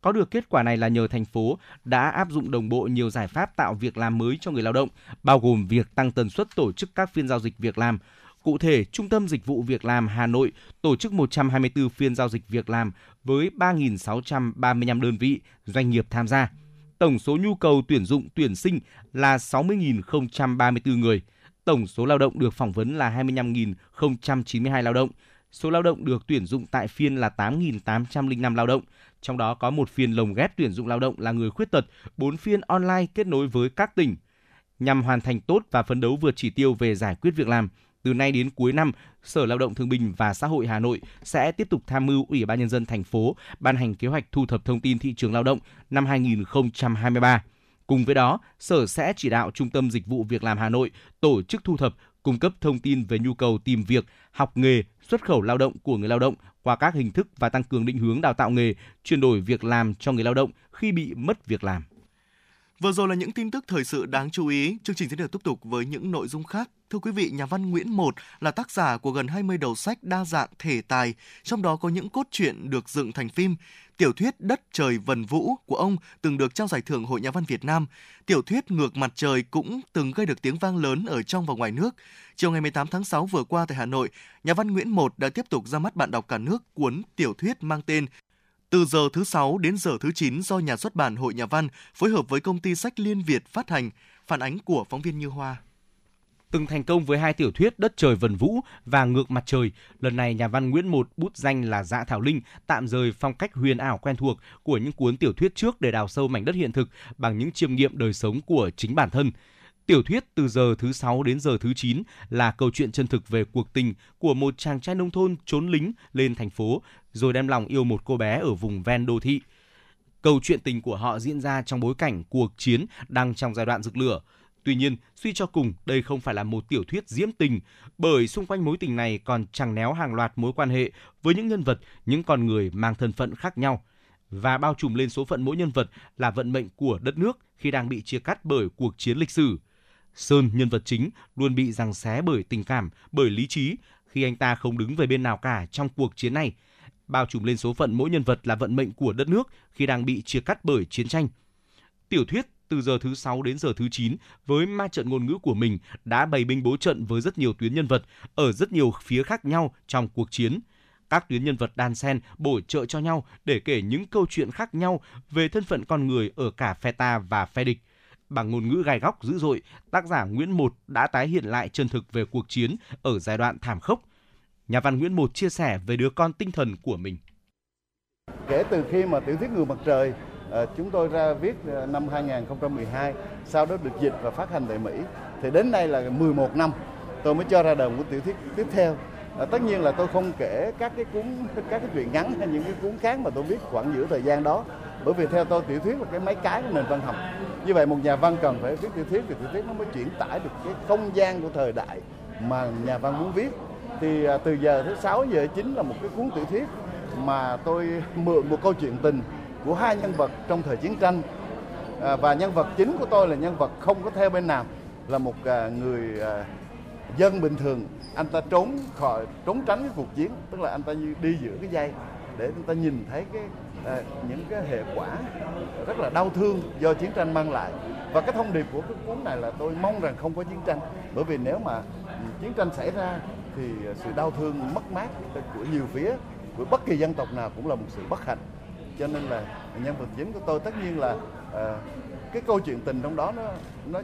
Có được kết quả này là nhờ thành phố đã áp dụng đồng bộ nhiều giải pháp tạo việc làm mới cho người lao động, bao gồm việc tăng tần suất tổ chức các phiên giao dịch việc làm. Cụ thể, Trung tâm Dịch vụ Việc làm Hà Nội tổ chức 124 phiên giao dịch việc làm với 3.635 đơn vị, doanh nghiệp tham gia. Tổng số nhu cầu tuyển dụng tuyển sinh là 60.034 người. Tổng số lao động được phỏng vấn là 25.092 lao động. Số lao động được tuyển dụng tại phiên là 8.805 lao động. Trong đó có một phiên lồng ghép tuyển dụng lao động là người khuyết tật, 4 phiên online kết nối với các tỉnh. Nhằm hoàn thành tốt và phấn đấu vượt chỉ tiêu về giải quyết việc làm, từ nay đến cuối năm, Sở Lao động Thương binh và Xã hội Hà Nội sẽ tiếp tục tham mưu Ủy ban nhân dân thành phố ban hành kế hoạch thu thập thông tin thị trường lao động năm 2023. Cùng với đó, Sở sẽ chỉ đạo Trung tâm Dịch vụ Việc làm Hà Nội tổ chức thu thập, cung cấp thông tin về nhu cầu tìm việc, học nghề, xuất khẩu lao động của người lao động qua các hình thức và tăng cường định hướng đào tạo nghề, chuyển đổi việc làm cho người lao động khi bị mất việc làm. Vừa rồi là những tin tức thời sự đáng chú ý. Chương trình sẽ được tiếp tục với những nội dung khác. Thưa quý vị, nhà văn Nguyễn Một là tác giả của gần 20 đầu sách đa dạng thể tài, trong đó có những cốt truyện được dựng thành phim. Tiểu thuyết Đất trời vần vũ của ông từng được trao giải thưởng Hội Nhà văn Việt Nam. Tiểu thuyết Ngược mặt trời cũng từng gây được tiếng vang lớn ở trong và ngoài nước. Chiều ngày 18 tháng 6 vừa qua tại Hà Nội, nhà văn Nguyễn Một đã tiếp tục ra mắt bạn đọc cả nước cuốn tiểu thuyết mang tên từ giờ thứ 6 đến giờ thứ 9 do nhà xuất bản Hội Nhà văn phối hợp với công ty sách Liên Việt phát hành, phản ánh của phóng viên Như Hoa. Từng thành công với hai tiểu thuyết Đất trời vần vũ và Ngược mặt trời, lần này nhà văn Nguyễn Một bút danh là Dạ Thảo Linh tạm rời phong cách huyền ảo quen thuộc của những cuốn tiểu thuyết trước để đào sâu mảnh đất hiện thực bằng những chiêm nghiệm đời sống của chính bản thân. Tiểu thuyết từ giờ thứ 6 đến giờ thứ 9 là câu chuyện chân thực về cuộc tình của một chàng trai nông thôn trốn lính lên thành phố rồi đem lòng yêu một cô bé ở vùng ven đô thị. Câu chuyện tình của họ diễn ra trong bối cảnh cuộc chiến đang trong giai đoạn rực lửa. Tuy nhiên, suy cho cùng, đây không phải là một tiểu thuyết diễm tình, bởi xung quanh mối tình này còn chẳng néo hàng loạt mối quan hệ với những nhân vật, những con người mang thân phận khác nhau. Và bao trùm lên số phận mỗi nhân vật là vận mệnh của đất nước khi đang bị chia cắt bởi cuộc chiến lịch sử. Sơn, nhân vật chính, luôn bị giằng xé bởi tình cảm, bởi lý trí, khi anh ta không đứng về bên nào cả trong cuộc chiến này. Bao trùm lên số phận mỗi nhân vật là vận mệnh của đất nước khi đang bị chia cắt bởi chiến tranh. Tiểu thuyết từ giờ thứ 6 đến giờ thứ 9 với ma trận ngôn ngữ của mình đã bày binh bố trận với rất nhiều tuyến nhân vật ở rất nhiều phía khác nhau trong cuộc chiến. Các tuyến nhân vật đan xen bổ trợ cho nhau để kể những câu chuyện khác nhau về thân phận con người ở cả phe ta và phe địch. Bằng ngôn ngữ gai góc dữ dội, tác giả Nguyễn Một đã tái hiện lại chân thực về cuộc chiến ở giai đoạn thảm khốc. Nhà văn Nguyễn Một chia sẻ về đứa con tinh thần của mình. Kể từ khi mà tiểu thuyết Người mặt trời Ờ, chúng tôi ra viết ờ, năm 2012, sau đó được dịch và phát hành tại Mỹ, thì đến nay là 11 năm tôi mới cho ra đời một tiểu thuyết tiếp theo. À, tất nhiên là tôi không kể các cái cuốn các cái truyện ngắn hay những cái cuốn khác mà tôi viết khoảng giữa thời gian đó. Bởi vì theo tôi tiểu thuyết là cái máy cái của nền văn học. Như vậy một nhà văn cần phải viết tiểu thuyết thì tiểu thuyết nó mới chuyển tải được cái không gian của thời đại mà nhà văn muốn viết. Thì à, từ giờ thứ sáu giờ chính là một cái cuốn tiểu thuyết mà tôi *laughs* mượn một câu chuyện tình của hai nhân vật trong thời chiến tranh. À, và nhân vật chính của tôi là nhân vật không có theo bên nào là một à, người à, dân bình thường. Anh ta trốn khỏi trốn tránh cái cuộc chiến tức là anh ta đi giữa cái dây để anh ta nhìn thấy cái à, những cái hệ quả rất là đau thương do chiến tranh mang lại. Và cái thông điệp của cái cuốn này là tôi mong rằng không có chiến tranh bởi vì nếu mà chiến tranh xảy ra thì sự đau thương mất mát của nhiều phía của bất kỳ dân tộc nào cũng là một sự bất hạnh cho nên là nhân vật chính của tôi tất nhiên là à, cái câu chuyện tình trong đó nó nó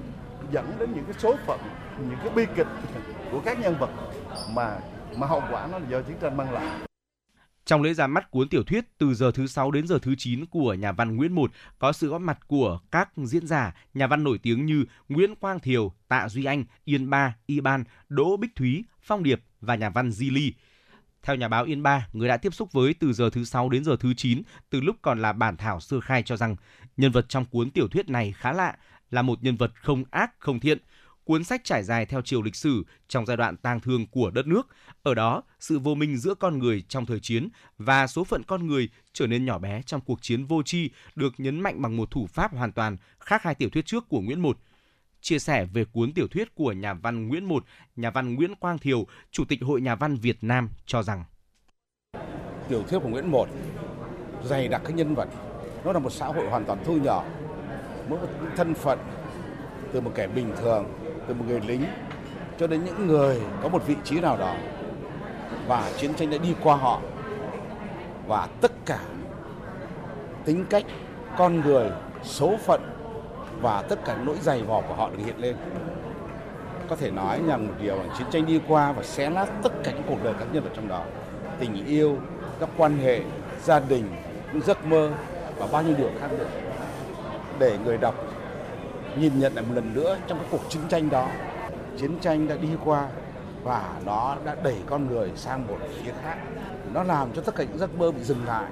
dẫn đến những cái số phận những cái bi kịch của các nhân vật mà mà hậu quả nó là do chiến tranh mang lại trong lễ ra mắt cuốn tiểu thuyết từ giờ thứ 6 đến giờ thứ 9 của nhà văn Nguyễn Một có sự góp mặt của các diễn giả, nhà văn nổi tiếng như Nguyễn Quang Thiều, Tạ Duy Anh, Yên Ba, Y Ban, Đỗ Bích Thúy, Phong Điệp và nhà văn Di Ly. Theo nhà báo Yên Ba, người đã tiếp xúc với từ giờ thứ 6 đến giờ thứ 9, từ lúc còn là bản thảo sơ khai cho rằng nhân vật trong cuốn tiểu thuyết này khá lạ, là một nhân vật không ác không thiện, Cuốn sách trải dài theo chiều lịch sử trong giai đoạn tang thương của đất nước. Ở đó, sự vô minh giữa con người trong thời chiến và số phận con người trở nên nhỏ bé trong cuộc chiến vô tri được nhấn mạnh bằng một thủ pháp hoàn toàn khác hai tiểu thuyết trước của Nguyễn Một. Chia sẻ về cuốn tiểu thuyết của nhà văn Nguyễn Một, nhà văn Nguyễn Quang Thiều, Chủ tịch Hội Nhà văn Việt Nam cho rằng. Tiểu thuyết của Nguyễn Một dày đặc các nhân vật, nó là một xã hội hoàn toàn thu nhỏ, mỗi một thân phận từ một kẻ bình thường từ một người lính cho đến những người có một vị trí nào đó và chiến tranh đã đi qua họ. Và tất cả tính cách con người số phận và tất cả nỗi dày vò của họ được hiện lên. Có thể nói rằng một điều là chiến tranh đi qua và xé nát tất cả những cuộc đời các nhân vật trong đó. Tình yêu, các quan hệ, gia đình, những giấc mơ và bao nhiêu điều khác nữa. Để người đọc nhìn nhận lại một lần nữa trong các cuộc chiến tranh đó, chiến tranh đã đi qua và nó đã đẩy con người sang một phía khác. Nó làm cho tất cả những giấc mơ bị dừng lại.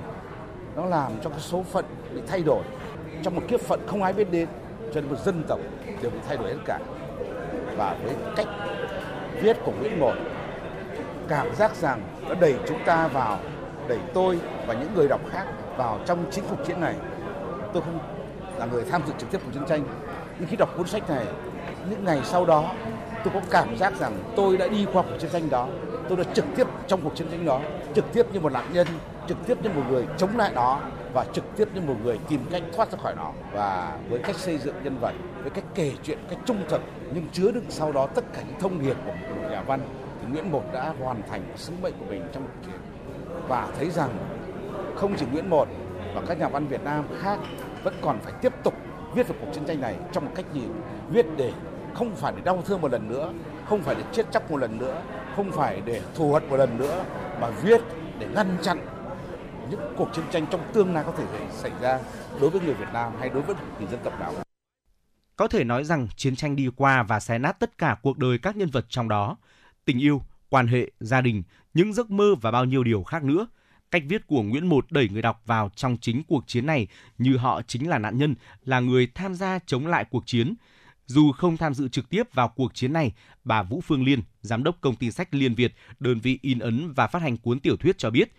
Nó làm cho cái số phận bị thay đổi. Trong một kiếp phận không ai biết đến cho nên một dân tộc đều bị thay đổi hết cả. Và với cách viết của Nguyễn Một cảm giác rằng nó đẩy chúng ta vào, đẩy tôi và những người đọc khác vào trong chính cuộc chiến này. Tôi không là người tham dự trực tiếp cuộc chiến tranh, nhưng khi đọc cuốn sách này, những ngày sau đó, tôi có cảm giác rằng tôi đã đi qua cuộc chiến tranh đó. Tôi đã trực tiếp trong cuộc chiến tranh đó, trực tiếp như một nạn nhân, trực tiếp như một người chống lại nó và trực tiếp như một người tìm cách thoát ra khỏi nó. Và với cách xây dựng nhân vật, với cách kể chuyện cách trung thực, nhưng chứa đựng sau đó tất cả những thông điệp của một nhà văn, thì Nguyễn Một đã hoàn thành sứ mệnh của mình trong cuộc chiến. Và thấy rằng không chỉ Nguyễn Một và các nhà văn Việt Nam khác vẫn còn phải tiếp tục viết về cuộc chiến tranh này trong một cách nhìn, viết để không phải để đau thương một lần nữa, không phải để chết chóc một lần nữa, không phải để thù hận một lần nữa, mà viết để ngăn chặn những cuộc chiến tranh trong tương lai có thể xảy ra đối với người Việt Nam hay đối với người dân tộc nào. Có thể nói rằng chiến tranh đi qua và xé nát tất cả cuộc đời các nhân vật trong đó. Tình yêu, quan hệ, gia đình, những giấc mơ và bao nhiêu điều khác nữa – Cách viết của Nguyễn Một đẩy người đọc vào trong chính cuộc chiến này như họ chính là nạn nhân, là người tham gia chống lại cuộc chiến. Dù không tham dự trực tiếp vào cuộc chiến này, bà Vũ Phương Liên, giám đốc công ty sách Liên Việt, đơn vị in ấn và phát hành cuốn tiểu thuyết cho biết,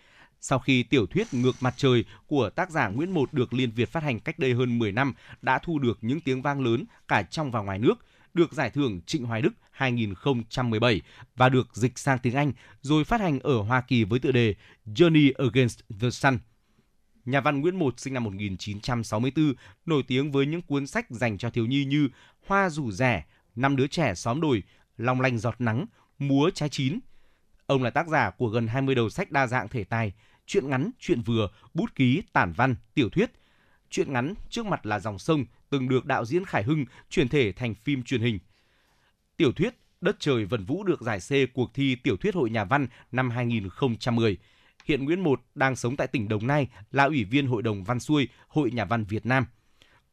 sau khi tiểu thuyết Ngược mặt trời của tác giả Nguyễn Một được Liên Việt phát hành cách đây hơn 10 năm đã thu được những tiếng vang lớn cả trong và ngoài nước – được giải thưởng Trịnh Hoài Đức 2017 và được dịch sang tiếng Anh rồi phát hành ở Hoa Kỳ với tựa đề Journey Against the Sun. Nhà văn Nguyễn Một sinh năm 1964, nổi tiếng với những cuốn sách dành cho thiếu nhi như Hoa rủ rẻ, Năm đứa trẻ xóm đồi, Long lanh giọt nắng, Múa trái chín. Ông là tác giả của gần 20 đầu sách đa dạng thể tài, truyện ngắn, truyện vừa, bút ký, tản văn, tiểu thuyết. Truyện ngắn trước mặt là dòng sông từng được đạo diễn Khải Hưng chuyển thể thành phim truyền hình. Tiểu thuyết Đất trời vần vũ được giải C cuộc thi tiểu thuyết hội nhà văn năm 2010. Hiện Nguyễn Một đang sống tại tỉnh Đồng Nai, là ủy viên Hội đồng Văn xuôi Hội Nhà văn Việt Nam.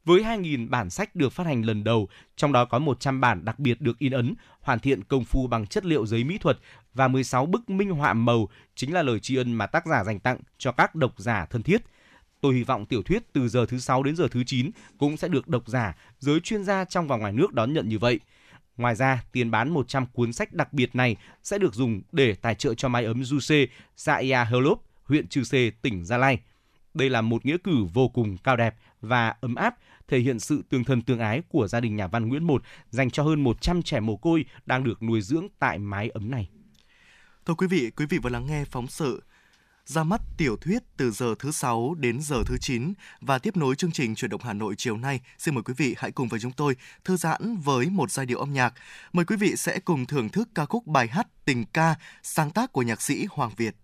Với 2.000 bản sách được phát hành lần đầu, trong đó có 100 bản đặc biệt được in ấn, hoàn thiện công phu bằng chất liệu giấy mỹ thuật và 16 bức minh họa màu chính là lời tri ân mà tác giả dành tặng cho các độc giả thân thiết – Tôi hy vọng tiểu thuyết từ giờ thứ 6 đến giờ thứ 9 cũng sẽ được độc giả, giới chuyên gia trong và ngoài nước đón nhận như vậy. Ngoài ra, tiền bán 100 cuốn sách đặc biệt này sẽ được dùng để tài trợ cho mái ấm Juce, xã Ia Hlop, huyện Chư Sê, tỉnh Gia Lai. Đây là một nghĩa cử vô cùng cao đẹp và ấm áp, thể hiện sự tương thân tương ái của gia đình nhà văn Nguyễn Một dành cho hơn 100 trẻ mồ côi đang được nuôi dưỡng tại mái ấm này. Thưa quý vị, quý vị vừa lắng nghe phóng sự ra mắt tiểu thuyết từ giờ thứ sáu đến giờ thứ 9 và tiếp nối chương trình chuyển động Hà Nội chiều nay. Xin mời quý vị hãy cùng với chúng tôi thư giãn với một giai điệu âm nhạc. Mời quý vị sẽ cùng thưởng thức ca khúc bài hát Tình ca sáng tác của nhạc sĩ Hoàng Việt.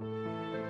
mặt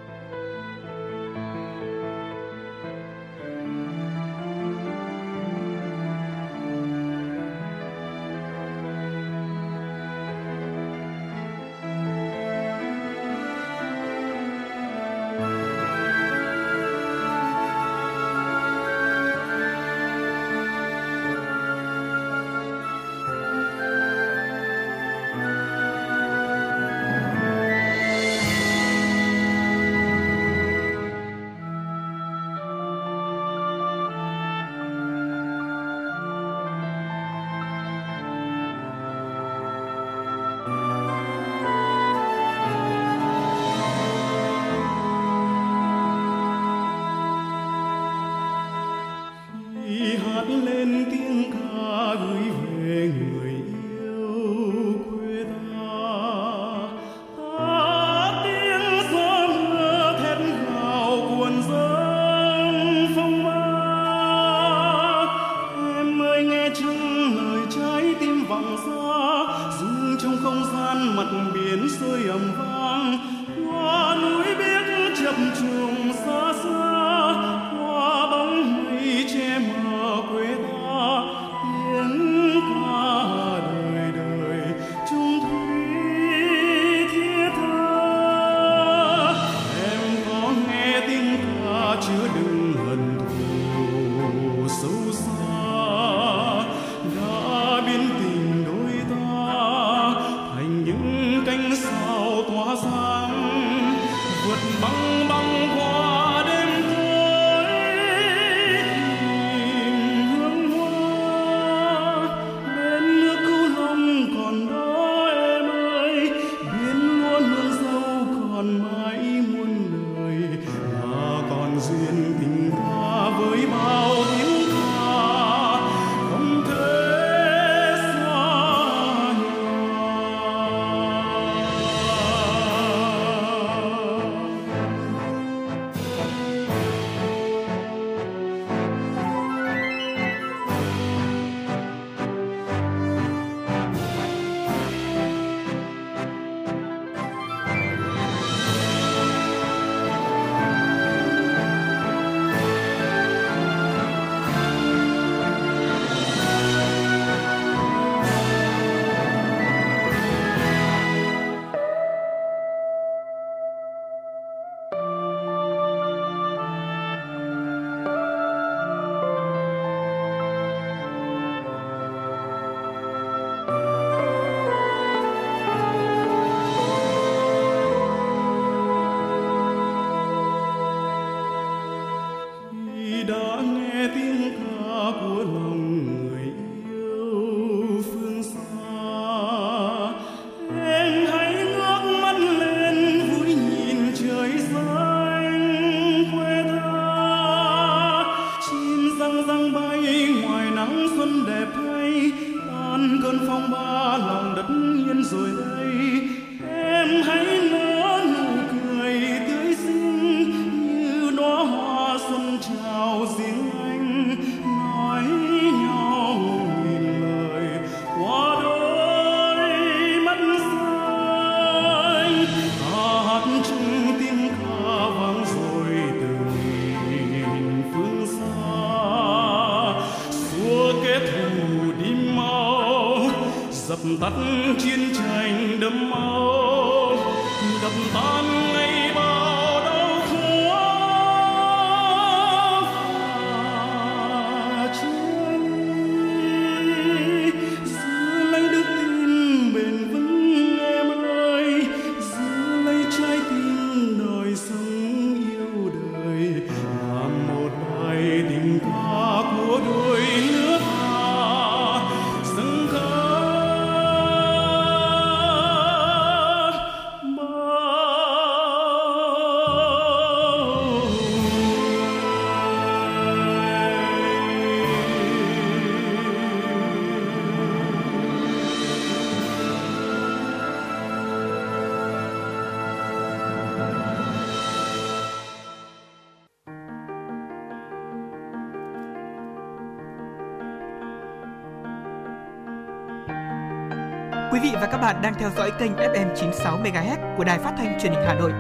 và các bạn đang theo dõi kênh FM 96 MHz của đài phát thanh truyền hình Hà Nội.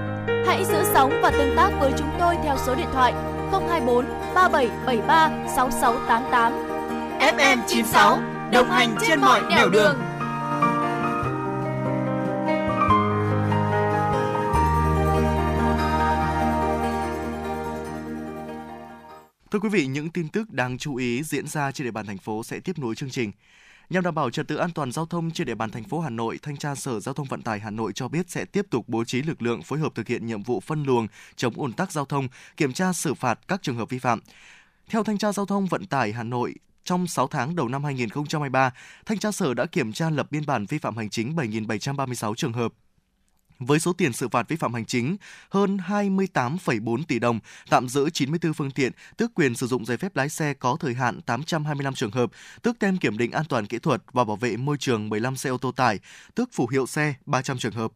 Hãy giữ sóng và tương tác với chúng tôi theo số điện thoại 024 3773 6688. FM 96 đồng hành trên mọi nẻo đường. Thưa quý vị, những tin tức đáng chú ý diễn ra trên địa bàn thành phố sẽ tiếp nối chương trình. Nhằm đảm bảo trật tự an toàn giao thông trên địa bàn thành phố Hà Nội, Thanh tra Sở Giao thông Vận tải Hà Nội cho biết sẽ tiếp tục bố trí lực lượng phối hợp thực hiện nhiệm vụ phân luồng, chống ùn tắc giao thông, kiểm tra xử phạt các trường hợp vi phạm. Theo Thanh tra Giao thông Vận tải Hà Nội, trong 6 tháng đầu năm 2023, Thanh tra Sở đã kiểm tra lập biên bản vi phạm hành chính 7.736 trường hợp, với số tiền xử phạt vi phạm hành chính hơn 28,4 tỷ đồng, tạm giữ 94 phương tiện, tước quyền sử dụng giấy phép lái xe có thời hạn 825 trường hợp, tước tem kiểm định an toàn kỹ thuật và bảo vệ môi trường 15 xe ô tô tải, tước phủ hiệu xe 300 trường hợp.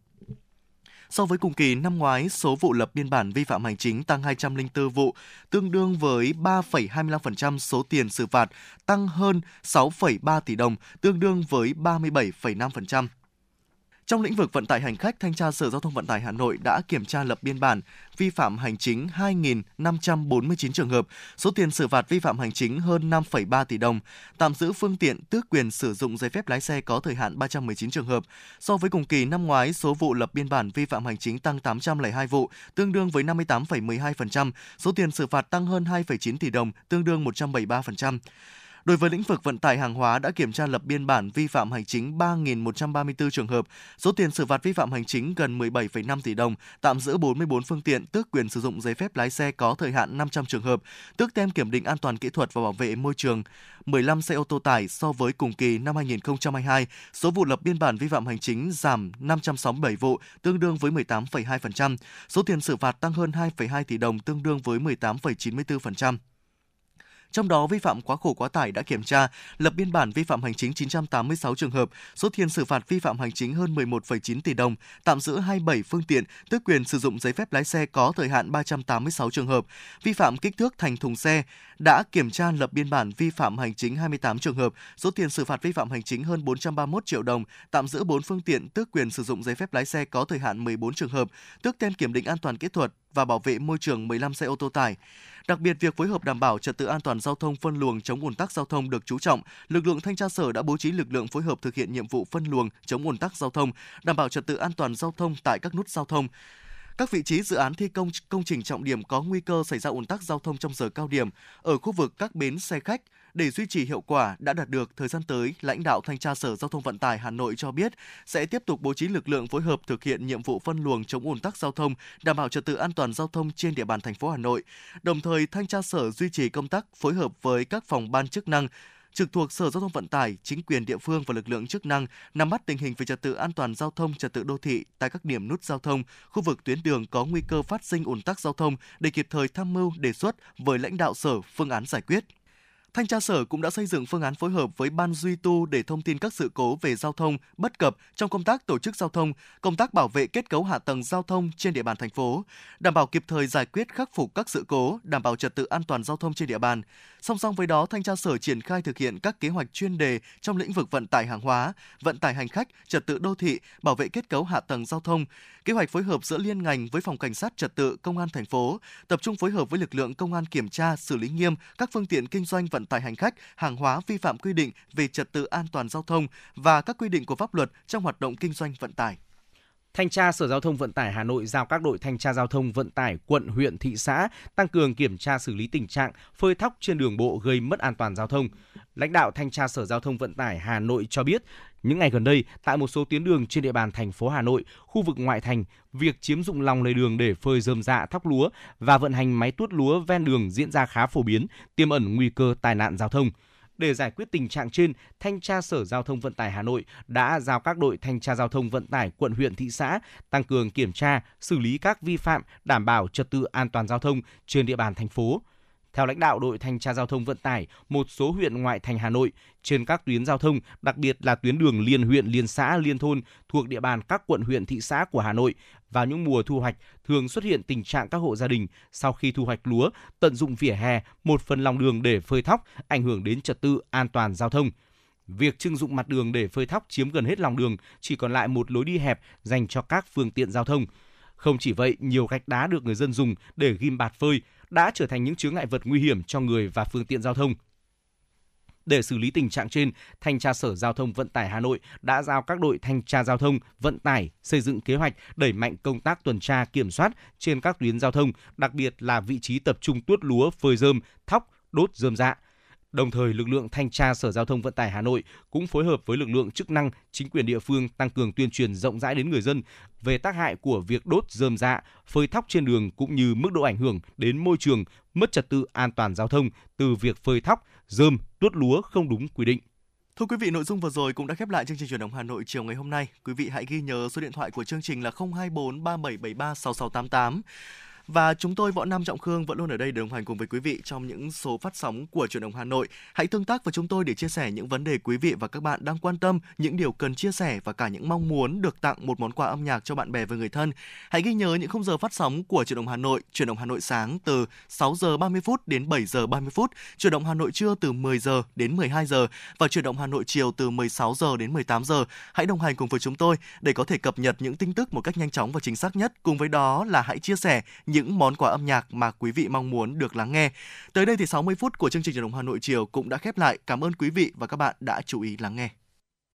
So với cùng kỳ năm ngoái, số vụ lập biên bản vi phạm hành chính tăng 204 vụ, tương đương với 3,25% số tiền xử phạt, tăng hơn 6,3 tỷ đồng, tương đương với 37,5%. Trong lĩnh vực vận tải hành khách, Thanh tra Sở Giao thông Vận tải Hà Nội đã kiểm tra lập biên bản vi phạm hành chính 2.549 trường hợp, số tiền xử phạt vi phạm hành chính hơn 5,3 tỷ đồng, tạm giữ phương tiện tước quyền sử dụng giấy phép lái xe có thời hạn 319 trường hợp. So với cùng kỳ năm ngoái, số vụ lập biên bản vi phạm hành chính tăng 802 vụ, tương đương với 58,12%, số tiền xử phạt tăng hơn 2,9 tỷ đồng, tương đương 173%. Đối với lĩnh vực vận tải hàng hóa đã kiểm tra lập biên bản vi phạm hành chính 3.134 trường hợp, số tiền xử phạt vi phạm hành chính gần 17,5 tỷ đồng, tạm giữ 44 phương tiện, tước quyền sử dụng giấy phép lái xe có thời hạn 500 trường hợp, tước tem kiểm định an toàn kỹ thuật và bảo vệ môi trường, 15 xe ô tô tải so với cùng kỳ năm 2022, số vụ lập biên bản vi phạm hành chính giảm 567 vụ, tương đương với 18,2%, số tiền xử phạt tăng hơn 2,2 tỷ đồng, tương đương với 18,94%. Trong đó vi phạm quá khổ quá tải đã kiểm tra, lập biên bản vi phạm hành chính 986 trường hợp, số tiền xử phạt vi phạm hành chính hơn 11,9 tỷ đồng, tạm giữ 27 phương tiện, tước quyền sử dụng giấy phép lái xe có thời hạn 386 trường hợp, vi phạm kích thước thành thùng xe, đã kiểm tra lập biên bản vi phạm hành chính 28 trường hợp, số tiền xử phạt vi phạm hành chính hơn 431 triệu đồng, tạm giữ 4 phương tiện, tước quyền sử dụng giấy phép lái xe có thời hạn 14 trường hợp, tước tem kiểm định an toàn kỹ thuật và bảo vệ môi trường 15 xe ô tô tải. Đặc biệt, việc phối hợp đảm bảo trật tự an toàn giao thông phân luồng chống ùn tắc giao thông được chú trọng. Lực lượng thanh tra sở đã bố trí lực lượng phối hợp thực hiện nhiệm vụ phân luồng chống ùn tắc giao thông, đảm bảo trật tự an toàn giao thông tại các nút giao thông. Các vị trí dự án thi công công trình trọng điểm có nguy cơ xảy ra ùn tắc giao thông trong giờ cao điểm ở khu vực các bến xe khách để duy trì hiệu quả đã đạt được thời gian tới, lãnh đạo thanh tra Sở Giao thông Vận tải Hà Nội cho biết sẽ tiếp tục bố trí lực lượng phối hợp thực hiện nhiệm vụ phân luồng chống ùn tắc giao thông, đảm bảo trật tự an toàn giao thông trên địa bàn thành phố Hà Nội. Đồng thời, thanh tra Sở duy trì công tác phối hợp với các phòng ban chức năng trực thuộc Sở Giao thông Vận tải, chính quyền địa phương và lực lượng chức năng nắm bắt tình hình về trật tự an toàn giao thông, trật tự đô thị tại các điểm nút giao thông, khu vực tuyến đường có nguy cơ phát sinh ùn tắc giao thông để kịp thời tham mưu đề xuất với lãnh đạo sở phương án giải quyết. Thanh tra Sở cũng đã xây dựng phương án phối hợp với Ban Duy tu để thông tin các sự cố về giao thông bất cập trong công tác tổ chức giao thông, công tác bảo vệ kết cấu hạ tầng giao thông trên địa bàn thành phố, đảm bảo kịp thời giải quyết khắc phục các sự cố, đảm bảo trật tự an toàn giao thông trên địa bàn. Song song với đó, Thanh tra Sở triển khai thực hiện các kế hoạch chuyên đề trong lĩnh vực vận tải hàng hóa, vận tải hành khách, trật tự đô thị, bảo vệ kết cấu hạ tầng giao thông, kế hoạch phối hợp giữa liên ngành với phòng cảnh sát trật tự công an thành phố, tập trung phối hợp với lực lượng công an kiểm tra, xử lý nghiêm các phương tiện kinh doanh vận tải hành khách, hàng hóa vi phạm quy định về trật tự an toàn giao thông và các quy định của pháp luật trong hoạt động kinh doanh vận tải. Thanh tra Sở Giao thông Vận tải Hà Nội giao các đội thanh tra giao thông vận tải quận, huyện, thị xã tăng cường kiểm tra xử lý tình trạng phơi thóc trên đường bộ gây mất an toàn giao thông. Lãnh đạo Thanh tra Sở Giao thông Vận tải Hà Nội cho biết, những ngày gần đây, tại một số tuyến đường trên địa bàn thành phố Hà Nội, khu vực ngoại thành, việc chiếm dụng lòng lề đường để phơi rơm dạ thóc lúa và vận hành máy tuốt lúa ven đường diễn ra khá phổ biến, tiềm ẩn nguy cơ tai nạn giao thông. Để giải quyết tình trạng trên, Thanh tra Sở Giao thông Vận tải Hà Nội đã giao các đội thanh tra giao thông vận tải quận huyện thị xã tăng cường kiểm tra, xử lý các vi phạm đảm bảo trật tự an toàn giao thông trên địa bàn thành phố. Theo lãnh đạo đội thanh tra giao thông vận tải, một số huyện ngoại thành Hà Nội trên các tuyến giao thông, đặc biệt là tuyến đường liên huyện, liên xã, liên thôn thuộc địa bàn các quận huyện thị xã của Hà Nội vào những mùa thu hoạch thường xuất hiện tình trạng các hộ gia đình sau khi thu hoạch lúa tận dụng vỉa hè một phần lòng đường để phơi thóc, ảnh hưởng đến trật tự an toàn giao thông. Việc trưng dụng mặt đường để phơi thóc chiếm gần hết lòng đường, chỉ còn lại một lối đi hẹp dành cho các phương tiện giao thông. Không chỉ vậy, nhiều gạch đá được người dân dùng để ghim bạt phơi đã trở thành những chướng ngại vật nguy hiểm cho người và phương tiện giao thông. Để xử lý tình trạng trên, Thanh tra Sở Giao thông Vận tải Hà Nội đã giao các đội thanh tra giao thông, vận tải xây dựng kế hoạch đẩy mạnh công tác tuần tra kiểm soát trên các tuyến giao thông, đặc biệt là vị trí tập trung tuốt lúa, phơi rơm, thóc, đốt rơm dạ. Đồng thời, lực lượng thanh tra Sở Giao thông Vận tải Hà Nội cũng phối hợp với lực lượng chức năng, chính quyền địa phương tăng cường tuyên truyền rộng rãi đến người dân về tác hại của việc đốt dơm dạ, phơi thóc trên đường cũng như mức độ ảnh hưởng đến môi trường, mất trật tự an toàn giao thông từ việc phơi thóc, dơm, tuốt lúa không đúng quy định. Thưa quý vị, nội dung vừa rồi cũng đã khép lại chương trình truyền động Hà Nội chiều ngày hôm nay. Quý vị hãy ghi nhớ số điện thoại của chương trình là 024 3773 6688 và chúng tôi Võ Nam Trọng Khương vẫn luôn ở đây đồng hành cùng với quý vị trong những số phát sóng của truyền động Hà Nội. Hãy tương tác với chúng tôi để chia sẻ những vấn đề quý vị và các bạn đang quan tâm, những điều cần chia sẻ và cả những mong muốn được tặng một món quà âm nhạc cho bạn bè và người thân. Hãy ghi nhớ những khung giờ phát sóng của truyền động Hà Nội, truyền động Hà Nội sáng từ 6 giờ 30 phút đến 7 giờ 30 phút, truyền động Hà Nội trưa từ 10 giờ đến 12 giờ và truyền động Hà Nội chiều từ 16 giờ đến 18 giờ. Hãy đồng hành cùng với chúng tôi để có thể cập nhật những tin tức một cách nhanh chóng và chính xác nhất. Cùng với đó là hãy chia sẻ những những món quà âm nhạc mà quý vị mong muốn được lắng nghe. Tới đây thì 60 phút của chương trình truyền động Hà Nội chiều cũng đã khép lại. Cảm ơn quý vị và các bạn đã chú ý lắng nghe.